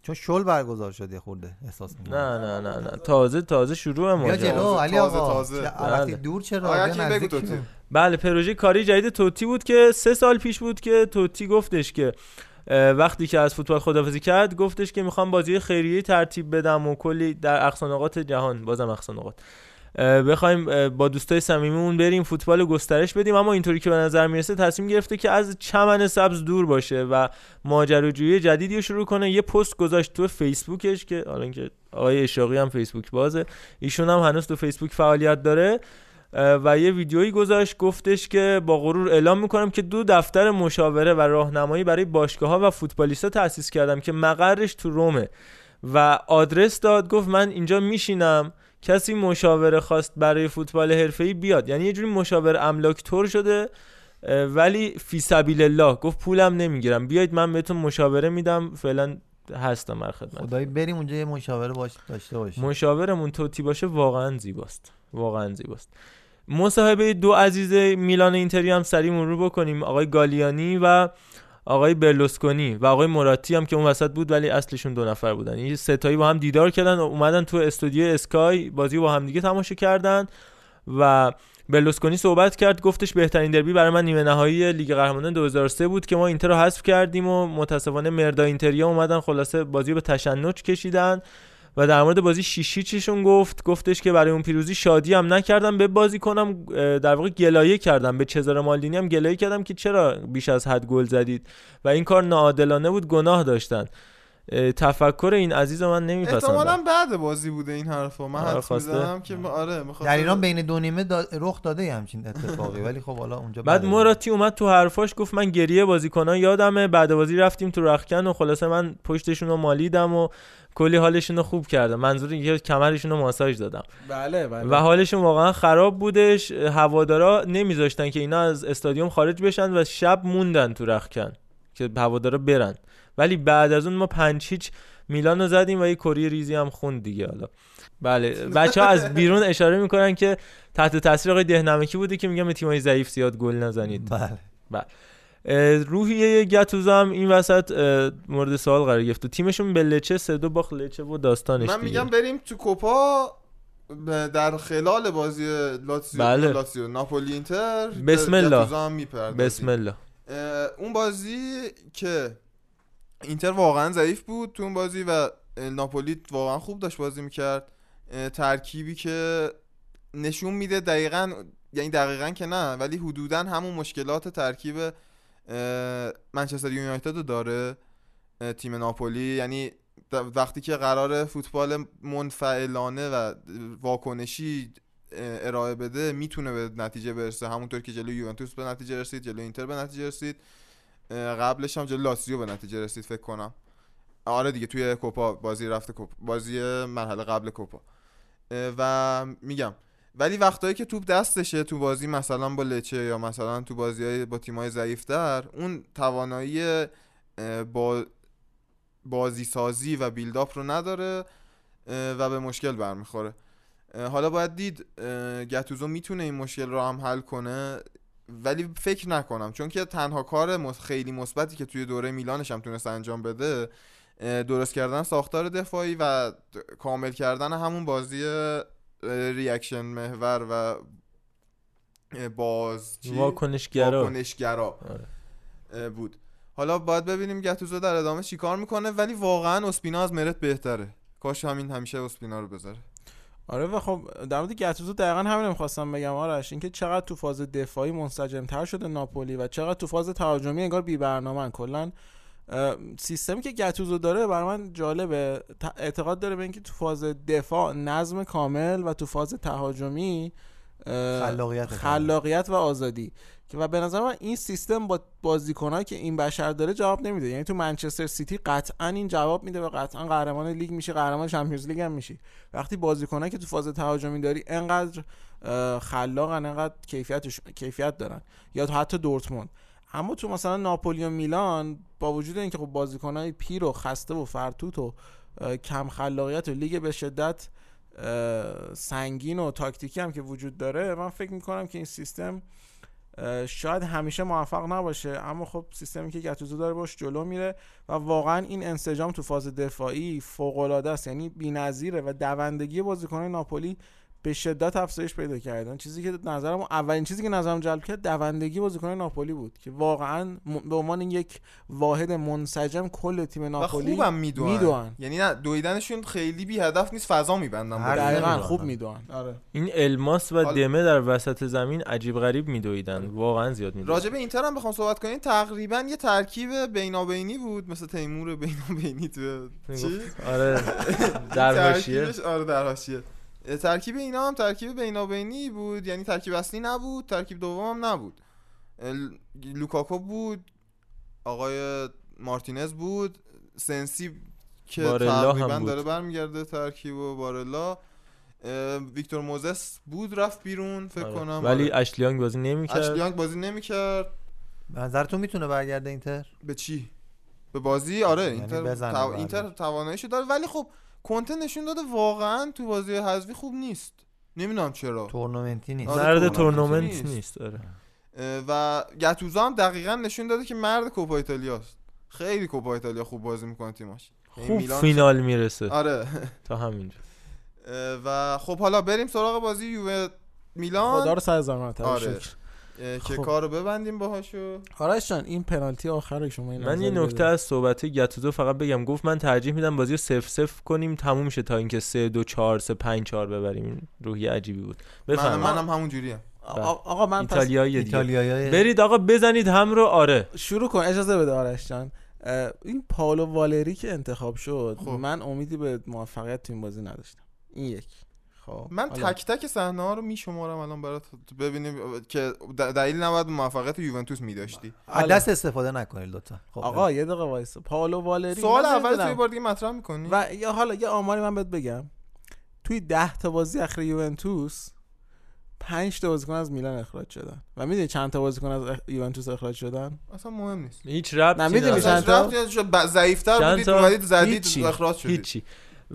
چون شل برگزار شد یه خورده احساس می‌کنم نه نه نه نه تازه تازه شروع ماجرا جلو علی تازه- آقا تازه. چه-. وقتی دور چرا کی بگو نزدیک. بله پروژه کاری جدید توتی بود که سه سال پیش بود که توتی گفتش که وقتی که از فوتبال خدافزی کرد گفتش که می‌خوام بازی خیریه ترتیب بدم و کلی در اقصا نقاط جهان بازم اقصا نقاط اه، بخوایم با دوستای صمیمیمون بریم فوتبال گسترش بدیم. اما اینطوری که به نظر می‌رسه تصمیم گرفته که از چمن سبز دور باشه و ماجراجویی جدیدی رو شروع کنه. یه پست گذاشت تو فیسبوکش که حالا اینکه آقای اشاقی هم فیسبوک بازه ایشون هم هنوز تو فیسبوک فعالیت داره. و یه ویدیویی گذاشت گفتش که با غرور اعلام می‌کنم که دو دفتر مشاوره و راهنمایی برای باشگاه ها و فوتبالیستا تأسیس کردم که مقرش تو رومه. و آدرس داد گفت من اینجا میشینم. کسی مشاوره خواست برای فوتبال حرفه‌ای بیاد. یعنی یه جوری مشاور املاک تور شده ولی فی سبیل الله. گفت پولم نمی‌گیرم. بیاید من بهتون مشاوره میدم. فعلا هستم در خدمت. خدایی بریم اونجا یه مشاوره باش داشته باشیم. مشاورمون توتی باشه واقعا زیباست. واقعا زیباست. مصاحبه دو عزیز میلان اینتری هم سریع مرور بکنیم. آقای گالیانی و آقای برلوسکونی و آقای موراتی هم که اون وسط بود ولی اصلشون دو نفر بودن. این ستایی با هم دیدار کردن و اومدن تو استودیو اسکای بازی با هم دیگه تماشا کردن و برلوسکونی صحبت کرد گفتش بهترین دربی برای من نیمه نهایی لیگ قهرمانان 2003 بود که ما اینتر رو حذف کردیم و متاسفانه مردا اینتریا اومدن خلاصه بازی رو به تشنج کشیدن. و در مورد بازی شیشی چیشون گفت گفتش که برای اون پیروزی شادی هم نکردم به بازی کنم در واقع گلایه کردم. به چزار مالدینی هم گلایه کردم که چرا بیش از حد گل زدید؟ و این کار ناعادلانه بود گناه داشتن. تفکر این عزیز من نمیپسندم. احتمالا بعد بازی بوده این حرفا. من آره، حدس خواسته. می‌زنم که آره در ایران بین دو نیمه دا... رخ داده همچین اتفاقی ولی خب حالا اونجا بعد بده. موراتی اومد تو حرفاش گفت من گریه بازیکنان یادمه. بعد بازی رفتیم تو رخکن و خلاصه من پشتشون رو مالیدم و کلی حالشون رو خوب کردم. منظور اینکه کمرشون رو ماساژ دادم. بله بله. و حالشون واقعا خراب بودش. هوادارا نمیذاشتن که اینا از استادیوم خارج بشن و شب موندن تو رخکن که هوادارا برن. ولی بعد از اون ما پنج هیچ میلان رو زدیم و یه کری ریزی هم خوند دیگه حالا. بله بچه ها از بیرون اشاره می‌کنن که تحت تاثیر آقای دهنمکی بوده که میگم تیمای ضعیف زیاد گل نزنید. بله. بله. روحیه گتوزو هم این وسط مورد سوال قرار گرفت. و تیمشون به لچه سه دو باخت لچه و داستانش من. میگم بریم تو کوپا در خلال بازی لاتسیو بله. لاتسیو ناپولی اینتر بسم الله. بسم الله. اون بازی که اینتر واقعا ضعیف بود تو اون بازی و ناپولی واقعا خوب داشت بازی می‌کرد. ترکیبی که نشون میده دقیقا یعنی دقیقا که نه ولی حدودا همون مشکلات ترکیب منچستر یونایتد رو داره تیم ناپولی. یعنی وقتی که قرار فوتبال منفعلانه و واکنشی ارائه بده می‌تونه به نتیجه برسه. همونطور که جلوی یوونتوس به نتیجه رسید جلوی اینتر به نتیجه رسید. قبلش هم جلوی لاتزیو به نتیجه رسید فکر کنم. آره دیگه توی کوپا بازی رفته کوپا بازی مرحله قبل کوپا. و میگم ولی وقتایی که توپ دستشه تو بازی مثلا با لچه یا مثلا تو بازی های با تیمای ضعیفتر اون توانایی با بازی سازی و بیلداپ رو نداره و به مشکل برمیخوره. حالا باید دید گتوزو می‌تونه این مشکل رو هم حل کنه. ولی فکر نکنم چون که تنها کار خیلی مثبتی که توی دوره میلانش هم تونست انجام بده درست کردن ساختار دفاعی و کامل کردن همون بازی reaction محور و باز؟ واکنشگرا. واکنشگرا آره. بود حالا باید ببینیم گتوزو در ادامه چیکار می‌کنه ولی واقعا اسپینا از مرت بهتره کاش همین همیشه اسپینا رو بذاره آره و خب در مورد گتوزو دقیقا همین می‌خواستم بگم آرش اینکه چقدر تو فاز دفاعی منسجمتر شده ناپولی و چقدر تو فاز تهاجمی انگار بی برنامه کلا سیستمی که گتوزو داره برای من جالبه اعتقاد داره به اینکه تو فاز دفاع نظم کامل و تو فاز تهاجمی خلاقیت. خلاقیت و آزادی و به نظر من این سیستم با بازیکنایی که این بشر داره جواب نمیده. یعنی تو منچستر سیتی قطعا این جواب میده و قطعا قهرمان لیگ میشه قهرمان چمپیونز لیگ هم میشی. وقتی بازیکنایی که تو فاز تهاجمی داری انقدر خلاقن انقدر کیفیتش کیفیت دارن. یا حتی دورتموند. اما تو مثلا ناپولی و میلان با وجود اینکه خب بازیکنای پیر و خسته و فرتوت و کم خلاقیت و لیگ به شدت سنگین و تاکتیکی هم که وجود داره من فکر می‌کنم که این سیستم شاید همیشه موفق نباشه اما خب سیستمی که گتوزو داره باش جلو میره و واقعا این انسجام تو فاز دفاعی فوق العاده است یعنی بی‌نظیره و دوندگی بازیکنان ناپولی به شدت افزایش پیدا کردن. چیزی که نظرم اولین چیزی که نظرم جلب کرد دوندگی بازیکن ناپولی بود که واقعا به عنوان یک واحد منسجم کل تیم و ناپولی خوبم می‌دونن. می‌دونن. یعنی نه دویدنشون خیلی بی هدف نیست فضا میبندن دقیقاً خوب می‌دونن. آره. این الماس و دمه در وسط زمین عجیب غریب میدویدن. واقعا زیاد میدویدن. راجع به اینتر هم بخوام صحبت کنیم. تقریبا یه ترکیب بینابینی بود. مثل تیمور بینابینی تو چی؟ آره، در حاشیه. آره در حاشیه ترکیب اینا هم ترکیب بینابینی بود. یعنی ترکیب اصلی نبود ترکیب دوم هم نبود. لوکاکو بود آقای مارتینز بود. سنسی که تقریبا بود. داره برمیگرده ترکیب و بارلا. ویکتور موزس بود رفت بیرون فکر آره. کنم ولی آره. اشلیانگ بازی نمی‌کرد. اشلیانگ بازی نمی‌کرد. به نظرتون می‌تونه برگرده اینتر؟ به چی؟ به بازی؟ آره یعنی اینتر تو... اینتر تواناییشو داره. ولی خب کنته نشون داده واقعا تو بازی حذفی خوب نیست. نمی‌دونم چرا. تورنمنتی نیست. آره، مرد تورنمنتی تورنمنت نیست. آره. اه، و گتوزو هم دقیقا نشون داده که مرد کوپا ایتالیاست. خیلی کوپا ایتالیا خوب بازی می‌کنه تیماش. یعنی خوب میلان فینال می‌رسه. آره. تا همینجا. و خب حالا بریم سراغ بازی یووه میلان. خدا رو سر زحمت آره. شکر. که خب. کارو ببندیم باهاشو. آرش جان این پنالتی آخر شما این من یه نکته. از صحبت گتوزو فقط بگم. گفت من ترجیح میدم بازی رو سف سف کنیم تموم شه تا اینکه 3 2 4 3 5 4 ببریم. این روحیه عجیبی بود. من بفهم منم همون جوریم آ- آقا من پس ایتالیایی ایتالیایی. برید آقا بزنید هم رو. آره. شروع کن اجازه بده آرش جان. این پاولو والری که انتخاب شد خب. من امیدی به موفقیت تو این بازی نداشتم. این یک. خب. من حالا. تک تک صحنه ها رو میشمارم الان برات ببینیم که دلیل نباید موفقیت یوونتوس میداشتی. از دست استفاده نکنید لطفا. خب. آقا یه دقیقه وایسا پاولو والری سوال اول. توی بار دیگه مطرح می‌کنی؟ و یا حالا یه آماری من بهت بگم. توی ده تا بازی اخیر یوونتوس پنج تا بازیکن از میلان اخراج شدن. و می‌دونی چند تا بازیکن از یوونتوس اخراج شدن؟ اصلا مهم نیست. هیچ ربطی نه، می‌دونی نداره. چند تا؟ ضعیفتر بودید؟ اومدید زدید. اخراج شدید. هیچی.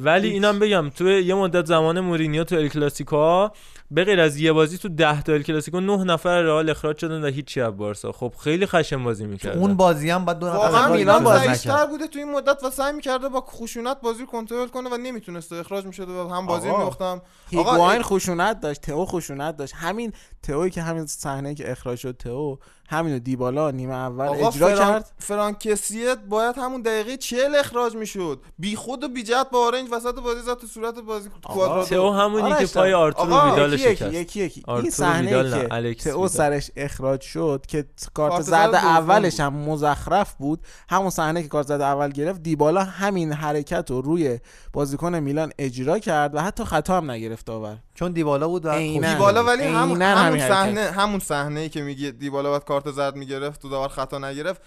ولی اینم بگم توی یه مدت زمان مورینیو تو ال کلاسیکو به غیر از یه بازی تو 10 تا ال کلاسیکو 9 نفر رئال اخراج شدن و هیچی از بارسا. خب خیلی خشن بازی می‌کردن. اون بازی هم بعد دو نفر میلان. ضعیفتر بوده تو این مدت و سعی می‌کرده با خشونت بازی رو کنترل کنه و نمی‌تونسته اخراج می‌شده و هم بازی آقا، میاختم هیگواین خشونت داشت تئو خشونت داشت. همین تئویی که همین صحنه که اخراج شد تئو همینو دیبالا نیمه اول آقا اجرا فران... کرد فرانکسیه باید همون دقیقه 40 اخراج می‌شد بی خود و بی جهت با آرنج وسط بازی زد تو صورت بازی آقا، کوادرادو تو همونی که پای آرتور یکی شکست یکی یکی این آرتور صحنه ویدال نه، که الکس تئو ویدال. سرش اخراج شد که کارت زرد اولش. هم مزخرف بود همون صحنه که کارت زرد اول گرفت دیبالا همین حرکت رو روی بازیکن میلان اجرا کرد و حتی خطا هم نگرفت داور چون دیبالا بود. خوش- دیبالا ولی همون. صحنه همون صحنه ای که میگه دیبالا باید کارت زرد می‌گرفت و داور خطا نگرفت.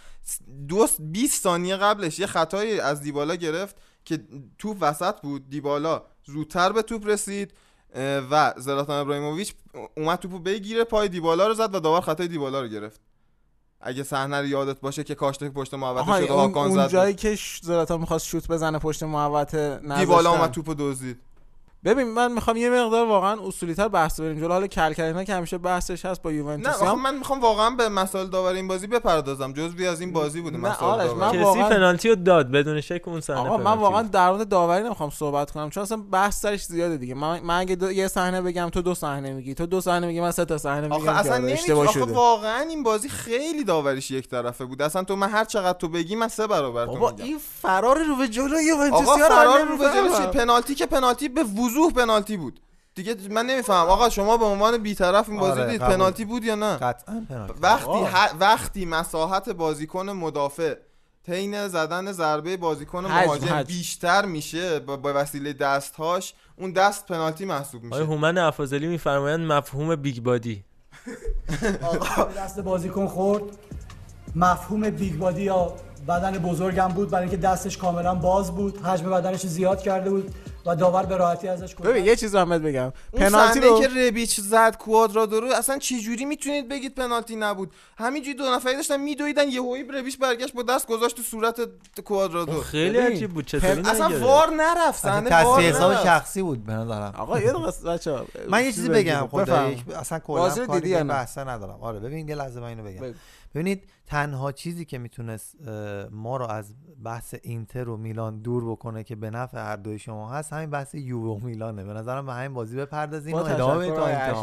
دو 20 ثانیه قبلش یه خطایی از دیبالا گرفت که توپ وسط بود. دیبالا زودتر به توپ رسید و زلاتان ابراهیموویچ اومد توپو بگیره پای دیبالا رو زد و داور خطای دیبالا رو گرفت. اگه صحنه رو یادت باشه که کاشته پشت محوطه شد و اون, هاکان اون زد جایی که زلاتان می‌خواست شوت بزنه پشت محوطه دیبالا. اومد توپو دزدید. ببین من می‌خوام یه مقدار واقعا اصولی تر بحث بریم جلو. حالا کلکلینا که همیشه بحثش هست با نه یوونتوس آخه من می‌خوام واقعا به مسائل داور این بازی بپردازم. جزوی از این بازی بوده نه، مسائل آرش، داوری. من کسی واقعا- پنالتی رو داد بدون شک اون صحنه آقا من واقعا. در مورد داوری نمی‌خوام صحبت کنم چون اصلا بحث سرش زیاده دیگه. من, من اگه دو... یه صحنه بگم تو دو صحنه میگی. تو دو صحنه میگی من سه تا صحنه میگم آخه اصلا نمیشه اشتباه آخه واقعا این بازی خیلی داوریش یک طرفه بود. اصلا تو من هر چقدر تو بگی من سه برابر تو بابا میگم. این فرار رو به جلو رو فرار رو به جلو؟ پنالتی که پنالتی به وضوح پنالتی بود. دیگه من نمیفهم آقا شما به عنوان بیطرف این بازی آره، دید قبول. پنالتی بود یا نه؟ قطعا پنالتی. وقتی آقا. ه- وقتی مساحت بازیکن مدافع حین زدن ضربه بازیکن حجم، مهاجم حجم. بیشتر میشه با, با وسیله دستهاش اون دست پنالتی محسوب میشه. آقای هومن افاضلی میفرمایند مفهوم big body؟ دست بازیکن خورد. مفهوم big body یا بدن بزرگم بود برای اینکه دستش کاملا باز بود. حجم بدنش زیاد کرده بود. و داور به راحتی ازش گل ببین یه چیز رو بهت بگم اون پنالتی رو که ربیچ زد کوادرادو رو اصلا چه جوری می‌تونید بگید پنالتی نبود همینجوری دو نفری داشتن میدویدن یهویی ربیچ برگشت با دست گذاشت تو صورت کوادرادو خیلی عجیب بود چطوری اصلا نگرفت؟ VAR نرفت صحنه تصفیه حساب. شخصی بود به نظرم آقا یه دقیقه بچه‌ها من یه چیزی بگم خدا بفهم. یک اصلا کلا دیدی؟ بحثا ندارم آره ببین یه لحظه من اینو بگم. ببینید تنها چیزی که می‌تونست ما رو از بحث اینتر و میلان دور بکنه که به نفع هر دوی شما هست همین بحث یووه و میلانه. به نظرم به همین بازی بپردازیم با و ادامه تا.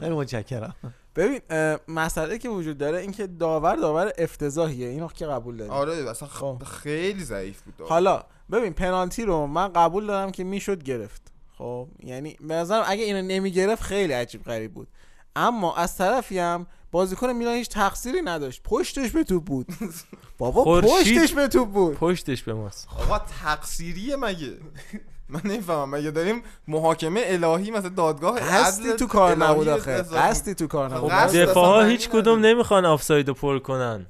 خیلی متشکرم. ببین مسئله که وجود داره این که داور داور افتضاحیه. اینو که قبول داریم آره اصلا خ- خب. خیلی ضعیف بود. داور. حالا ببین پنالتی رو من قبول دارم که می‌شد گرفت. خب یعنی به نظرم اگه اینو نمی‌گرفت خیلی عجیب غریب بود. اما از طرفی هم بازیکن میلان هیچ تقصیری نداشت. پشتش به توپ بود. بابا پشتش به توپ بود. پشتش به ماست. آقا تقصیریه مگه؟ من نمی‌فهمم. مگه داریم محاکمه الهی مثلا دادگاه قصدی عدل تو کار نبود آخه. قصدی تو کار نبود. دفاع معنی هیچ. کدوم نمی‌خوان آفساید رو پر کنن.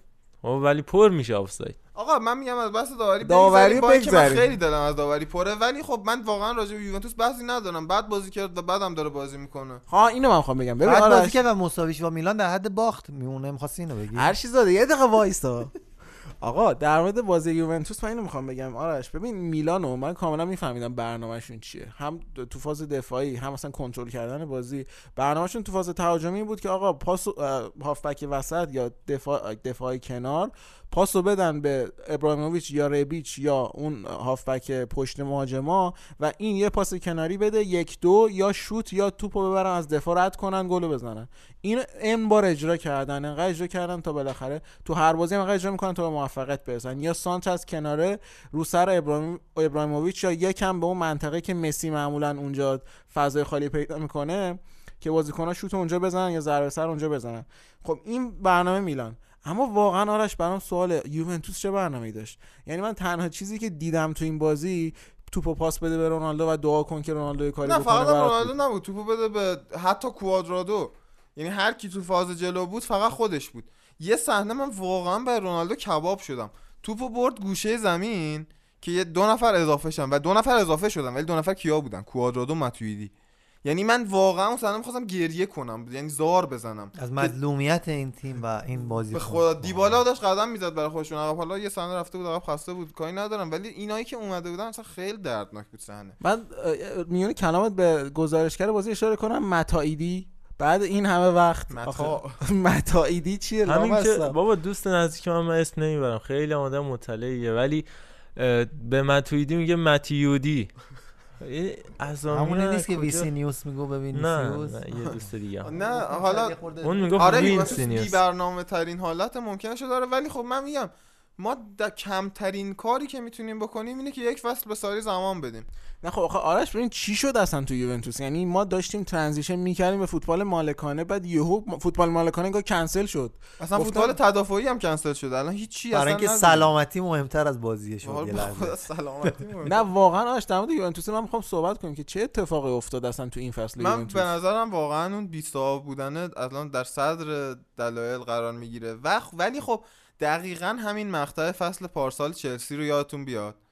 ولی پر میشه آفساید آقا من میگم از بحث داوری داوری بگذریم. خیلی دلم از داوری پره ولی خب من واقعا راجع به یوونتوس بحثی ندارم. بعد بازی کرد و بعدم داره بازی می‌کنه. ها اینو من می‌خوام بگم. ببین بعد بازی کرد و مساویش با میلان در حد باخت میمونه. می‌خواستی اینو بگی؟ هر چیز داده. یه دقیقه وایستا. آقا در مورد بازی یوونتوس من اینو می‌خوام بگم. آرش ببین میلانو من کاملا میفهمیدم برنامهشون چیه. هم تو فاز دفاعی هم مثلا کنترل کردن بازی. برنامهشون تو فاز تهاجمی بود که آقا پاس هافبک وسط یا دفاع دفاعی کنار پاسو بدن به ابراهیموویچ یا ربیچ یا اون هافبک پشت مهاجما و این یه پاس کناری بده یک دو یا شوت یا توپو ببرن از دفاع رد کنن گلو بزنن. این ان بار اجرا کردن انقدر اجرا کردن تا بالاخره تو هر بازی انقدر اجرا می‌کنن تا به موفقیت برسن. یا سانت از کناره رو سر ابراهیم ابراهیموویچ یا یکم به اون منطقه که مسی معمولا اونجا فضای خالی پیدا می‌کنه که بازیکن‌ها شوت اونجا بزنن یا ضربه سر اونجا بزنن. خب این برنامه میلان. اما واقعا آرش برام سواله یوونتوس چه برنامه‌ای داشت؟ یعنی من تنها چیزی که دیدم تو این بازی توپو پاس بده به رونالدو و دعا کن که رونالدو کاری نه فقط رونالدو بود. نبود. توپو بده به حتی کوادرادو. یعنی هر کی تو فاز جلو بود فقط خودش بود. یه صحنه من واقعا به رونالدو کباب شدم. توپو برد گوشه زمین که یه دو نفر اضافه شدن و دو نفر اضافه شدن ولی دو نفر کیا بودن؟ کوادرادو ماتویدی یعنی من واقعا اون صحنه می‌خواستم گریه کنم یعنی زار بزنم. از مظلومیت این تیم و این بازی به خدا دیبالا داشت قدم می‌زد برای خودشون. عقب حالا یه صحنه رفته بود عقب خسته بود کاری ندارم. ولی اینایی که اومده بودن اصلا خیلی دردناک بود صحنه. من میون کلامت به گزارشگر بازی اشاره کنم. متایدی بعد این همه وقت متا. متایدی چیه؟ همین که؟ بابا دوست نزدیک من من اسم نمی‌برم. خیلی آدم مطلعیه. ولی به متویدی میگه متیودی. همونه رو نیست که ویسی نیوز میگو به نه نه یه دوست دیگه. نه حالا اون می‌گفت آره یوونتوس نیوز. بی برنامه ترین حالت ممکنش رو داره ولی خب من میگم ما در کمترین کاری که می‌تونیم بکنیم اینه که یک فصل به ساری زمان بدیم. نه خب آخه آرش ببین چی شد اصلا تو یوونتوس؟ یعنی ما داشتیم transition می‌کردیم به فوتبال مالکانه بعد یهو فوتبال مالکانه انگار کنسل شد. اصلا فوتبال تدافعی هم کنسل شد. الان هیچی برای اصلا اینکه. سلامتی مهمتر از بازیه شد سلامتی. نه واقعا آرش در مورد یوونتوس من می‌خوام صحبت کنیم که چه اتفاقی افتاد اصلا تو این فصل من به نظرم واقعا اون 20 آب بودنه الان در صدر دلایل قرار می‌گیره. و ولی خب دقیقا همین مقطع فصل پارسال چلسی رو یادتون بیاد.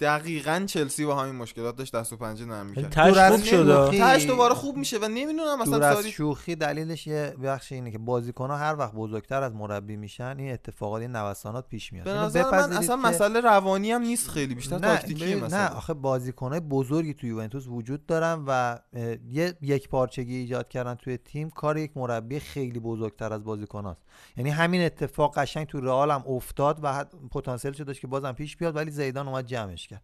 دقیقا چلسی با همین مشکلات داشت دست و پنجه نرم می‌کرد. از خوب تاش دوباره خوب میشه و نمی‌دونم مثلا از ساری شوخی دلیلش یه بخش اینه که بازیکن ها هر وقت بزرگتر از مربی میشن این اتفاقات این نوسانات پیش میاد. به اینو نظر من اصلا که- مسئله روانی هم نیست خیلی بیشتر نه تاکتیکی مثلا نه آخه بازیکنهای بزرگی توی یوونتوس وجود دارن و یه یک پارچگی ایجاد کردن توی تیم کار یک مربی خیلی بزرگتر از بازیکناست یعنی همین اتفاق قشنگ تو رئال هم افتاد و حد- پتانسیلش داشت که بازم پیش بیاد ولی زیدان اومد جمعش. کرد.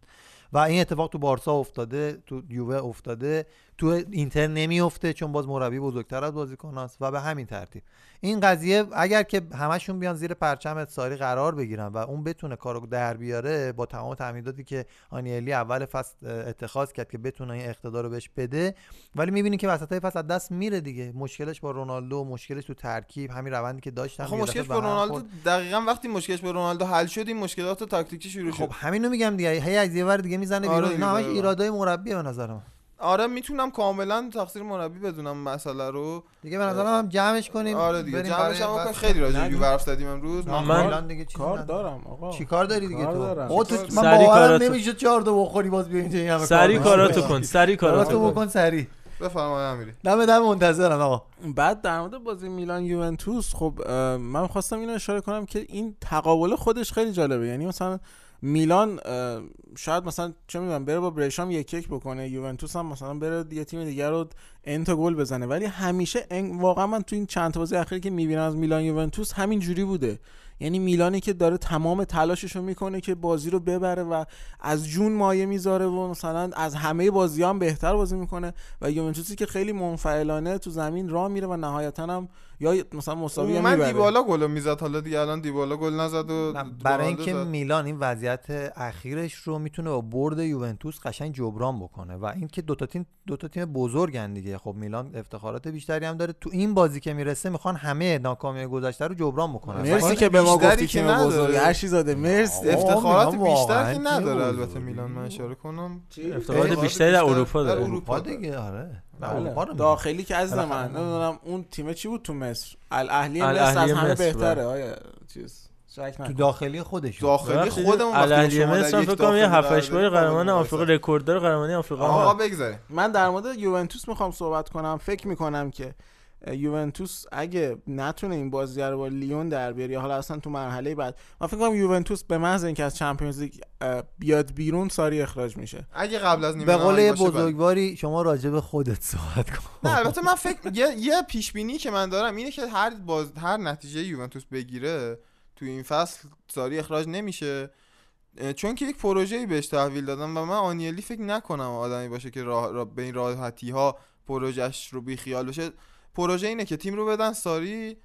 و این اتفاق تو بارسا افتاده تو یووه افتاده. تو اینتر نمیفته چون باز مربی بزرگتر از بازیکناست و به همین ترتیب. این قضیه اگر که همشون بیان زیر پرچم ساری قرار بگیرن و اون بتونه کارو در بیاره با تمام تعمیداتی که آنیلی اول فصل اتخاذ کرد که بتونه این اقتدار رو بهش بده ولی می‌بینی که وسط فصل از دست میره دیگه. مشکلش با رونالدو مشکلش تو ترکیب همین روندی که داشتن خب مشکلش با رونالدو. دقیقا وقتی مشکلش با رونالدو حل شد این مشکلات تاکتیکی شروع شد. خب همینو میگم دیگه. هی از یه ور دیگه می‌زنه آره بیرون. اینا دیگه، همش. ایرادای مربی به نظر من. آره می‌تونم کاملا تقصیر مربی بدونم مسئله رو. دیگه به نظرم هم جمعش کنیم آره دیگه بریم جمعش برای هم خیلی راجع به حرف زدیم امروز. من من- دیگه چیزی کار. دارم آقا. چی کار داری دیگه تو. آقا تو سری من باورم نمیشه چهار تا بخوری باز بیا اینجا این همه سری کار کاراتو. کن سری کاراتو کاراتو کن. بکن سری. بفرمایید امیری. دم دم منتظرم آقا. بعد در مورد بازی میلان یوونتوس خب من خواستم اینو اشاره کنم که این تقابل خودش خیلی جالبه. یعنی مثلا میلان شاید مثلا چه می‌دونم بره با برشام یک یک بکنه یوونتوس هم مثلا بره یه تیم دیگر رو انتا گل بزنه. ولی همیشه ان- واقعا من تو این چند بازی اخیری که می‌بینم از میلان یوونتوس همین جوری بوده. یعنی میلانی که داره تمام تلاشش رو می‌کنه که بازی رو ببره و از جون مایه می‌ذاره و مثلا از همه بازی هم بهتر بازی می‌کنه و یوونتوسی که خیلی منفعلانه تو زمین راه میره و نهایتا هم یا مثلا مساوی هم من می‌بره؟ دیبالا گل می‌زد. حالا دیگه الان دیبالا گل نزد و برای اینکه. میلان این وضعیت اخیرش رو می‌تونه با برد یوونتوس قشنگ جبران بکنه و اینکه دو تا تیم دو تا تیم بزرگن دیگه. خب میلان افتخارات بیشتری هم داره. تو این بازی که می‌رسه می‌خوان همه ناکامی گذشته رو جبران بکنن. مرسی که به ما بیشتری گفتی که. بزرگ. هر چی زاده. مرسی. افتخارات میگم بیشتر واقعاً که تیم نداره. البته میلان. من اشاره کنم. افتخارات بیشتری در اروپا داره. اروپا دیگه آره. بله. داخلی که از من. نمی‌دونم اون تیم چی بود تو مصر الاهلی مصر از همه مصر، بهتره بله. آیا چیز تو. داخلی خودش داخلی خودمون وقتی الاهلی مصر فکر کنم یه داخلی 7 8 باری قرار دارید، قهرمان آفریقا. رکورددار قهرمانی آفریقا آقا. بگذاریم من در مورد یوونتوس می‌خوام صحبت کنم فکر می‌کنم که یوونتوس اگه نتونه این بازی رو با لیون در بیاره یا حالا اصلا تو مرحله بعد من فکر کنم یوونتوس به محض اینکه از چمپیونز لیگ بیاد بیرون ساری اخراج میشه. اگه قبل از نیمه به قول بله. بزرگواری شما راجع به خودت صحبت کن. نه البته من فکر یه, یه پیش بینی که من دارم اینه که هر باز هر نتیجه یوونتوس بگیره تو این فصل ساری اخراج نمیشه. چون که یک پروژه‌ای بهش تحویل دادم و من آنیلی فکر نکنم آدمی باشه که راه را به این راحتی ها پروژهش رو بی خیال بشه. پروژه اینه که تیم رو بدن ساری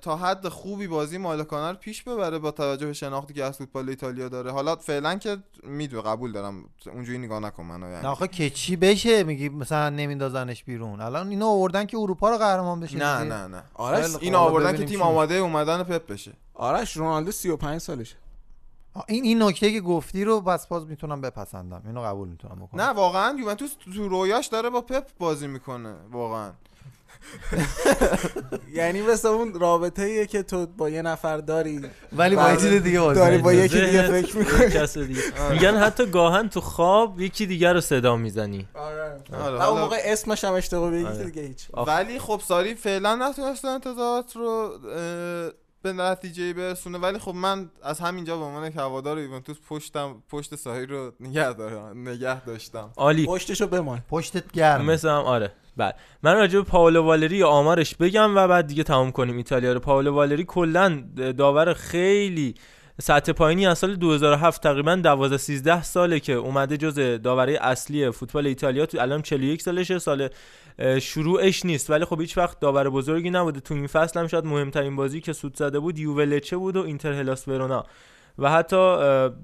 تا حد خوبی بازی مالکانه رو پیش ببره با توجه به شناختی که از فوتبال ایتالیا داره. حالا فعلا که میدو قبول دارم. اونجوری نگاه نکن منو یعنی. نه آخه که چی بشه؟ میگی مثلا نمیندازنش بیرون. الان اینو آوردن که اروپا رو قهرمان بشه نه دیگه. نه نه. آرش خیلی این حالا آوردن که تیم آماده اومدن پپ بشه. آرش رونالدو 35 سالشه. این این نکته که گفتی رو بس باز می‌تونم بپسندم. اینو قبول می‌تونم بکنم. نه واقعا یوونتوس تو رویاش داره با پپ بازی می‌کنه واقعا. یعنی مثل اون رابطه ایه که تو با یه نفر داری. ولی با یه چیز دیگه بازی داری با. یکی دیگه فکر می‌کنی. کس دیگه. میگن حتی گاهن تو خواب یکی دیگر رو صدا می‌زنی. آره. آره، اون موقع اسمش هم اشتباه بگی آره. دیگه هیچ. ولی خب ساری فعلا نتونسته انتظارات رو به نتیجه برسونه. ولی خب من از همینجا به عنوان هوادار یوونتوس پشتم پشت ساری رو نگه دارم نگه داشتم. عالی. پشتشو بمان. پشتت گرم. مثل هم آره. بله. من راجع به پاولو والری آمارش بگم و بعد دیگه تمام کنیم. ایتالیا رو پاولو والری کلا داور خیلی سطح پایینی از سال 2007 تقریبا 12 13 ساله که اومده جز داوره اصلی فوتبال ایتالیا تو الان 41 سالشه سال شروعش نیست. ولی خب هیچ وقت داور بزرگی نبوده. تو این فصل هم شاید مهمترین بازی که سود زده بود یوولچه بود و اینتر هلاس ورونا و حتی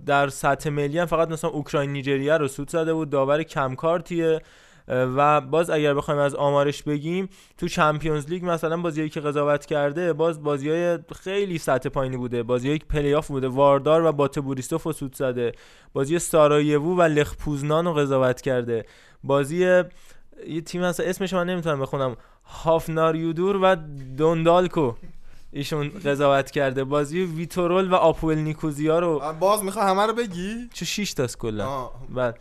در سطح ملی هم فقط مثلا اوکراین نیجریه رو سود زده بود. داور کمکارتیه و باز اگر بخوایم از آمارش بگیم تو Champions League مثلا بازیایی که قضاوت کرده باز بازیای خیلی سطح پایینی بوده. بازیایی که پلی آف بوده. واردار و باته بوریسوف رو سوت زده. بازی سارایوو و لخ پوزنان رو قضاوت کرده. بازی یه تیم هست اسمش من نمی‌تونم بخونم. هافناریودور و دوندالک رو. ایشون قضاوت کرده. بازی ویتورول و آپول نیکوزیا رو باز می‌خوای همه رو بگی؟ چه 6 تاست کلا. بعد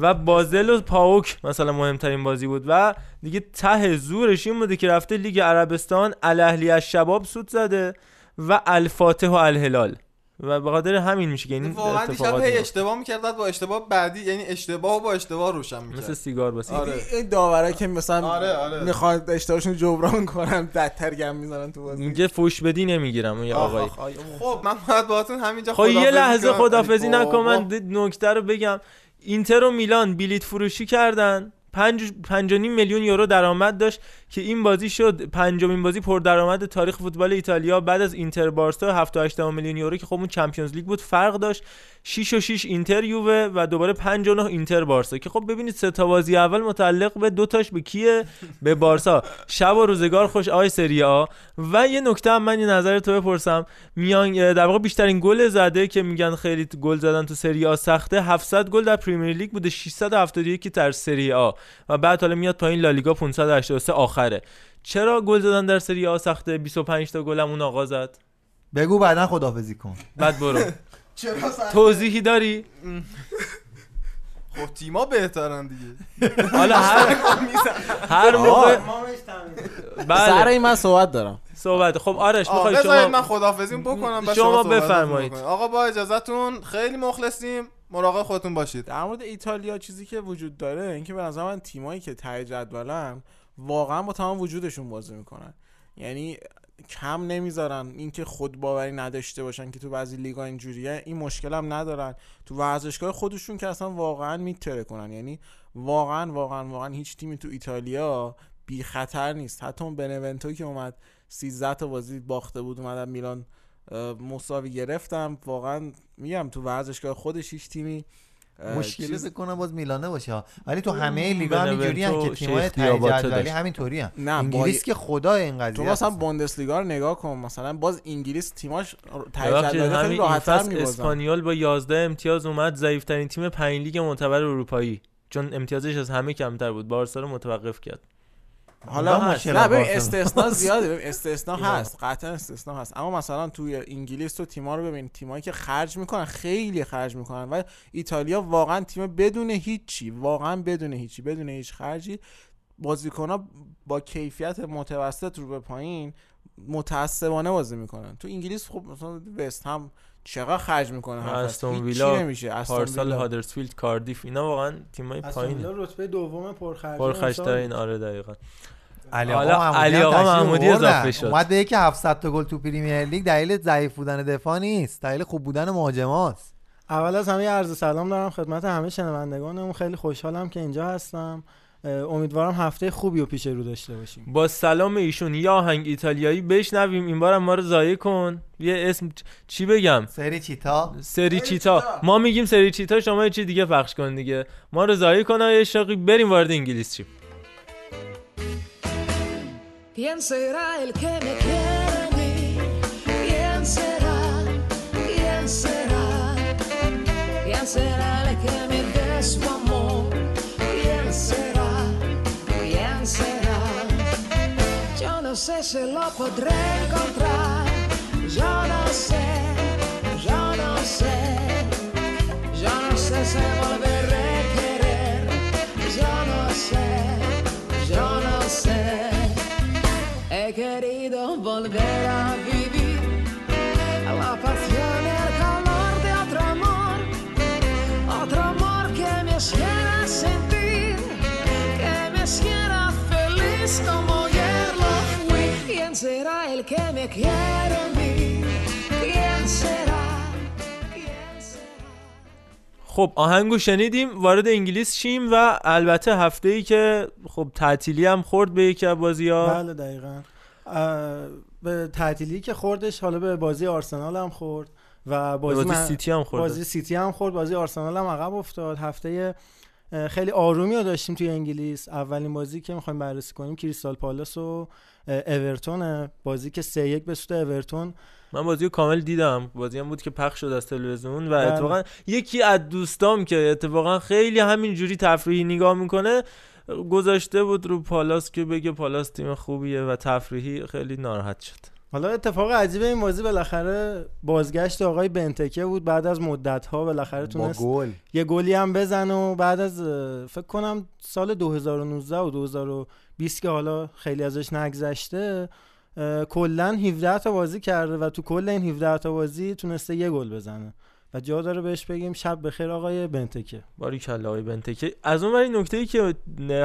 و بازل و پاوک مثلا مهمترین بازی بود و دیگه ته زورش این بوده که رفته لیگ عربستان الاهلی از شباب سود زده و الفاتح و الهلال و به خاطر همین میشه که این واقعا دیشب هی. اشتباه می‌کرد با اشتباه بعدی یعنی اشتباه با اشتباه روشن می‌کرد مثل سیگار باسی آره. این داورا که مثلا آره، آره. می‌خواد اشتباهشون جبران کنن بدتر گم می‌زنن تو بازی میگه فوش بدی نمی‌گیرم آخ، آقای خب من باید باهاتون همینجا خب یه لحظه کنم. خدافزی ای نکن. من نکته رو بگم اینتر و میلان بلیت فروشی کردن. پنج پنج میلیون یورو درآمد داشت که این بازی شد. پنجمین بازی پردرآمد تاریخ فوتبال ایتالیا بعد از اینتر بارسا 7 و 8 میلیون یورو که خب اون Champions League بود. فرق داشت. 6 و 6 اینتر یووه و دوباره 5 و 9 اینتر بارسا. که خب ببینید سه تا بازی اول متعلق به دو تاش به کیه؟ به بارسا. شب و روزگار خوش آی سری آ. و یه نکته هم من یه نظر تو بپرسم. میان در واقع بیشترین گل زده که میگن خیلی گل زدن تو سری آ سخته 700 گل در پریمیر لیگ بوده 671 در سری آ. و بعد حالا میاد پایین لالیگا 583 آخره. چرا گل زدن در سری آ سخته؟ 25 تا گلم اون آقا زد. بگو بعدا خدافزی کن. بعد برو. چرا؟ توضیحی داری؟ خب تیما بهترن دیگه. حالا هر هر موقع بله. سر این من صحبت دارم. صحبت. خب آرش می‌خوای بذارید شما من خدافزی بکنم شما بفرمایید. آقا با اجازهتون خیلی مخلصیم. مراقب خودتون باشید. در مورد ایتالیا چیزی که وجود داره اینکه به نظر من تیمایی که ته جدولن واقعا با تمام وجودشون بازی می‌کنن. یعنی کم نمی‌ذارن اینکه خود باوری نداشته باشن که تو بعضی لیگا اینجوریه. این مشکل هم ندارن. تو ورزشگاه خودشون که اصلا واقعا میتره کنن یعنی واقعا واقعا واقعا هیچ تیمی تو ایتالیا بی خطر نیست. حتی اون بنونتو که اومد 13 تا بازی باخته بود اومدن میلان مساوی گرفتم. واقعا میگم تو ورزشگاه خودش هیچ تیمی فکر کنم باز میلانه باشه. ولی تو همه لیگا هم اینجوری هم که جدولی داشت. همینطوری هم نه، انگلیس با- که خدا این تو قضیه مثلا هست. بوندسلیگا رو نگاه کن مثلا باز انگلیس تیماش ته ببخشید جدولی خیلی همین راحت‌تر می‌بازن. اسپانیول با 11 امتیاز اومد ضعیفترین تیم پنج لیگ معتبر اروپایی چون امتیازش از همه کمتر بود بارسا رو متوقف کرد حالا هست. نه ببین. استثنا زیاده ببین استثنا. هست. قطعا استثنا هست. اما مثلا توی انگلیس تو تیما رو ببین. تیمایی که خرج می‌کنن خیلی خرج می‌کنن. و ایتالیا واقعا تیم بدون هیچی. واقعا بدون هیچی. بدون هیچ خرجی. بازیکنها با کیفیت متوسط رو به پایین متعصبانه بازی می‌کنن. تو انگلیس خب مثلا وست هم چقدر خرج می‌کنه هر فصل؟ استون ویلا نمیشه استون پارسال. هادرسفیلد کاردیف اینا واقعا تیمای استون ویلا پایینه رتبه دوم پرخرجی پرخشترین آره دقیقا علی آقا محمودی علی آقا محمودی. اضافه شد. اومد به که 700 تا گل تو پریمیر لیگ دلیل ضعیف بودن دفاع نیست دلیل خوب بودن مهاجماست اول از همه عرض سلام دارم خدمت همه شنوندگانمون خیلی خوشحالم که اینجا هستم امیدوارم هفته خوبی و پیش رو داشته باشیم. با سلام ایشون یا آهنگ ایتالیایی بشنویم. این بارم ما رو ضایع کن. یه اسم چی بگم؟ سری چیتا سری چیتا ما میگیم سری چیتا شما یه چی دیگه پخش کن دیگه. ما رو ضایع کن یه شاقی بریم وارد انگلیس شیم. ¿Quién será el que me sé si lo podré encontrar. Yo no sé, yo no sé. Yo no sé si volveré a querer. Yo no sé, yo no sé. He querido volver a vivir la pasión el calor de otro amor, otro amor que me hiciera sentir, que me hiciera feliz como el que me quiere a mí? ¿Quién será? ¿Quién será? خب آهنگو شنیدیم وارد انگلیس شیم و البته هفته ای که خب تعطیلی هم خورد به یکی از بازی ها بله دقیقا به تعطیلی که خوردش حالا به بازی آرسنال هم خورد و بازی, بازی من- سیتی هم خورد. بازی سیتی هم خورد بازی آرسنال هم عقب افتاد هفته خیلی آرومی رو داشتیم توی انگلیس. اولین بازی که می‌خوایم بررسی کنیم کریستال پالاس و اورتون. بازی که سه یک به سود اورتون. من بازی رو کامل دیدم. بازی هم بود که پخش شد از تلویزیون و بله. اتفاقا یکی از دوستام که اتفاقا خیلی همینجوری تفریحی نگاه می‌کنه گذاشته بود رو پالاس که بگه پالاس تیم خوبیه و تفریحی خیلی ناراحت شد. حالا اتفاق عجیب این بازی بالاخره بازگشت آقای بنتکه بود بعد از مدت ها بالاخره تونست گل. یه گلی هم بزنه و بعد از فکر کنم سال 2019 و 2020 که حالا خیلی ازش نگذشته کلا 17 تا بازی کرده و تو کل این 17 تا بازی تونسته یه گل بزنه و جا داره بهش بگیم شب بخیر آقای بنتکه. باری کلا آقای بنتکه. از اون ولی نکته ای که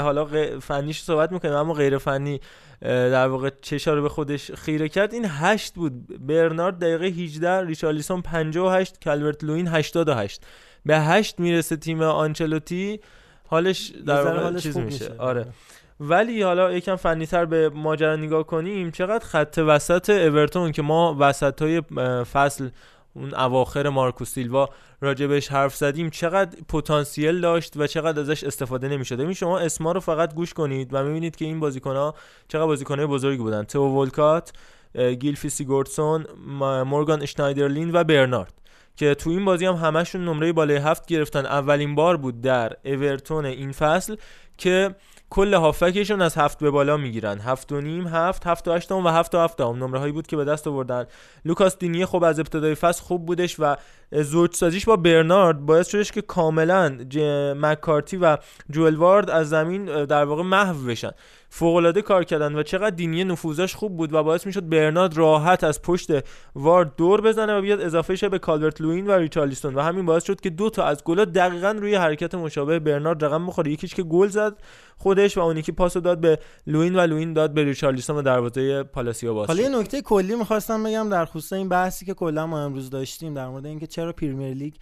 حالا فنیش صحبت می‌کنیم اما غیر فنی در واقع چشا رو به خودش خیره کرد. این هشت بود. برنارد دقیقه 18 ریچارلیسون 58 کالورت لوین 88 به هشت می‌رسه تیم آنچلوتی. حالش در واقع حالش چیز میشه. میشه. آره. ولی حالا یکم فنیتر به ماجرا نگاه کنیم. چقدر خط وسط اورتون که ما وسط های فصل اون اواخر مارکوس سیلوا راجبش حرف زدیم چقدر پتانسیل داشت و چقدر ازش استفاده نمی‌شد. ببین شما اسما رو فقط گوش کنید و می‌بینید که این بازیکن‌ها چقدر بازیکن‌های بزرگی بودن. تو ولکات گیلفی سیگورتسون مورگان اشنایدرلین و برنارد که تو این بازی هم همشون نمره بالای هفت گرفتن. اولین بار بود در اورتون این فصل که کل هافکشون از هفت به بالا می‌گیرن. هفت و نیم هفت هفت و هشتم و هفت و هفتم نمره هایی بود که به دست آوردن. لوکاس دینیه خب از ابتدای فصل خوب بودش و زوج سازیش با برنارد باعث شدش که کاملا. مکارتی و جوئل وارد از زمین در واقع محو بشن. فوقالعاده کار کردن و چقدر دینیه نفوذش خوب بود و باعث می‌شد برنارد راحت از پشت وارد دور بزنه و بیاد اضافه شه به کالورت لوین و ریچارلیسون و همین باعث شد که دو تا از گلا دقیقا روی حرکت مشابه برنارد رقم بخوره یکیش که گل زد خودش و اون یکی پاسو داد به لوین و لوین داد به ریچارلیسون و دروازه پالاسیا باز حالا. یه نکته کلی می‌خواستم بگم در خصوص این بحثی که کلا ما امروز داشتیم در مورد اینکه چرا Premier League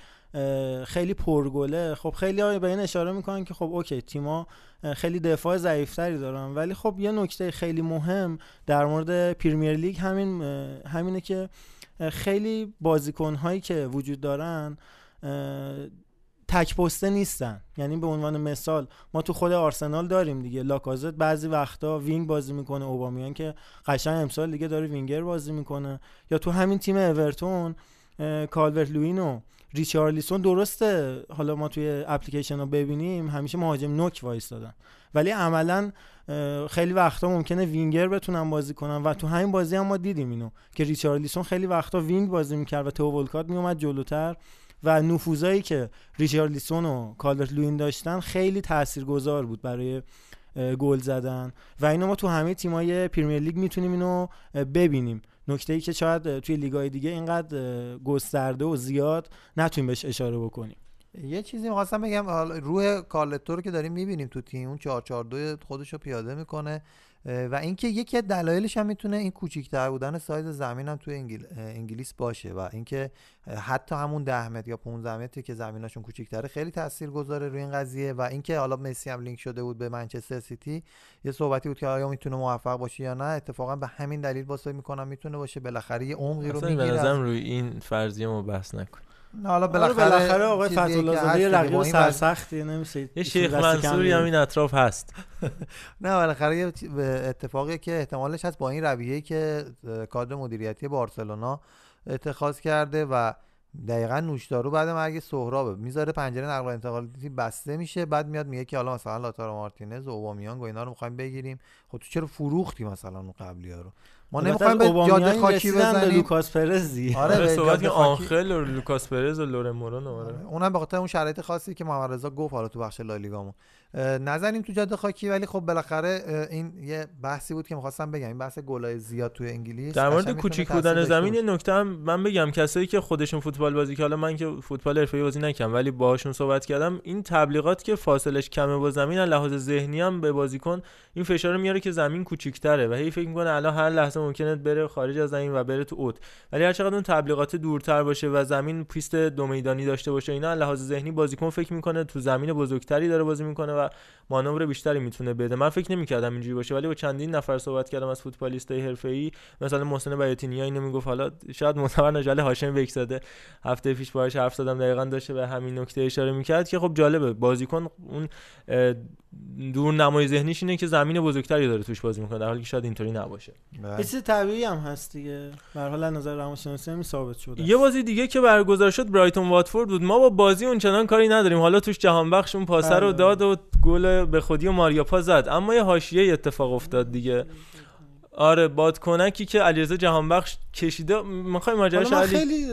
خیلی پرگله. خب خیلی ها به این اشاره می‌کنن که خب OK تیما خیلی دفاع ضعیفتری دارن ولی خب یه نکته خیلی مهم در مورد Premier League همین همینه که خیلی بازیکن هایی که وجود دارن تک پسته نیستن. یعنی به عنوان مثال ما تو خود آرسنال داریم دیگه. لاکازت بعضی وقتا wing بازی می‌کنه اوبامیان که قشنگ امسال دیگه داره وینگر بازی می‌کنه. یا تو همین تیم اورتون کالورت لوین و ریچارلیسون درسته. حالا ما توی اپلیکیشن رو ببینیم. همیشه مهاجم نوک وایسادن ولی عملا خیلی وقتا ممکنه وینگر بتونن بازی کنن. و تو همین بازی هم ما دیدیم اینو که ریچارلیسون خیلی وقتا wing بازی می‌کرد و تئو ولکات میومد جلوتر. و نفوذایی که ریچارلیسون و کالورت لوین داشتن خیلی تاثیرگذار بود برای گل زدن. و اینو ما تو همه تیمای Premier League می‌تونیم اینو ببینیم. نکته ای که شاید توی لیگای دیگه اینقدر گسترده و زیاد نتونیم بهش اشاره بکنیم. یه چیزی می‌خواستم بگم روح کارلتو رو که داریم می‌بینیم تو تیم اون 442 خودش رو پیاده می‌کنه. و اینکه یکی از دلایلش هم می‌تونه این کوچیک‌تر بودن سایز زمین هم تو انگل... انگلیس باشه و اینکه حتی همون 10 متر یا 15 متری که زمیناشون کوچیک‌تره خیلی تاثیر گذاره روی این قضیه و اینکه حالا مسی هم لینک شده بود به منچستر سیتی یه صحبتی بود که آیا می‌تونه موفق باشه یا نه؟ اتفاقا به همین دلیل حس می‌کنم می‌تونه باشه بالاخره یه عمقی رو می‌گیره. روی این فرضیه ما بحث نکن. حالا بالاخره, بالاخره بالاخره آقای هست زاده یه. رقیب سرسختی نمیشه یه شیخ منصوری هم این اطراف هست. نه بالاخره یه اتفاقی که احتمالش هست با این رویه‌ای که کادر مدیریتی بارسلونا اتخاذ کرده و دقیقا نوشدارو بعد مرگ سهرابه می‌ذاره پنجره نقل و انتقالاتی بسته میشه. بعد میاد میگه که حالا مثلا لاتارو مارتینز و اوبامیانگ و اینا رو می‌خوایم بگیریم. خب تو چرا فروختی مثلا اون قبلی ها رو؟ ما نمی‌خوایم به جاده خاکی به بزنیم. لوکاس پرزی. آره آره به صحبت که آنخل و لوکاس پرز و لورن مورون آره اونم به خاطر اون شرایط خاصی که محمد رضا گفت حالا تو بخش لالیگامون. نزنیم تو جاده خاکی ولی خب بالاخره این یه بحثی بود که می‌خواستم بگم این بحث گلای زیاد توی انگلیس در مورد کوچیک بودن زمین. یه نکته هم من بگم کسایی که خودشون فوتبال بازی که حالا من که فوتبال حرفه‌ای بازی نکردم ولی باهاشون صحبت کردم این تبلیغات که فاصلش کمه با زمین از لحاظ ذهنی هم به بازیکن این فشار رو میاره که زمین کوچیک‌تره و هی فکر می‌کنه الان هر لحظه ممکنه بره خارج از زمین و بره تو اوت ولی هر چقدر اون تبلیغات دورتر باشه و زمین پیست دو میدانی داشته باشه اینا لحاظ ذهنی بازیکن فکر می‌کنه تو زمین بزرگتری داره بازی می‌کنه و مانور بیشتری می‌تونه بده. من فکر نمی‌کردم اینجوری باشه ولی با چندین نفر صحبت کردم از فوتبالیستای حرفه‌ای. مثلا محسن بیاتینیا اینو می‌گفت حالا شاید معتبر نجال هاشم بکزاده هفته پیش باهاش حرف زدم دقیقا داشته به همین نکته اشاره می‌کرد که خب جالبه بازیکن اون دور نمای ذهنیش اینه که زمین بزرگتری داره توش بازی می‌کنه در حالی که شاید اینطوری نباشه. یه چیز طبیعی هم هست دیگه. به هر حال نظر روانشناسی هم ثابت شده یه بازی دیگه که برگزار شد برایتون واتفورد بود. ما با بازی اونچنان کاری نداریم. حالا توش جهان بخش اون پاسه رو بله. داد و گل به خودی و ماریاپا زد. اما یه حاشیه اتفاق افتاد دیگه. آره بادکنکی که علیرضا جهانبخش کشیده. می‌خوای ماجراش علی خیلی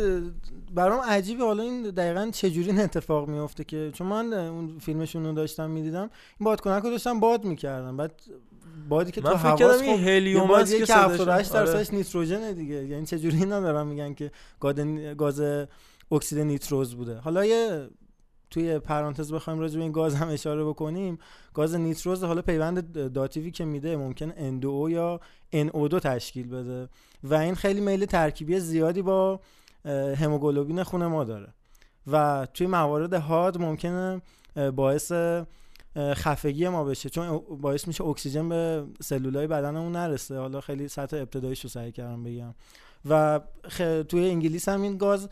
برام عجیبه. حالا این دقیقا چجوری این اتفاق میفته که چون من اون فیلمشون رو داشتم می‌دیدم. این بادکنک رو داشتم باد می‌کردم. بعد بادی که من تو فکر کردم این خب، هلیوم است که که صداش- 78 آره. درصدش نیتروژنه دیگه. یعنی چجوری اینا دارن میگن که گاز اکسید نیتروز بوده. حالا یه توی پرانتز بخوایم راجع به این گاز هم اشاره بکنیم گاز نیتروز حالا پیوند داتیوی که میده ممکن N2O یا NO2 تشکیل بده و این خیلی میل ترکیبی زیادی با هموگلوبین خون ما داره و توی موارد حاد ممکنه باعث خفگی ما بشه چون باعث میشه اکسیژن به سلولای بدنمون نرسه. حالا خیلی سطح ابتداییش رو سعی کردم بگم. و خ... توی انگلیس هم این گاز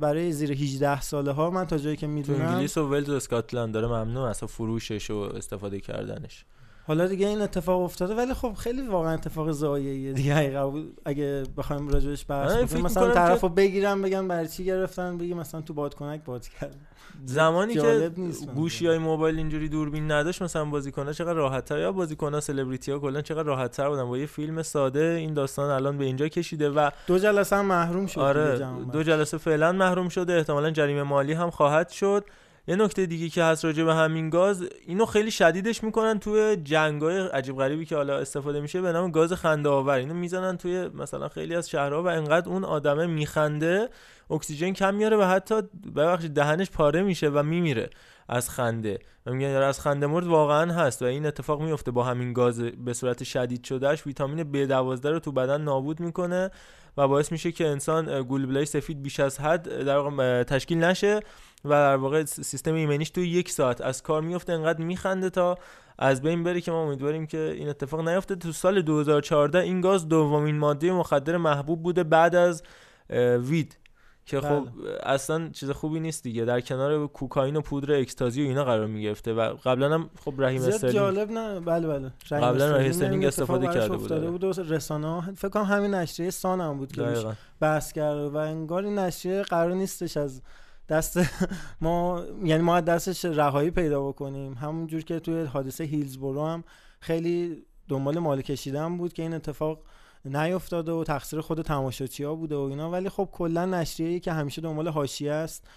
برای زیر 18 ساله ها من تا جایی که تو می‌دونم انگلیس و ولز و اسکاتلند داره ممنوع اصلا فروشش و استفاده کردنش. حالا دیگه این اتفاق افتاده ولی خب خیلی واقعا اتفاق زاییه دیگه. اگه بخوایم راجعش بحث آره، کنیم مثلا طرفو بگیرم بگن برای چی گرفتن بگی مثلا تو بادکنک باد کرد زمانی که گوشی های موبایل اینجوری دوربین نداشت مثلا بازیکن‌ها چقدر راحت‌تر یا بازیکن‌ها سلبریتی ها کلا چقدر راحت‌تر بودن. با یه فیلم ساده این داستان الان به اینجا کشیده و دو جلسه هم محروم شد آره دو جلسه فعلا محروم شده. احتمالا جریمه مالی هم خواهد شد. یه نکته دیگه که هست راجع به همین گاز اینو خیلی شدیدش می‌کنن توی جنگای عجیب غریبی که حالا استفاده میشه به نام گاز خنده آور اینو می‌زنن توی مثلا خیلی از شهرها و انقدر اون آدمه میخنده اکسیژن کم میاره و حتی ببخشید دهنش پاره میشه و میمیره از خنده. و میگن از خنده مرد واقعا هست و این اتفاق میفته با همین گاز به صورت شدید شدهش ویتامین B12 رو تو بدن نابود می‌کنه و باعث میشه که انسان گولبلای سفید بیش از حد در تشکیل نشه. و در واقع سیستم ایمنیش توی یک ساعت. از کار میفته انقدر میخنده تا از بین بره که ما امیدواریم که این اتفاق نیفته تو سال 2014 این گاز دومین ماده مخدر محبوب بوده بعد از weed. که خب اصلا چیز خوبی نیست دیگه. در کنار کوکائین و پودر اکستازی و اینا قرار می‌گرفته و قبلا هم خب رحیم استرلینگ جالب نه. بله بله. قبلا رحیم استرلینگ استفاده کرده بود،. بود و رسانه ها فکر کنم همین نشریه سان هم بود که. بحث کرده و انگار این نشریه قرار نیستش از دست ما یعنی ما دستش رهایی پیدا بکنیم. همونجور که توی حادثه هیلزبورو هم خیلی دنبال ماله کشیدن بود که این اتفاق نیفتاده و تقصیر خود تماشاچی ها بوده و اینا. ولی خب کلا نشریه‌ای که همیشه دنبال حاشیه است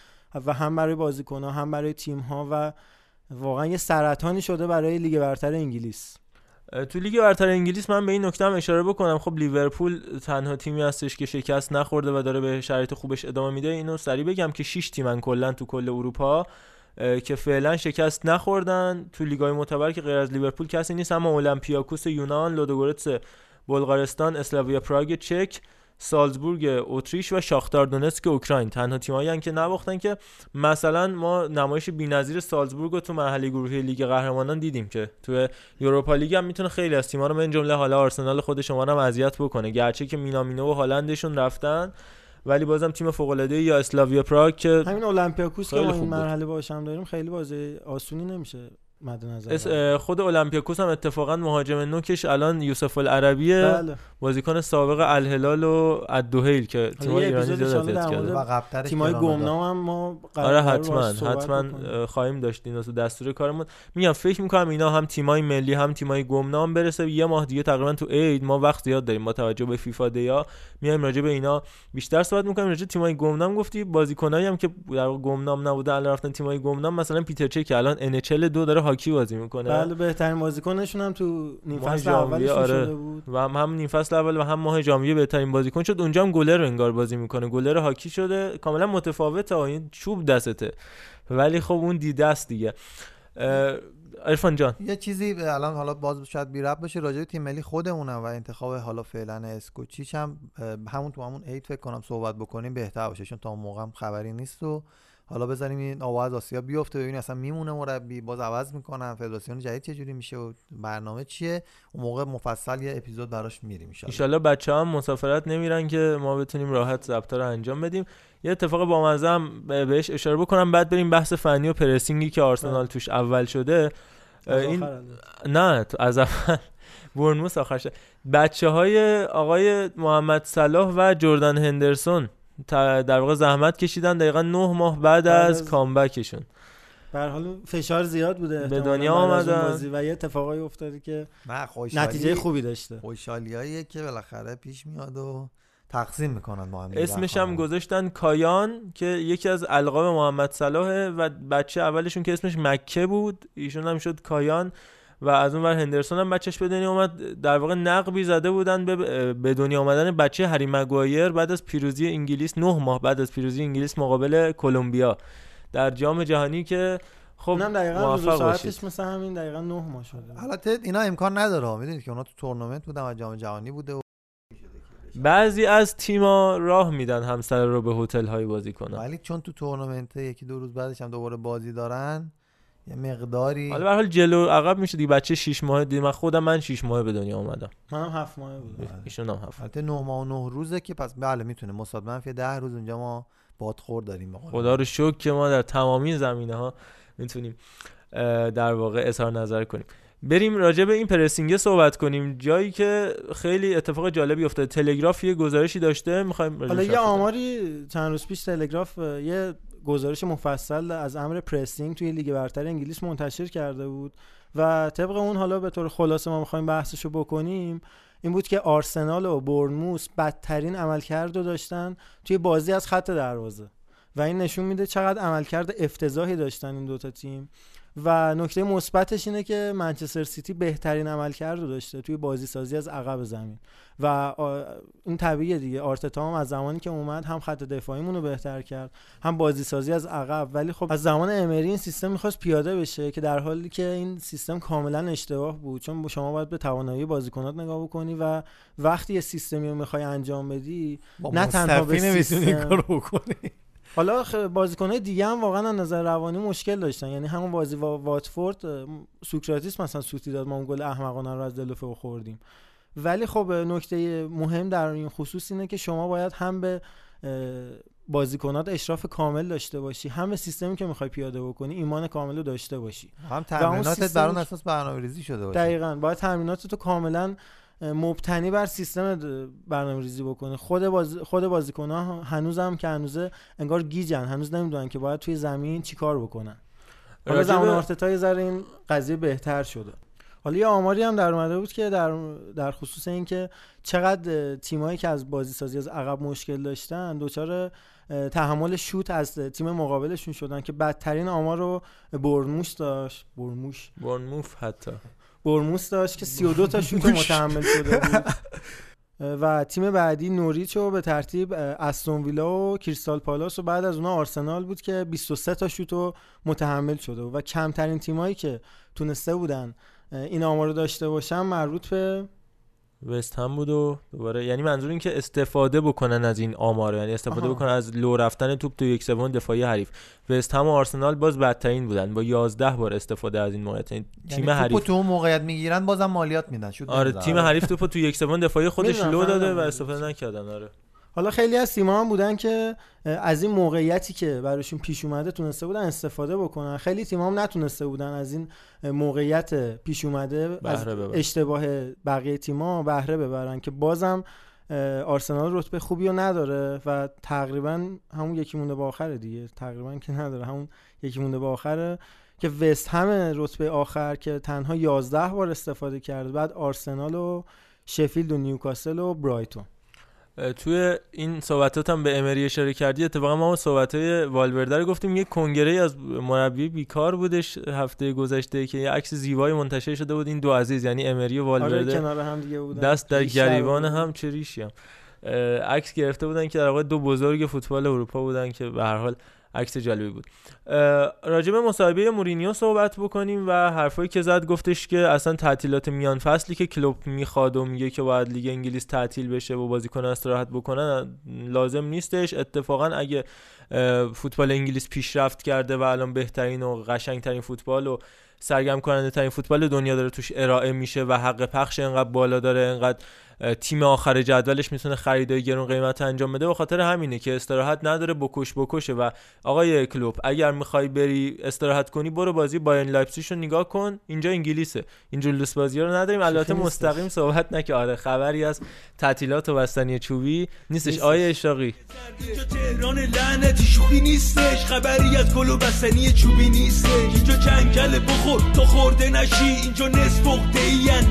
و هم برای بازیکن‌ها هم برای تیم‌ها و واقعا یه سرطانی شده برای لیگ برتر انگلیس. تو لیگ برتر انگلیس من به این نکته هم اشاره بکنم. خب لیورپول تنها تیمی هستش که شکست نخورده و داره به شرایط خوبش ادامه میده. اینو سریع بگم که 6 تیمن کلا تو کل اروپا که فعلا شکست نخوردن تو لیگای معتبر که غیر از لیورپول کسی نیست. اما اولمپیاکوس یونان لودوگورتس بلغارستان اسلاویا پراگ چک سالزبورگ اتریش و شاختار دونتسک اوکراین. تنها تیمایی که نباختن که مثلا ما نمایش بی‌نظیر سالزبورگ رو تو مرحله گروهی لیگ قهرمانان دیدیم که تو یوروپا لیگ هم می‌تونه خیلی از تیم‌ها رو من جمله حالا آرسنال خود شما رو هم اذیت بکنه. گرچه که مینامینو و هالندشون رفتن ولی بازم تیم فوق‌العاده یا اسلاویا پراگ که همین اولمپیاکوس که ما این. مرحله باش هم داریم خیلی بازی آسونی نمیشه. مد نظر خود اولمپیاکوس هم اتفاقا مهاجم نوکش الان یوسف العربیه. بله. بازیکن سابق الهلال و الدوهیل که تیم ایرانی زیاد تیمای گمنام هم ما قرار- آره حتما حتما خواهیم داشت اینو تو دستور کارمون. میگم فکر می‌کنم اینا هم تیمای ملی هم تیمای گمنام برسه. یه ماه دیگه تقریبا تو عید ما وقت زیاد داریم با توجه به فیفا دیا میایم راجع به اینا بیشتر صحبت می‌کنیم. راجع تیمای گمنام گفتی بازیکنایی هم که در گمنام نبودن الان رفتن تیمای گمنام. مثلا پیتر چه که الان NHL دو داره هاکی بازی می‌کنه. بله بهترین بازیکنشون هم تو نیم فصل اولش آره شده بود. و هم, هم نیم فصل اول و هم ماه ژانویه بهترین بازیکن شد. اونجا هم گلر انگار بازی می‌کنه. گلر هاکی شده. کاملا متفاوته. این چوب دستته. ولی خب اون دیده است دیگه. اه، عرفان جان. یه چیزی الان حالا باز شاید بی ربط باشه. راجع به تیم ملی خودمونم و انتخاب حالا فعلا اسکوچیچ هم همون تو همون عید فکر کنم صحبت بکنیم. بهتر باشه. چون تا اون موقع هم خبری نیست و حالا بذاریم این آواز آسیا بیفته ببینیم اصلا میمونه مربی باز عوض می‌کنن فدراسیون جدید چه جوری میشه و برنامه چیه؟ اون موقع مفصل یه اپیزود براش میریم ان ایشالله بچه هم مسافرت نمیرن که ما بتونیم راحت ضبطا رو انجام بدیم. یه اتفاق با هم بهش اشاره بکنم. بعد بریم بحث فنی و پرسینگی که آرسنال توش اول شده. این نه تو از اول. برنموس آخر شد بچه های آقای محمد صلاح و جردن هندرسون. در واقع زحمت کشیدن دقیقا نه ماه بعد, بعد از از- کامبکشون. به هر حال فشار زیاد بوده به دنیا آمدن. بازی و یه اتفاقایی افتاده که نتیجه خوبی داشته. خوشحالیاییه که بالاخره پیش میاد و تقسیم می‌کنن هم اسمش هم گذاشتن کایان که یکی از القاب محمد صلاحه و بچه اولشون که اسمش مکه بود. ایشون هم شد کایان. و از اون ور هندرسون هم بچهش به دنیا اومد در واقع نقبی زده بودن به به دنیا آمدن بچه هری مگوایر بعد از پیروزی انگلیس نه ماه بعد از پیروزی انگلیس مقابل کلمبیا در جام جهانی که خب اونم دقیقا روز ساعتش مثل همین دقیقا نه ماه شده البته اینا امکان نداره می‌دونید که اونا تو تورنمنت بودن و جام جهانی بوده و بعضی از تیما راه میدن همسر رو به هتل های بازی کنن. ولی چون تو تورنمنت یکی دو روز بعدش هم دوباره بازی دارن یه مقداری حالا به هر حال جلو عقب میشه دیگه بچه 6 ماه دیگه. من خودم من 6 ماه به دنیا اومدم. منم هفت ماه بودم ایشون هم هفت. البته نه ماه و نه روزه که پس بله می‌تونه مساوی منفی ده روز اونجا ما بادخور داریم به قول خدا رو شکر که ما در تمامی زمینه ها می‌تونیم در واقع اظهار نظر کنیم. بریم راجع به این پرسینگ صحبت کنیم. جایی که خیلی اتفاق جالبی افتاده. تلگراف یه گزارشی داشته. می‌خوایم حالا یه آماری چند روز پیش تلگراف یه گزارش مفصل از امر پرسینگ توی لیگ برتر انگلیس منتشر کرده بود و طبق اون حالا به طور خلاصه ما می‌خوایم بحثشو بکنیم این بود که آرسنال و برنموس بدترین عملکرد رو داشتن توی بازی از خط دروازه. و این نشون میده چقدر عملکرد افتضاحی داشتن این دوتا تیم. و نکته مثبتش اینه که منچستر سیتی بهترین عملکرد رو داشته توی بازی سازی از عقب زمین. و این طبیعیه دیگه. آرتتا هم از زمانی که اومد هم خط دفاعیمون رو بهتر کرد هم بازی سازی از عقب. ولی خب از زمان امری این سیستم می‌خواست پیاده بشه که در حالی که این سیستم کاملا اشتباه بود. چون شما باید به توانایی بازیکنات نگاه بکنی و وقتی یه سیستمی رو می‌خوای انجام بدی نه تنها به سیستم حالا. بازیکنهای دیگه هم واقعا از نظر روانی مشکل داشتن. یعنی همون بازی با واتفورد سوکراتیس مثلا سوتی داد ما اون گل احمقانه رو از دلوفه خوردیم. ولی خب نکته مهم در این خصوص اینه که شما باید هم به بازیکنات اشراف کامل داشته باشی هم به سیستمی که می‌خوای پیاده بکنی ایمان کامل رو داشته باشی. هم تمریناتت بر اساس برنامه ریزی شده باشه. دقیقا. باید تمرینات تو کاملا مبتنی بر سیستم برنامه ریزی بکنه. خود باز خود بازیکن ها هنوز هم که هنوزه انگار گیجن. هنوز نمی‌دونن که باید توی زمین چیکار بکنن. حالا زمان آرتتا یه ذره این قضیه بهتر شده. حالا یه آماری هم در اومده بود که در در خصوص اینکه چقدر تیمایی که از بازی سازی از عقب مشکل داشتن دچار تحمل شوت از تیم مقابلشون شدن که بدترین آمار رو برموش داشت. برموش. برنموف حتی. برموس داشت که 32 تا شوت متحمل شده بود. و تیم بعدی نوریچ رو به ترتیب استون ویلا و کریستال پالاس و بعد از اونها آرسنال بود که 23 تا شوت متحمل شده و کمترین تیمایی که تونسته بودن این آمار رو داشته باشن مربوط به وست هم بود و دوباره یعنی منظور این که استفاده بکنن از این آمار یعنی استفاده آها. بکنن از لو رفتن توپ تو یک سوم دفاعی حریف. وست هم و آرسنال باز بدترین بودن. با 11 بار استفاده از این موقعیت. یعنی تیم یعنی توپو حریف تو موقعیت می‌گیرن بازم مالیات میدن. شد آره تیم حریف توپو تو یک سوم دفاعی خودش لو داده. و استفاده نکردن آره. حالا خیلی از تیم‌ها هم بودن که از این موقعیتی که براشون پیش اومده تونسته بودن استفاده بکنن. خیلی تیم‌ها هم نتونسته بودن از این موقعیت پیش اومده از. اشتباه بقیه تیم‌ها بهره ببرن که بازم آرسنال رتبه خوبی رو نداره و تقریبا همون یکی مونده به آخره دیگه. تقریبا که نداره همون یکی مونده به آخره که وست هم رتبه آخر که تنها 11 بار استفاده کرده بعد آرسنال و شفیلد و نیوکاسل و برایتون. توی این صحبتات هم به امری اشاره کردی اتفاقا ما صحبت های والورده رو گفتیم یه کنگره از مربی بیکار بودش هفته گذشته که یه عکس زیبایی منتشر شده بود این دو عزیز یعنی امری و آره والورده. کنار هم دیگه بودن. دست در گریبان. هم چه ریشی هم. عکس گرفته بودن که در واقع دو بزرگ فوتبال اروپا بودن که به هر حال عکس جالبی بود. به مصاحبه مورینیو صحبت بکنیم و حرفایی که زد گفتش که اصلا تعطیلات میان فصلی که کلوب می‌خواد و میگه که باید لیگ انگلیس تعطیل بشه و بازیکن استراحت بکنن لازم نیستش. اتفاقا اگه فوتبال انگلیس پیشرفت کرده و الان بهترین و قشنگترین فوتبال و سرگرم کننده ترین فوتبال دنیا داره توش ارائه میشه و حق پخش انقدر بالا داره انقدر تیم آخر جدولش می‌تونه خریدای گرون قیمت انجام بده. به خاطر همینه که استراحت نداره بکش بکشه. و آقای کلوب اگر می‌خوای بری استراحت کنی برو بازی باین لایپزیگ رو نگاه کن. اینجا انگلیسه. اینجور لوس بازی رو نداریم. البته. مستقیم صحبت نکه آره خبری از تعطیلات و بستنی چوبی نیستش. آیه اشراقی اینجا تهران لعنتی شوخی نیستش. خبری از گل و بستنی چوبی نیستش. اینجا جنگل بخور. تو خورده نشی. اینجا نصف عقده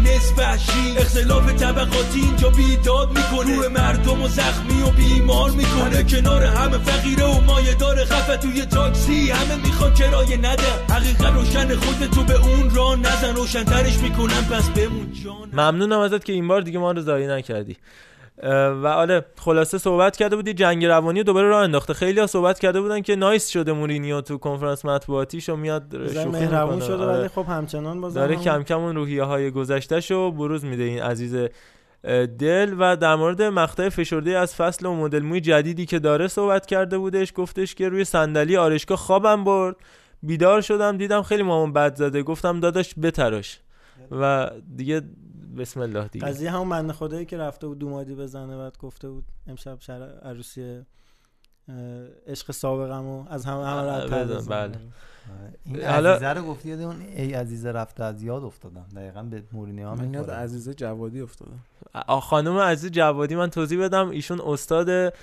نصف وحشی. اختلاف طبقاتی اینجا بیداد می‌کنه. روح مردم و زخمی و بیمار می‌کنه. کنار همه فقیره و مایه داره خفه توی تاکسی. همه می‌خوان کرایه ندن حقیقت روشن خودتو تو به اون را نزن. روشنترش می‌کنن پس بمون جان ممنونم ازت که این بار دیگه ما رو زایی نکردی. و آره خلاصه صحبت کرده بودی جنگ روانی رو دوباره راه انداخته. خیلی ها صحبت کرده بودن که نایس شده مورینیو تو کنفرانس مطبوعاتیش و میاد شوخی مهربون می‌کنه. شده آره. ولی خب همچنان باز داره کم کم اون روحیه های گذشتهش رو بروز میده این عزیز دل و در مورد مقطع فشرده از فصل و مدل موی جدیدی که داره صحبت کرده بودش گفتش که روی صندلی آرشگاه خوابم برد. بیدار شدم دیدم خیلی مامان بد زده. گفتم داداش بتراش. و دیگه بسم الله دیگه. قضیه همون بنده خدایی که رفته بود دومادی بزنه بعد گفته بود امشب شر عروسی عشق سابقمو از همه همه رد بزن، بله. این حالا- عزیزه رو گفتی یاد اون ای عزیزه رفته از یاد افتادم دقیقا به مورینیو هم یاد. عزیزه جوادی افتادم آ- خانم عزیز جوادی من توضیح بدم ایشون استاد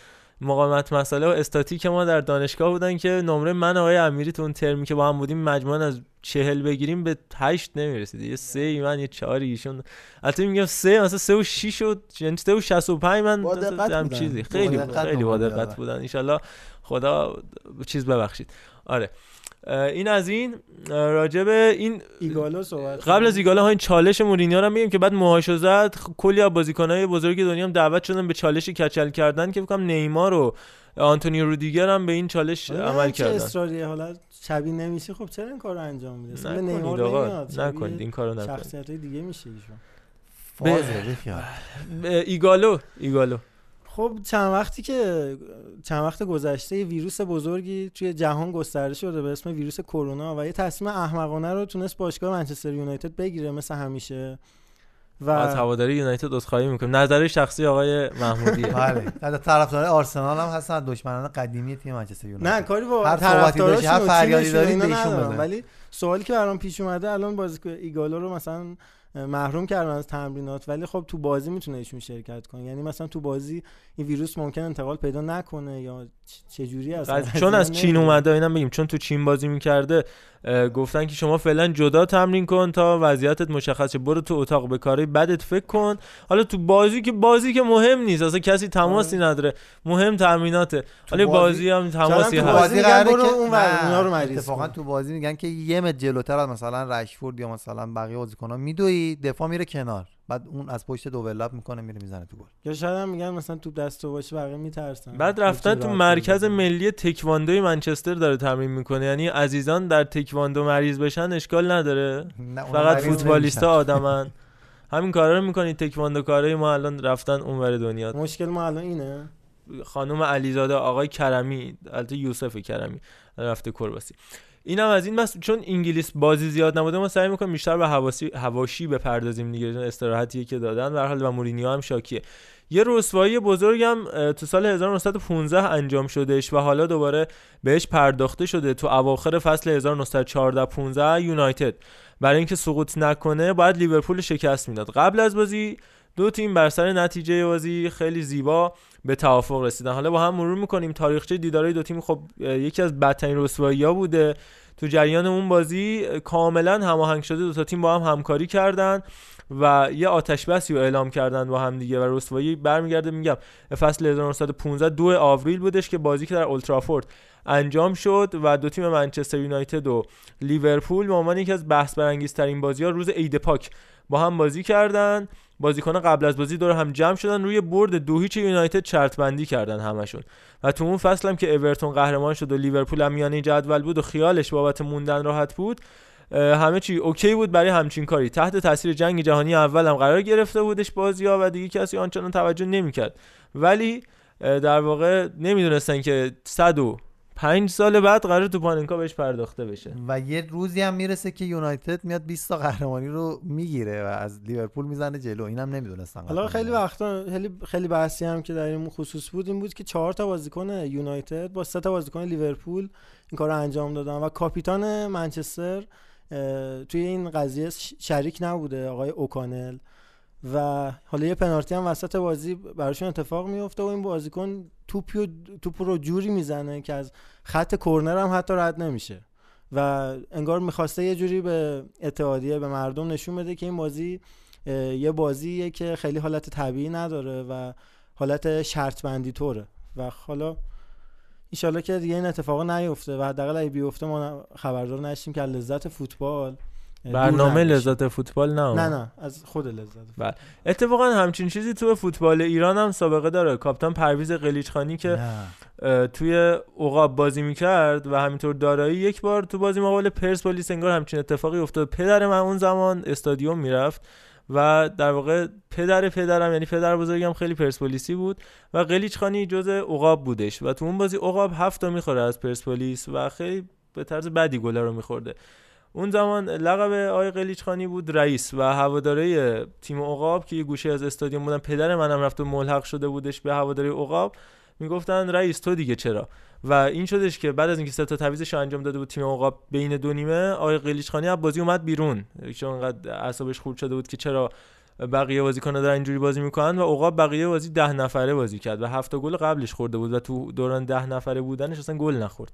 مقاومت مسئله و استاتیک ما در دانشگاه بودن که نمره من و آقای امیری تو اون ترمی که با هم بودیم مجموعا از چهل بگیریم به هشت نمی‌رسید. یه سه ای من یه چهاری ایشون. البته میگم سه مثلا سه و شیش شد یعنی سه و شست و پنج من هم بودن. چیزی. خیلی با بودن، دقت آره. بودن. انشالله خدا چیز ببخشید. آره. این از این راجب این ایگالو صحبت قبل از ایگالا ها این چالش مورینیو رو هم میگیم که بعد موهاشو زد کلی از بازیکنای بزرگ دنیا هم دعوت شدن به چالش کچل کردن که بکنم نیمار و آنتونیو رودیگر هم به این چالش عمل چه کردن. اصراریه حالا شبیه نمیشه خب چرا این کار رو انجام میده؟ اصلا به نکنید نیمار آقا، نمیاد. شبیه نکنید، این کارو نکنید. شخصیت‌های دیگه میشه ایشون. به ایگالو ایگالو. خب چند وقتی که چند وقت گذشته یه ویروس بزرگی توی جهان گسترده شده به اسم ویروس کرونا و یه تصمیم احمقانه رو تونست باشگاه منچستر یونایتد بگیره مثل همیشه و از هواداری یونایتد عذرخواهی می‌کنیم. نظر شخصی آقای محمودیه بله. در طرفدار آرسنال هم هستن دشمنان قدیمی تیم منچستر یونایتد. نه کاری با هر داشتی هر فریادی دارید ایشون ولی سوالی که برام پیش اومده الان بازیکن ایگالو رو مثلا محروم کردن از تمرینات ولی خب تو بازی می‌تونه ایشون شرکت کنه. یعنی مثلا تو بازی این ویروس ممکن انتقال پیدا نکنه یا چجوری اصلا قضیه- چون از چین. اومده اینم بگیم چون تو چین بازی می‌کرده گفتن که شما فعلا جدا تمرین کن تا وضعیتت مشخص شه. برو تو اتاق به کاری بدت فکر کن. حالا تو بازی که بازی که مهم نیست اصلا کسی تماسی نداره. مهم تمریناته. حالا بازی- بازی هم تماسی هست. بازی قراره برو که اون ور، نه، اونا رو مریض اتفاقا. تو بازی میگن که یه متر جلوتر از مثلا رشفورد یا مثلا بقیه بازیکن‌ها میدوی دفاع میره کنار. بعد اون از پشت دوبلپ می‌کنه میره می‌زنه تو گل. یا شاید هم میگن مثلا تو دست تو باشه بقیه میترسن. بعد رفتن تو مرکز ملی تکواندوی منچستر داره تمرین می‌کنه. یعنی عزیزان در تکواندو مریض بشن اشکال نداره. فقط فوتبالیستا. آدمن. همین کارا رو می‌کنید تکواندو کارای ما الان رفتن اونور دنیا. مشکل ما الان اینه. خانم علیزاده آقای کرمی البته یوسف کرمی رفته کرواسی اینم از این بس چون انگلیس بازی زیاد نبوده ما سعی می‌کنیم بیشتر به حواسی هواشی بپردازیم دیگه چون استراحتیه که دادن. به حال و مورینیو هم شاکیه. یه رسوایی بزرگم تو سال 1915 انجام شدهش و حالا دوباره بهش پرداخته شده تو اواخر فصل 1914 15 یونایتد. برای اینکه سقوط نکنه باید لیورپول شکست می‌داد. قبل از بازی دو تیم بر سر نتیجه بازی خیلی زیبا به توافق رسیدن. حالا با هم مرور می‌کنیم. تاریخچه دیدارای دو تیم خب یکی از بدترین رسوایی ها بوده. تو جریان اون بازی کاملا هماهنگ شده. دو تا تیم با هم همکاری کردن و یه آتش بسی رو اعلام کردن با هم دیگه و رسوایی برمیگرده. میگم فصل 1915 دو آوریل بودش که بازی که در اولترافورد انجام شد و دو تیم منچستر یونایتد و لیورپول به عنوان یکی از بحث برانگیزترین بازی ها روز عید پاک با هم بازی کردن. بازیکن قبل از بازی دور هم جمع شدن روی برد دو هیچ یونایتد شرط بندی کردن همشون. و تو اون فصل هم که اورتون قهرمان شد و لیورپول هم میانه جدول بود و خیالش بابت موندن راحت بود همه چی اوکی بود برای همچین کاری. تحت تاثیر جنگ جهانی اول هم قرار گرفته بودش بازی ها و دیگه کسی آنچنان توجه نمی‌کرد. ولی در واقع نمی‌دونستن که 105 سال بعد قرار تو پاننکا بهش پرداخته بشه. و یه روزی هم می‌رسه که یونایتد میاد 20 تا قهرمانی رو می‌گیره و از لیورپول می‌زنه جلو. اینم نمی‌دونستم حالا خیلی وقتا خیلی خیلی بحثی هم که در این خصوص بود این بود که چهار تا بازیکن یونایتد با سه تا بازیکن لیورپول این کار رو انجام دادن و کاپیتان منچستر توی این قضیه شریک نبوده آقای اوکانل. و حالا یه پنالتی هم وسط بازی براشون اتفاق میفته و این بازیکن توپی توپ رو جوری می‌زنه که از خط کرنر هم حتی رد نمیشه. و انگار می‌خواسته یه جوری به اتحادیه به مردم نشون بده که این بازی یه بازیه که خیلی حالت طبیعی نداره و حالت شرط بندی طوره. و حالا ایشالله که دیگه این اتفاقا نیفته و حداقل اگه بیفته ما خبردار نشیم که لذت فوتبال برنامه نشیم. لذت فوتبال نه. نه نه از خود لذت بله. اتفاقا همچین چیزی تو فوتبال ایران هم سابقه داره. کاپیتان پرویز قلیچخانی که اه، توی عقاب بازی می‌کرد و همینطور دارایی یک بار تو بازی مقابل پرسپولیس انگار همچین اتفاقی افتاد. پدر من اون زمان استادیوم می‌رفت و در واقع پدر پدرم یعنی پدر بزرگم خیلی پرسپولیسی بود و قلیچخانی جز عقاب بودش و تو اون بازی عقاب هفت تا می‌خوره از پرسپولیس و خیلی به طرز بدی گلا رو میخورده. اون زمان لقب آقای قلیچخانی بود رئیس و هواداره تیم عقاب که یه گوشه از استادیوم بودن. پدر منم رفت و ملحق شده بودش به هواداره عقاب. می‌گفتن رئیس تو دیگه چرا؟ و این شدش که بعد از اینکه سه تا تعویضش انجام داده بود تیم عقاب بین دو نیمه آقای قلیچخانی از بازی اومد بیرون. چون انقدر اعصابش خورد شده بود که چرا بقیه بازیکن‌ها دارن اینجوری بازی می‌کنن و عقاب بقیه بازی ده نفره بازی کرد و هفت گل قبلش خورده بود و تو دوران ده نفره بودنش اصلا گل نخورد.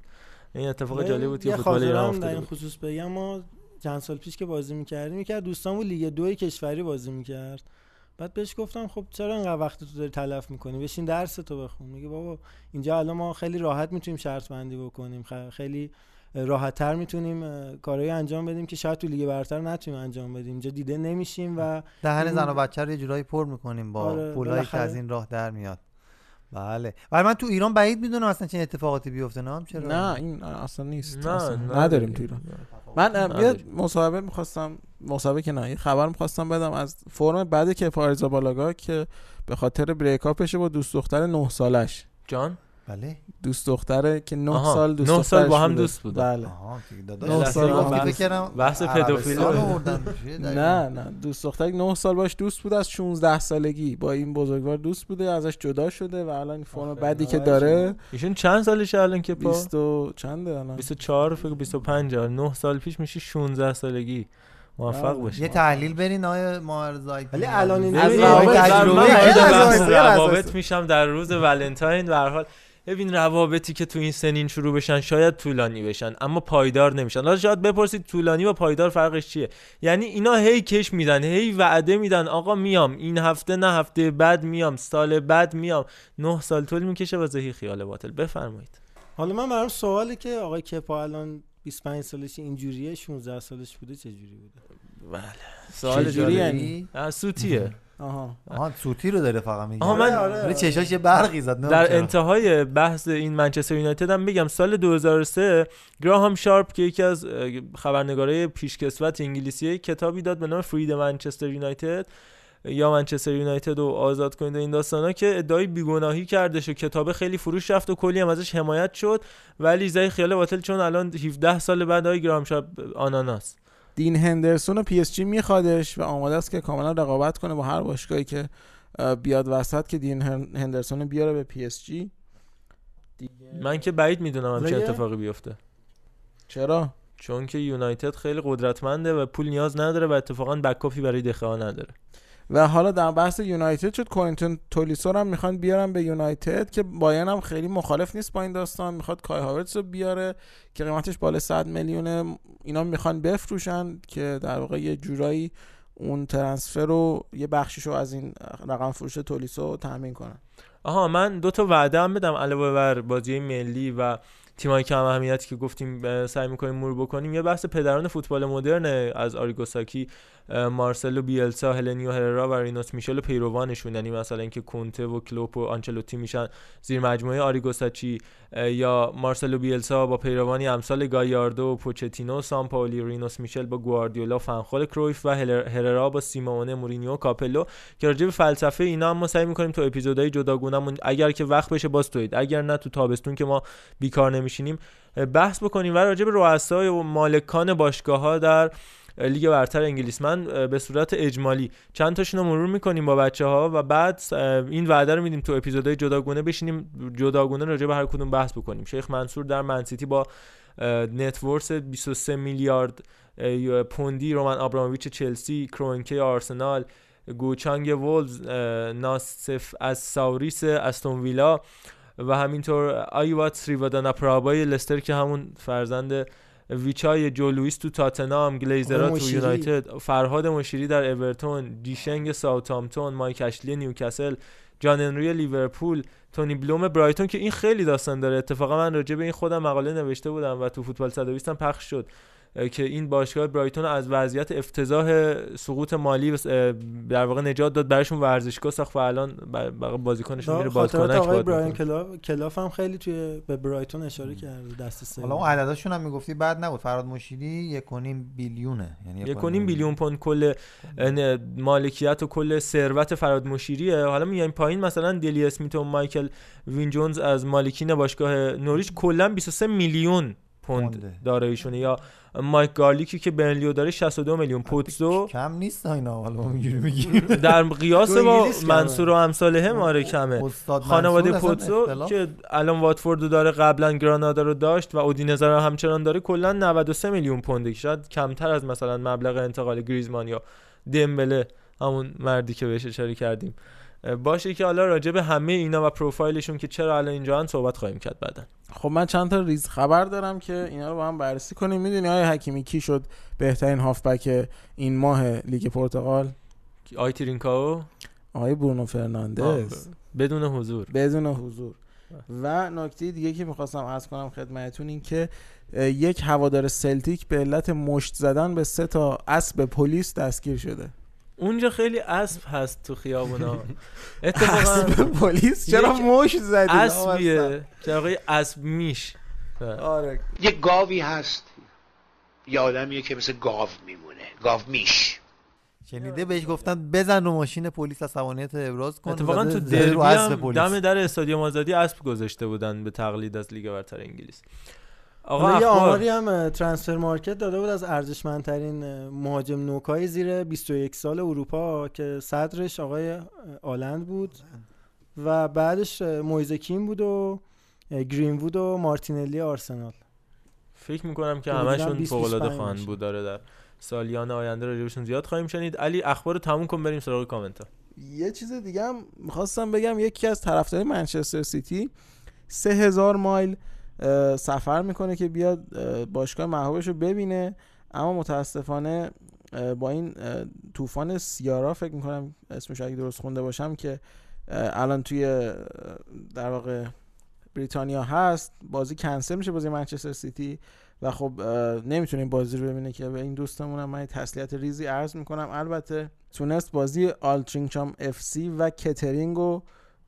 این اتفاق جالب بود که یه فوتبال ایران در افتاده این بود. خصوص بگم ما چند سال پیش که بازی می‌کردیم یکی از دوستامون لیگ دوی کشوری بازی می‌کرد. بعد بهش گفتم خب چرا اینقدر وقت تو داری تلف می‌کنی؟ بشین درس تو بخون. میگه بابا اینجا الان ما خیلی راحت می‌تونیم شرط بندی بکنیم. خ- خیلی راحت تر می‌تونیم کارهایی انجام بدیم که شاید تو لیگ برتر نتونیم انجام بدیم. اینجا دیده نمیشیم و دهن زن و بچه رو یه جورایی پر می‌کنیم با آره، پولایی که. از این راه در میاد. بله. ولی من تو ایران بعید می‌دونم اصلا چه اتفاقاتی بیفته نه؟ چرا؟ نه این اصلا نیست نه، اصلا نه. نداریم دیگه. تو ایران. من یه. مصاحبه می‌خواستم مصاحبه که نه یه خبر می‌خواستم بدم از فرم بعد که پاریزا بالاگا که به خاطر بریک اپشه با دوست دختر 9 سالش. جان؟ بله. دوست دختره که 9 آها، سال دوست نه سال با هم. دوست بودن. بله. آها داداش. سال فکر کردم بحث پدوفیلی؟ نه نه. دوست دختر 9 سال باش دوست بوده از 16 سالگی با این بزرگوار دوست بوده ازش جدا شده و الان این فرم بعدی که داره. ایشون چند سالشه الان که پا؟ 20 و چنده الان. 24 فکر 25 9 سال پیش میشه 16 سالگی. موفق یه باشی. تحلیل برین آقای ماهرزایی ولی الان این از روابط میشم در روز ولنتاین به هر حال ببین روابطی که تو این سنین شروع بشن شاید طولانی بشن اما پایدار نمیشن. حالا شاید بپرسید طولانی و پایدار فرقش چیه؟ یعنی اینا هی کش میدن هی وعده میدن آقا میام این هفته نه هفته بعد میام سال بعد میام. نه سال طول می‌کشه واسه هی خیال باطل. بفرمایید. حالا من برام سواله که آقای کپا الان 25 سالش اینجوریه 16 سالش بوده چه جوری بوده؟ بله. سوال جالبی. یعنی؟ سوتیه. آها. آها سوتی رو داره فقط میگه. آها، من- ولی چشاش یه برقی زد در. انتهای بحث این منچستر یونایتد هم بگم سال 2003 گراهام شارپ که یکی از خبرنگارای پیشکسوت انگلیسی کتابی داد به نام Free the منچستر یونایتد یا منچستر یونایتد رو آزاد کنید و این داستانا که ادعای بیگناهی کردش و کتاب خیلی فروش رفت و کلی هم ازش حمایت شد. ولی زهی خیال باطل چون الان 17 سال بعد آقای گراهام شارپ آناناس دین هندرسون و پی اس جی میخوادش و آماده است که کاملا رقابت کنه با هر باشگاهی که بیاد وسط که دین هن- هندرسون رو بیاره به پی اس جی. من که بعید می‌دونم همچین یه- اتفاقی بیفته. چرا؟ چون که یونایتد خیلی قدرتمنده و پول نیاز نداره و اتفاقا backup ی برای دخیا نداره. و حالا در بحث یونایتد شد کوینتون تولیسو رو هم می‌خوان بیارن به یونایتد که بایرن هم خیلی مخالف نیست با این داستان می‌خواد کای هاورتس رو بیاره که قیمتش بالا 100 میلیونه. اینا می‌خوان بفروشن که در واقع یه جورایی اون ترنسفر رو یه بخشیشو از این رقم فروش تولیسو تامین کنن. آها من دو تا وعده هم بدم. علاوه بر بازی ملی و تیمایی کم اهمیتی که گفتیم سعی می‌کنیم مرور بکنیم یه بحث پدران فوتبال مدرن از آریگوساکی. مارسلو بیلسا هلنیو هررا و رینوس میشل پیروانشون. یعنی مثلا اینکه کونته و کلوپ و آنچلوتی میشن زیر مجموعه آریگوساچی یا مارسلو بیلسا با پیروانی امثال گایاردو و پوچتینو سامپاولی رینوس میشل با گواردیولا فنخال کرویف و هررا با سیمونه مورینیو کاپلو. که راجع به فلسفه اینا هم ما سعی می‌کنیم تو اپیزودهای جداگونهمون اگر که وقت بشه باز تو عید اگر نه تو تابستون که ما بیکار نمیشینیم بحث بکنیم. و راجع به رؤسای و مالکان باشگاه ها در لیگ برتر انگلیس من به صورت اجمالی. چند تاشون رو مرور می‌کنیم با بچه ها و بعد این وعده رو میدیم تو اپیزودهای جداگونه بشینیم جداگونه راجع به هر کدوم بحث بکنیم. شیخ منصور در منسیتی با نتورس 23 میلیارد پوندی رومن آبراموویچ چلسی کرونکه آرسنال گوچانگ وولز ناصف از ساوریس استون ویلا و همینطور آیوا تریوادانا پرابای لستر که همون فرزند ویچای جو لوئیس تو تاتنام گلیزرا تو یونایتد فرهاد مشیری در اورتون دیشنگ ساوثهامپتون مایک اشلی نیوکاسل جان انری لیورپول تونی بلوم برایتون که این خیلی داستان داره. اتفاقا من راجع به این خودم مقاله نوشته بودم و تو فوتبال 120 هم پخش شد. که این باشگاه برایتون از وضعیت افتضاح سقوط مالی در واقع نجات داد براشون ورزشگاه ساخت و الان بازیکنشون میره بازیکنک آقای براین کلاف کلاف هم خیلی توی به برایتون اشاره کرده دست سه. حالا اون عدداشون هم می‌گفتی بعد نبود. فراد مشیری 1.5 بیلیونه. یعنی 1.5 بیلیون. پوند کل مالکیت و کل ثروت فراد مشیریه حالا میایم پایین مثلا دلی اسمیت و مایکل وین جونز از مالکین باشگاه نوریچ کلا 23 میلیون پوند داراییشونه یا مایک گارلیکی که برنلیو داره 62 میلیون. پوتزو کم نیست اینا حالا اینجوری میگیم در قیاس با منصور و امثال هم آره کمه. خانواده پوتزو که الان واتفورد داره قبلا گرانادا رو داشت و اودینزه رو همچنان داره کلا 93 میلیون پونده شاید کمتر از مثلا مبلغ انتقال گریزمان یا دمبله همون مردی که بهش اشاره کردیم. باشه که حالا راجع به همه اینا و پروفایلشون که چرا الان اینجا هم صحبت خواهیم کرد بعدا. خب من چند تا ریز خبر دارم که اینا رو با هم بررسی کنیم. می‌دونی آیا حکیمی کی شد بهترین هافبک این ماه لیگ پرتغال؟ آی ترینکائو آقای برونو فرناندز. بدون حضور. بدون حضور. و نکته دیگه که می‌خواستم عرض کنم خدمتتون این که یک هوادار سلتیک به علت مشت زدن به سه تا اسب پلیس دستگیر شده. اونجا خیلی اسب هست تو خیابونا. اتفاقا پلیس؟ چرا مش زدی؟ اسبیه. چرا اسب میش. آره. یه گاوی هست. یه آدمیه که مثل گاو میمونه. گاو میش. شنیده بهش گفتن بزن رو ماشین پلیس عصبانیت ابراز کن. اتفاقا تو دربی هم دم در استادیوم آزادی اسب گذاشته بودن به تقلید از لیگ برتر انگلیس. آقا یه آماری هم ترانسفر مارکت داده بود از ارزشمندترین مهاجم نوکای زیر 21 سال اروپا که صدرش آقای آلند بود و بعدش مویزکین بود و گرین بود و مارتینلی آرسنال. فکر می‌کنم که همشون فوق العاده خواهند بود. داره در سالیان آینده راجبشون زیاد خواهیم شنید. علی اخبار تموم کن بریم سراغ کامنت ها. یه چیز دیگه هم می‌خواستم بگم یکی از طرفدارای منچستر سیتی 3000 مایل سفر می‌کنه که بیاد باشگاه محبوبش رو ببینه. اما متاسفانه با این طوفان کیارا فکر می‌کنم اسمش اگه درست خونده باشم که الان توی در واقع بریتانیا هست بازی کنسل میشه بازی منچستر سیتی و خب نمی‌تونیم بازی رو ببینه که به این دوستمونم من تسلیت ریزی عرض می‌کنم. البته تونست بازی آلترینگچام اف سی و کترینگ رو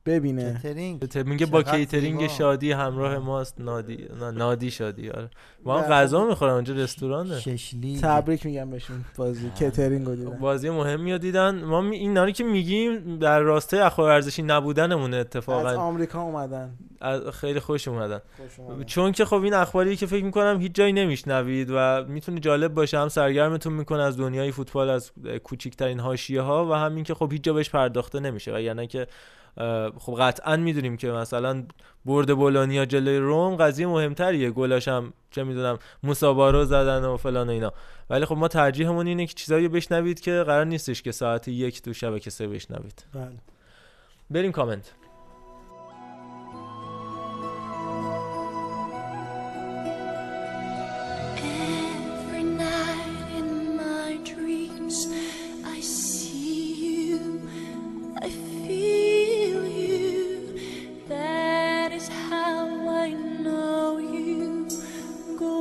ببینه. کترینگ میگه با کیترینگ شادی همراه ماست. نادی نادی شادی آره. ما هم غذا می‌خورن اونجا رستورانه. ششلی تبریک میگم بهشون. بازی کترینگ رو دیدن. بازی مهمی رو دیدن. ما می اینا که میگیم در راستای اخبار ورزشی نبودنمونه اتفاقا. از آمریکا اومدن. خیلی خوش اومدن. چون که خب این اخباری که فکر می‌کنم هیچ جایی نمیشنوید و می‌تونه جالب باشه هم سرگرمتون می‌کنه از دنیای فوتبال از کوچکترین حاشیه ها و همین که خب هیچ جا بهش پرداخته نمیشه. و یعنی که خب قطعا می‌دونیم که مثلا برد بولونیا جلوی روم قضیه مهمتریه. گلاش هم چه می‌دونم موسابارو زدن و فلان و اینا. ولی خب ما ترجیحمون اینه که چیزایی بشنوید که قرار نیستش که ساعت یک تو شبکه سه بشنوید. بله. بریم کامنت.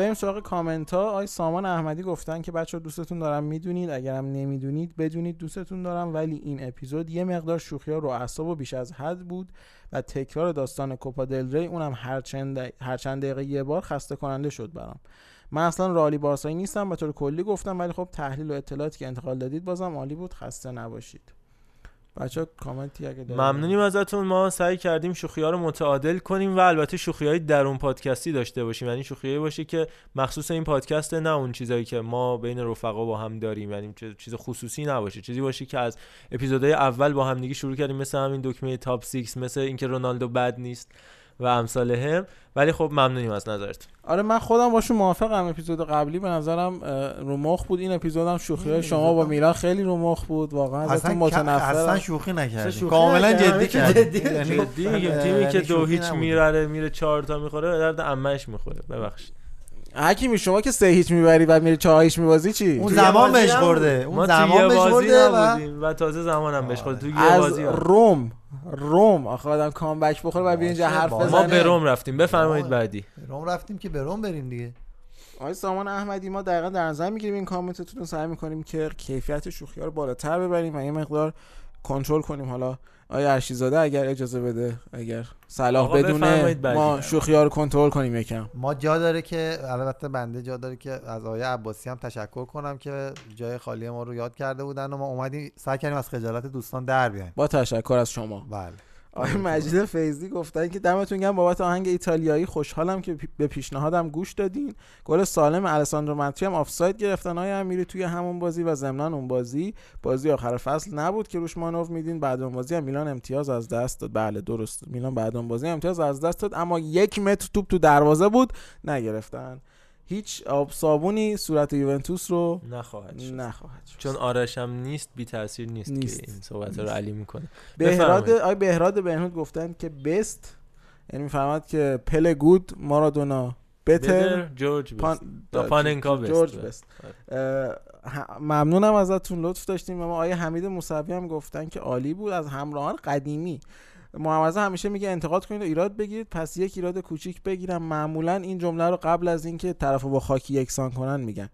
بریم سراغ کامنت ها آی سامان احمدی گفتن که بچه دوستتون دارم می‌دونید. اگرم نمی‌دونید بدونید دوستتون دارم. ولی این اپیزود یه مقدار شوخی ها رو اعصاب و بیش از حد بود و تکرار داستان کوپا دل ری اونم هر چند, هر چند دقیقه یه بار خسته کننده شد برام. من اصلا رالی بارسایی نیستم به طور کلی گفتم ولی خب تحلیل و اطلاعاتی که انتقال دادید بازم عالی بود. خسته نباشید. بچه کامنتی اگه دارید ممنونیم ازتون. ما سعی کردیم شوخی رو متعادل کنیم و البته شوخی های درون پادکستی داشته باشیم. یعنی شوخی باشه که مخصوص این پادکست نه اون چیزایی که ما بین رفقا با هم داریم. یعنی چیز خصوصی نباشه. چیزی باشه که از اپیزودهای اول با هم دیگه شروع کردیم. مثل همین دکمه تاپ 6 مثل اینکه رونالدو بد نیست. و امثال هم. ولی خب ممنونیم از نظرتون آره من خودم باشون موافقم. اپیزود قبلی به نظرم اه، رو مخ بود. این اپیزودم شوخی های شما با میلان خیلی رو مخ بود. واقعا ازتون اصلا متنفرم. اصلا شوخی نکردیم شوخی کاملا. جدی. یعنی- جدی. میگیم تیمی یعنی که دو شوخی هیچ. میره میره چهار تا می‌خوره به درد عمهش می‌خوره. ببخشید. حکیمی شما که سه هیچ می‌بری و میری چهار هیچ میبازی چی؟ اون زمان بهش خورده ما اون زمان بهش بازی خورده و نبودیم. و تازه زمانم بهش خورد تو یه از بازی هم. روم. روم آخه آدم کامبک بخوره و بیا اینجا حرف بزنه. ما به روم رفتیم. بفرمایید. بعدی. روم رفتیم که به روم بریم دیگه. آقای سامان احمدی ما دقیقا در نظر می‌گیریم این کامنتتون رو سعی می‌کنیم که کیفیت شوخی ها رو بالاتر ببریم و یه مقدار کنترل کنیم. حالا آیا ارشیزاده اگر اجازه بده اگر صلاح بدونه. ما شوخی ها رو کنترل کنیم یکم. ما جا داره که البته بنده جا داره که از آقای عباسی هم تشکر کنم که جای خالی ما رو یاد کرده بودن و ما اومدیم سعی کردیم از خجالت دوستان در بیایم. با تشکر از شما. بله. آقای مجید فیضی گفتن که دمتون گرم. بابت آهنگ ایتالیایی خوشحالم که به پیشنهادم گوش دادین. گل سالم الساندرو ماتری هم آفساید گرفتن. های امیری توی همون بازی و ضمن اون بازی؟ بازی آخر فصل نبود که روش مانور میدین. بعد اون بازی هم میلان امتیاز از دست داد. بله درست. میلان بعد اون بازی امتیاز از دست داد. اما یک متر توپ تو دروازه بود. نگرفتن. هیچ آب صابونی صورت یوونتوس رو نخواهد شد نخواهد شد چون آرش هم نیست بی تاثیر نیست, نیست. که این صحبت رو علی می‌کنه بهراد. آی بهراد بهنود گفتن که بست یعنی می‌فهمد که پل گود مارادونا بتر جورج پان... بست. دا پاننکا بست. جورج. بست اه، ه- ممنونم ازتون لطف داشتیم و ما آیه حمید موسوی هم گفتن که عالی بود از همراهان قدیمی محمد همیشه میگه انتقاد کنید و ایراد بگیرید پس یک ایراد کوچیک بگیرم. معمولا این جمله رو قبل از اینکه طرفو با خاکی یکسان کنن میگن.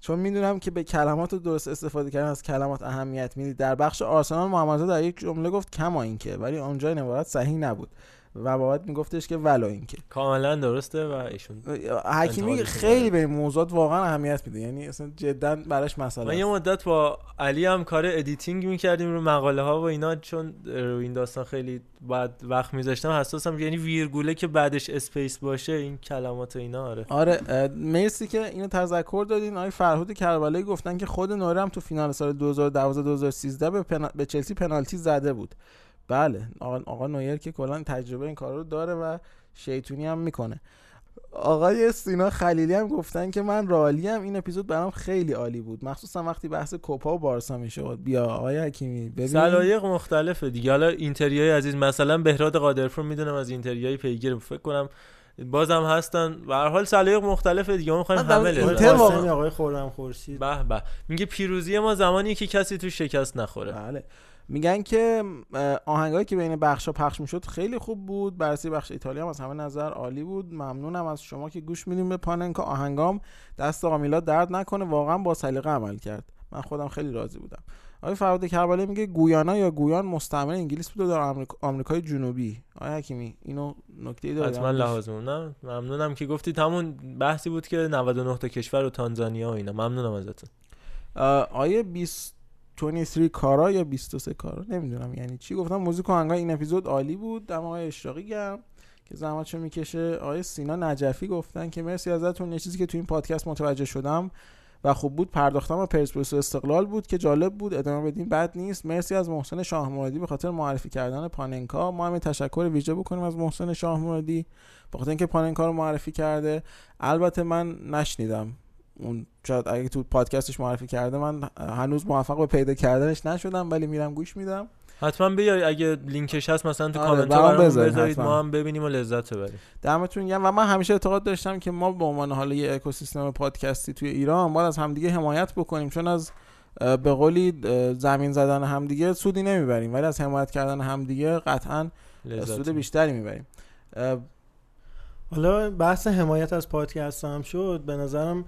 چون می‌دونم که به کلمات درست استفاده کردن از کلمات اهمیت می‌دید. در بخش آرسنال محمد در یک جمله گفت کما اینکه ولی اونجا این عبارت صحیح نبود. و باید میگفتش که ولو اینکه. کاملا درسته و ایشون حکیمی خیلی به این موضوعات واقعا اهمیت میده. یعنی اصلا جدا براش مسئله من یه. مدت با علی هم کار editing می‌کردیم رو مقاله ها و اینا چون رو این داستان خیلی بعد وقت میذاشتم. حساسم یعنی ویرگوله که بعدش space باشه این کلمات و اینا آره. آره مرسی که اینو تذکر دادین. آقای فرهود کربلایی گفتن که خود نوره هم تو فینال سال 2012 2013 به, پنا... به چلسی پنالتی زده بود. بله آقا, آقا نویر که کلا تجربه این کار رو داره و شیطونی هم می‌کنه. آقای سینا خلیلی هم گفتن که من رالی هم این اپیزود برام خیلی عالی بود. مخصوصا وقتی بحث کوپا و بارسا می‌شد. بیا آقای حکیمی ببین. سلایق مختلفه دیگه. حالا اینتریای عزیز مثلا بهراد قادرپور می‌دونم از اینتریای پیگیر. فکر کنم بازم هستن. به هر حال سلایق مختلفه دیگه. ما می‌خوایم همه اینتر آقای خورم خورشید. به به. میگه پیروزی ما زمانی که کسی تو شکست نخوره. بله. میگن که آهنگایی که بین بخشا پخش می‌شد خیلی خوب بود. بررسی بخش ایتالیا هم از همه نظر عالی بود. ممنونم از شما که گوش میدیم به پاننکا. آهنگام دست آقا میلاد درد نکنه. واقعا با سلیقه عمل کرد. من خودم خیلی راضی بودم. آقای فرهاد کربلایی میگه گویانا یا گویان مستعمره انگلیس بود در آمریک- آمریکای جنوبی. آقای حکیمی اینو نکته ای حتما لحاظ نه ممنونم که گفتید. همون بحثی بود که 99 تا کشور و تانزانیا و اینا. ممنونم ازتون. آیه 20 23 کارا یا 23 کارا؟ نمی‌دونم. یعنی چی؟ گفتم موزیک آهنگای این اپیزود عالی بود. دم آقای اشراقی گرم که زحمتشو می‌کشه. آقای سینا نجفی گفتن که مرسی ازتون. یه چیزی که تو این پادکست متوجه شدم و خوب بود پرداختم و پرسپولیس استقلال بود که جالب بود. ادامه بدیم. بد نیست. مرسی از محسن شاه مرادی به خاطر معرفی کردن پاننکا. ما هم تشکر ویژه بکنیم از محسن شاه مرادی به خاطر اینکه پاننکا رو معرفی کرده. البته من نشنیدم. اون شاید اگه تو پادکستش معرفی کرده من هنوز موفق به پیدا کردنش نشدم ولی میرم گوش میدم. حتما بیای اگه لینکش هست مثلا تو آره، کامنت برام بذارید. ما هم ببینیم و لذت ببریم. دمتون گرم. و من همیشه اعتقاد داشتم که ما به عنوان حالا یه اکوسیستم پادکستی توی ایران باید از همدیگه حمایت بکنیم چون از به قولی زمین زدن همدیگه سودی نمی‌بریم ولی از حمایت کردن همدیگه قطعا لذت سود. بیشتری می‌بریم. حالا بحث حمایت از پادکست هم شد. به نظرم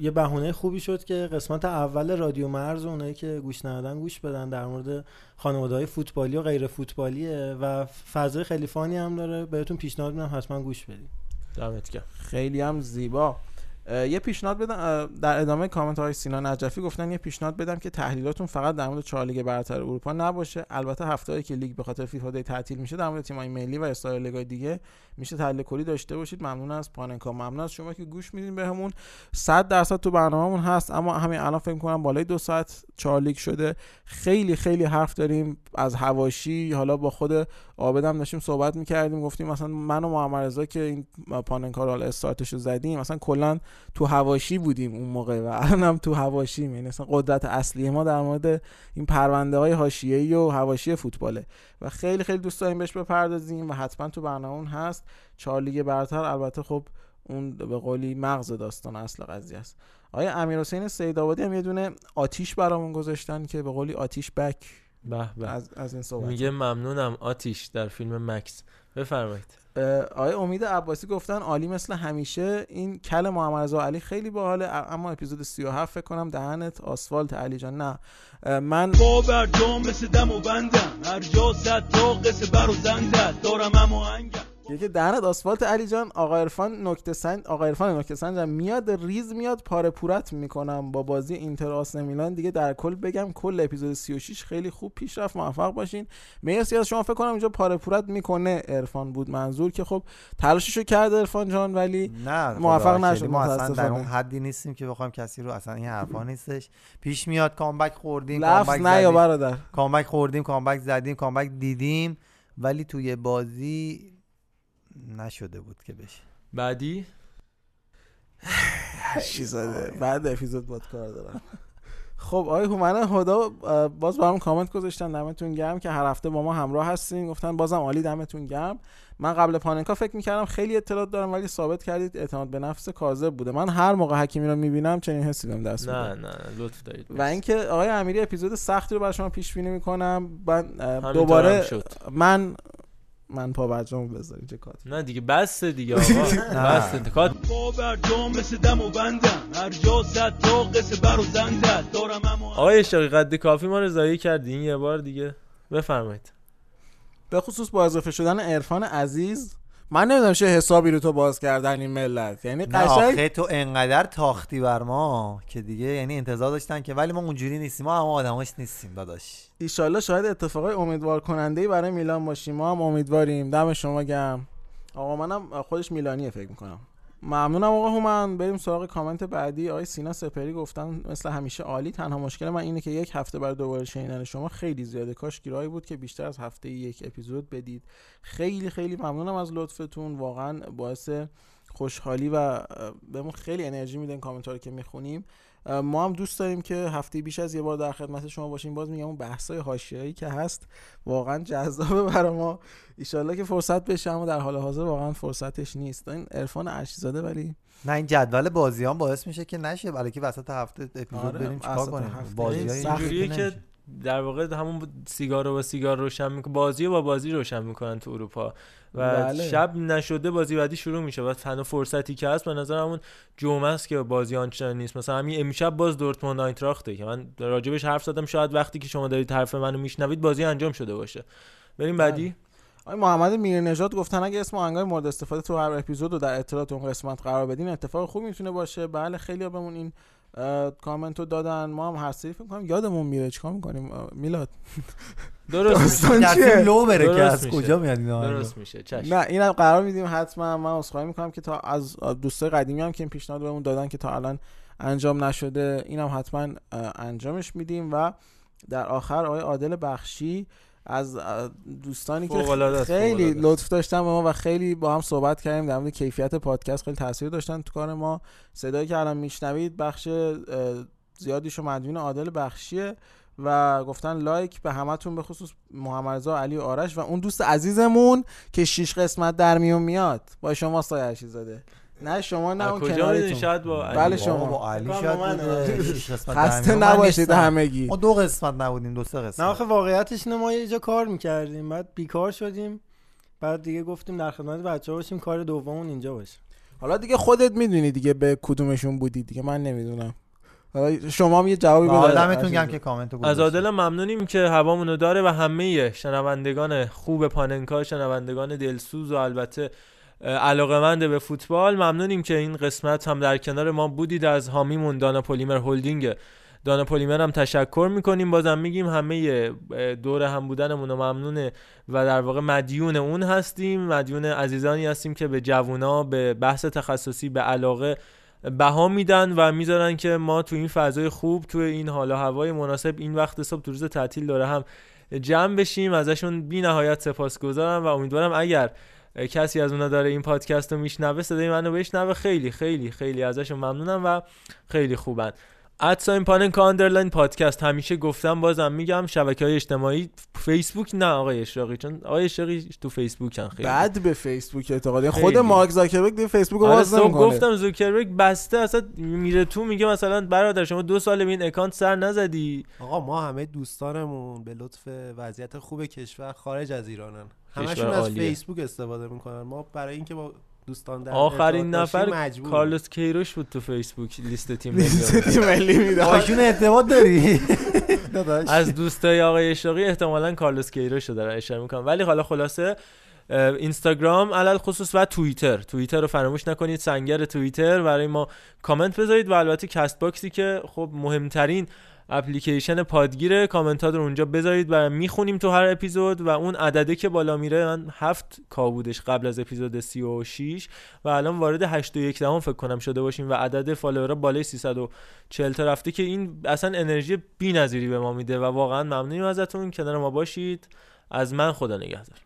یه بهونه خوبی شد که قسمت اول رادیو مرز و اونایی که گوش ندادن گوش بدن. در مورد خانواده های فوتبالی و غیر فوتبالیه و فضای خیلی funny هم داره. بهتون پیشنهاد میدم حتما گوش بدید دمت گرم. خیلی هم زیبا. یه پیشنهاد بدم در ادامه کامنت های سینا نجفی گفتن یه پیشنهاد بدم که تحلیلاتون فقط در مورد چهار لیگ برتر اروپا نباشه. البته هفته‌ای که لیگ به خاطر فیفا day تعطیل میشه در مورد تیم‌های ملی و استایل لیگ‌های دیگه میشه تحلیل کلی داشته باشید. ممنون از پاننکا. ممنون از شما که گوش میدین بهمون. 100 درصد تو برنامه‌مون هست اما همین الان فکر کنم بالای دو ساعت چهار لیگ شده. خیلی خیلی حرف داریم از هواشی. حالا با خود عابدم داشتیم صحبت می‌کردیم گفتیم مثلا من و محمد که این پاننکا رو استارتش زدیم مثلا کلا تو هواشی بودیم اون موقع و الانم تو هواشی یعنی مثلا قدرت اصلی ما در مورد این پرونده های حاشیه‌ای و هواشی فوتباله. و خیلی خیلی دوست داریم بهش بپردازیم و حتما تو برنامه اون هست. چهار لیگ برتر. البته خب اون به قولی مغز داستان اصل قضیه است. آیا امیر حسین سیدآبادی هم یه دونه آتیش برامون گذاشتن که به قولی آتیش بک به. از, از این صحبت. میگه ممنونم آتیش در فیلم مکس. بفرمایید. آقای امید عباسی گفتن عالی مثل همیشه. این کل محمد رضا علی خیلی باحاله اما اپیزود 37 فکر کنم دهنت آسفالت. علی جان نه. من با برجام مثل دم و بندم. هر جا صد تا قصه بر و زنده دارم هم آهنگم یکی دهنت آسفالت علی جان آقا عرفان نکته سنج آقا عرفان نکته سنجم میاد ریز میاد پاره پورت می‌کنم با بازی اینتر آسن میلان دیگه در کل بگم کل اپیزود 36 خیلی خوب پیش رفت موفق باشین مرسی از شما فکر کنم اینجا پاره پورت می‌کنه عرفان بود منظور که خب تلاششو کرد عرفان جان ولی نه موفق نشد. ما اصلا در. اون حدی نیستیم که بخوایم کسی رو اصلا این حرفا نیستش پیش میاد کامبک خوردیم کامبک نه یا. برادر کامبک خوردیم کامبک زدیم کامبک دیدیم ولی توی بازی نشده بود که بشه. بعدی؟ چی زده. بعد اپیزود باد کار دارم. خب آقای هومن هدا باز برام کامنت گذاشتن دمتون گرم که هر هفته با ما همراه هستین. گفتن بازم عالی دمتون گرم. من قبل پاننکا فکر می‌کردم خیلی اطلاعات دارم ولی ثابت کردید اعتماد به نفس کاذب بوده. من هر موقع حکیمی رو می‌بینم چنین حسی بهم دست نه نه لطف دارید. و اینکه آقای امیری اپیزود سختی رو برای شما پیش بینی می‌کنم من دوباره. من من پا برجامو بذارید چه کات نه دیگه بس دیگه آقا. بس کات با برجام مثل دم و بندم. هر جا صد تا قصه بر و زنده دارم هم آهنگم آقای اشتاقی قد کافی ما رو ضایع کردین یه بار دیگه بفرمایید. به خصوص با اضافه شدن عرفان عزیز من نمی‌دونم چه حسابی رو تو باز کردن این ملت. یعنی قشنگ آخه تو انقدر تاختی بر ما که دیگه یعنی انتظار داشتن که ولی ما اونجوری نیستیم ما هم آدماش نیستیم داداش. ایشالله شاید اتفاقای امیدوار کننده برای میلان باشیم. ما هم امیدواریم. دم شما گرم. آقا منم خودش میلانیه فکر می‌کنم. ممنونم آقا هومن. بریم سراغ کامنت بعدی. آقای سینا سپری گفتن مثل همیشه عالی. تنها مشکل من اینه که یک هفته برای دوباره شنیدن شما خیلی زیاده. کاش گیرایی بود که بیشتر از هفته یک اپیزود بدید. خیلی خیلی ممنونم از لطفتون. واقعا باعث خوشحالی و بهمون خیلی انرژی میده این کامنت رو که می‌خونیم. ما هم دوست داریم که هفته بیش از یه بار در خدمت شما باشیم. باز میگم اون بحثای حاشیه‌ای که هست واقعا جذابه برای ما. ایشالله که فرصت بشه اما در حال حاضر واقعا فرصتش نیست. این عرفان ارشیزاده ولی؟ نه این جدول بازی هم باعث میشه که نشه. ولی که وسط هفته اپیزود آره، بریم چیکار کنیم. بازی که در واقع همون سیگار رو با سیگار روشن می‌کنه. بازی رو با بازی روشن می‌کنن تو اروپا. و بله. شب نشده بازی بعدی شروع میشه و تنها فرصتی که هست به نظر همون جمعه است که بازی آنچنان نیست. مثلا همین امشب باز دورتموند آینتراخته که من راجبش حرف زدم. شاید وقتی که شما دارید حرف منو میشنوید بازی انجام شده باشه. بریم بعدی. آقای محمد میرنژاد گفتن اگه اسم آهنگای مورد استفاده تو هر اپیزود رو در اطلاعات اون قسمت قرار بدین اتفاق خوب می‌تونه باشه. بله خیلی بهمون این کامنت رو دادن. ما هم هر سری فکر کنم یادمون میره. چیکار می‌کنیم؟ میلاد. درست میشه؟ ترتیب لو بره که از. کجا میاد این آهنگ درست میشه. چشم. نه اینم قرار میدیم حتما. من عذرخواهی می‌کنم که تا از دوستای قدیمی هم که این پیشنهاد بهمون دادن که تا الان انجام نشده اینم حتما انجامش میدیم. و در آخر آقای عادل بخشی از دوستانی که خیلی لطف داشتن به ما و خیلی با هم صحبت کردیم در مورد کیفیت پادکست خیلی تاثیر داشتن تو کار ما. صدایی که الان میشنوید بخش زیادیشو مدیون عادل بخشیه و گفتن لایک به همتون به خصوص محمد رضا علی و آرش و اون دوست عزیزمون که شیش قسمت در میون میاد. با شما سایه زاده نه شما نه اون؟ کنارتون. شاید با علی. بله شما. با علی شاید خسته نباشید. همگی. ما دو قسمت نبودیم دو سه قسمت. نه آخه واقعیتش اینه ما یه جا کار می‌کردیم. بعد بیکار شدیم. بعد دیگه گفتیم در خدمت بچه باشیم کار دوممون اینجا باشه. حالا دیگه خودت می‌دونی دیگه به کدومشون بودی دیگه من نمی‌دونم. حالا شما هم یه جوابی بده. آدمتون گم که کامنت از عادل ممنونیم که هوامونو داره و همه شنوندگان خوب پاننکا شنوندگان دلسوز و البته علاقمند به فوتبال ممنونیم که این قسمت هم در کنار ما بودید. از حامیمون دانا پلیمر هلدینگ دانا پلیمر هم تشکر می‌کنیم. بازم میگیم همه دور هم بودنمون ممنونه و در واقع مدیون اون هستیم. مدیون عزیزانی هستیم که به جوونا به بحث تخصصی به علاقه بها میدن و می‌ذارن که ما تو این فضای خوب تو این حالا هوای مناسب این وقت صبح تو روز تعطیل داره هم جمع بشیم. ازشون بی نهایت سپاسگزارم و امیدوارم اگر کسی از اونا داره این پادکست رو میشنوه صدای منو بشنوه. خیلی خیلی خیلی ازشون ممنونم و خیلی خوبن. ادساین پانن کاندرلاین پادکست. همیشه گفتم بازم میگم شبکه های اجتماعی فیسبوک نه آقای اشراقی چون آقای اشراقی تو فیسبوک هم خیلی. بعد به فیسبوک اعتقادی خود مارک زاکربرگ دیگه فیسبوک رو آره باز نمی‌کنه. گفتم زوکربرگ بسته اصلا میره تو میگه مثلا برادر شما دو سال به این اکانت سر نزدی. آقا ما همه دوستانمون به لطف وضعیت خوب کشور خارج از ایرانن. همشون از عالیه. فیسبوک استفاده می‌کنن. ما برای اینکه با دوستان در آخرین نفر. کارلوس کیروش بود تو فیسبوک لیست تیم لیست ملی. تیم ملی می‌داد. باشون ارتباط داری؟ از دوستای آقای اشراقی احتمالاً کارلوس کیروش رو دارن اشاره می‌کنم. ولی حالا خلاصه اینستاگرام علی‌الخصوص و توییتر. توییتر رو فراموش نکنید. سنگر توییتر. برای ما کامنت بذارید و البته کست باکسی که خب مهمترین اپلیکیشن پادگیره کامنت رو اونجا بذارید و می‌خونیم تو هر اپیزود و اون عدده که بالا میره من هفت K بودش قبل از اپیزود 36 و الان وارد 8 و 1 دهم فکر کنم شده باشیم و عدد follower ها بالای 340 تا رفته که این اصلا انرژی بی‌نظیری به ما میده و واقعا ممنونیم ازتون. کنار ما باشید. از من خدا نگهدار.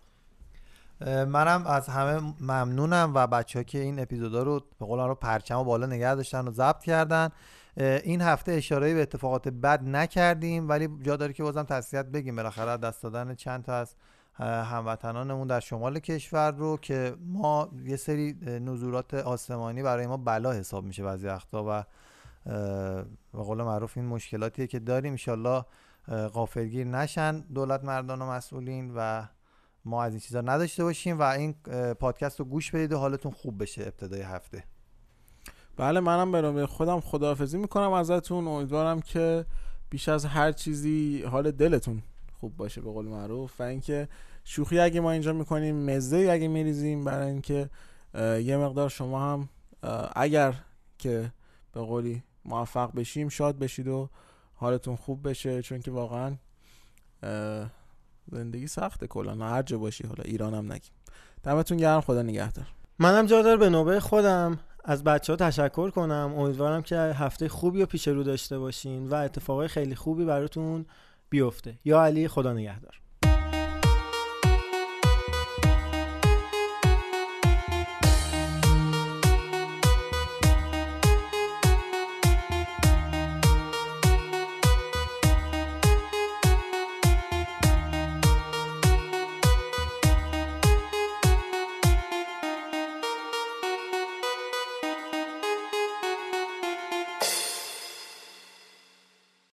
منم از همه ممنونم و بچه ها که این اپیزودا رو به قول رو پرچم و بالا نگه داشتن و ضبط کردن. این هفته اشاره به اتفاقات بد نکردیم ولی جا داره که بازم تسلیت بگیم. بالاخره دست دادن چند تا از هموطنانمون در شمال کشور رو که ما یه سری نزولات آسمانی برای ما بلا حساب میشه بعضی وقتا و به قول معروف این مشکلاتیه که داریم. انشالله غافلگیر نشن دولت مردان و مسئولین و ما از این چیزا نداشته باشیم و این پادکست رو گوش بدید و حالتون خوب بشه ابتدای هفته. بله منم به نوبه خودم خداحافظی می‌کنم ازتون. امیدوارم که بیش از هر چیزی حال دلتون خوب باشه به قول معروف. و اینکه شوخی اگه ما اینجا می‌کنیم مزه اگه میریزیم برای اینکه یه مقدار شما هم اگر که به قولی موفق بشیم شاد بشید و حالتون خوب بشه. چون که واقعا زندگی سخته کلا. هر جا باشی حالا ایران هم نگیم. دمتون گرم خدا نگهدار. منم جا دار به نوبه خودم. از بچه ها تشکر کنم. امیدوارم که هفته خوبی و پیش رو داشته باشین و اتفاقای خیلی خوبی براتون بیفته. یا علی خدا نگهدار.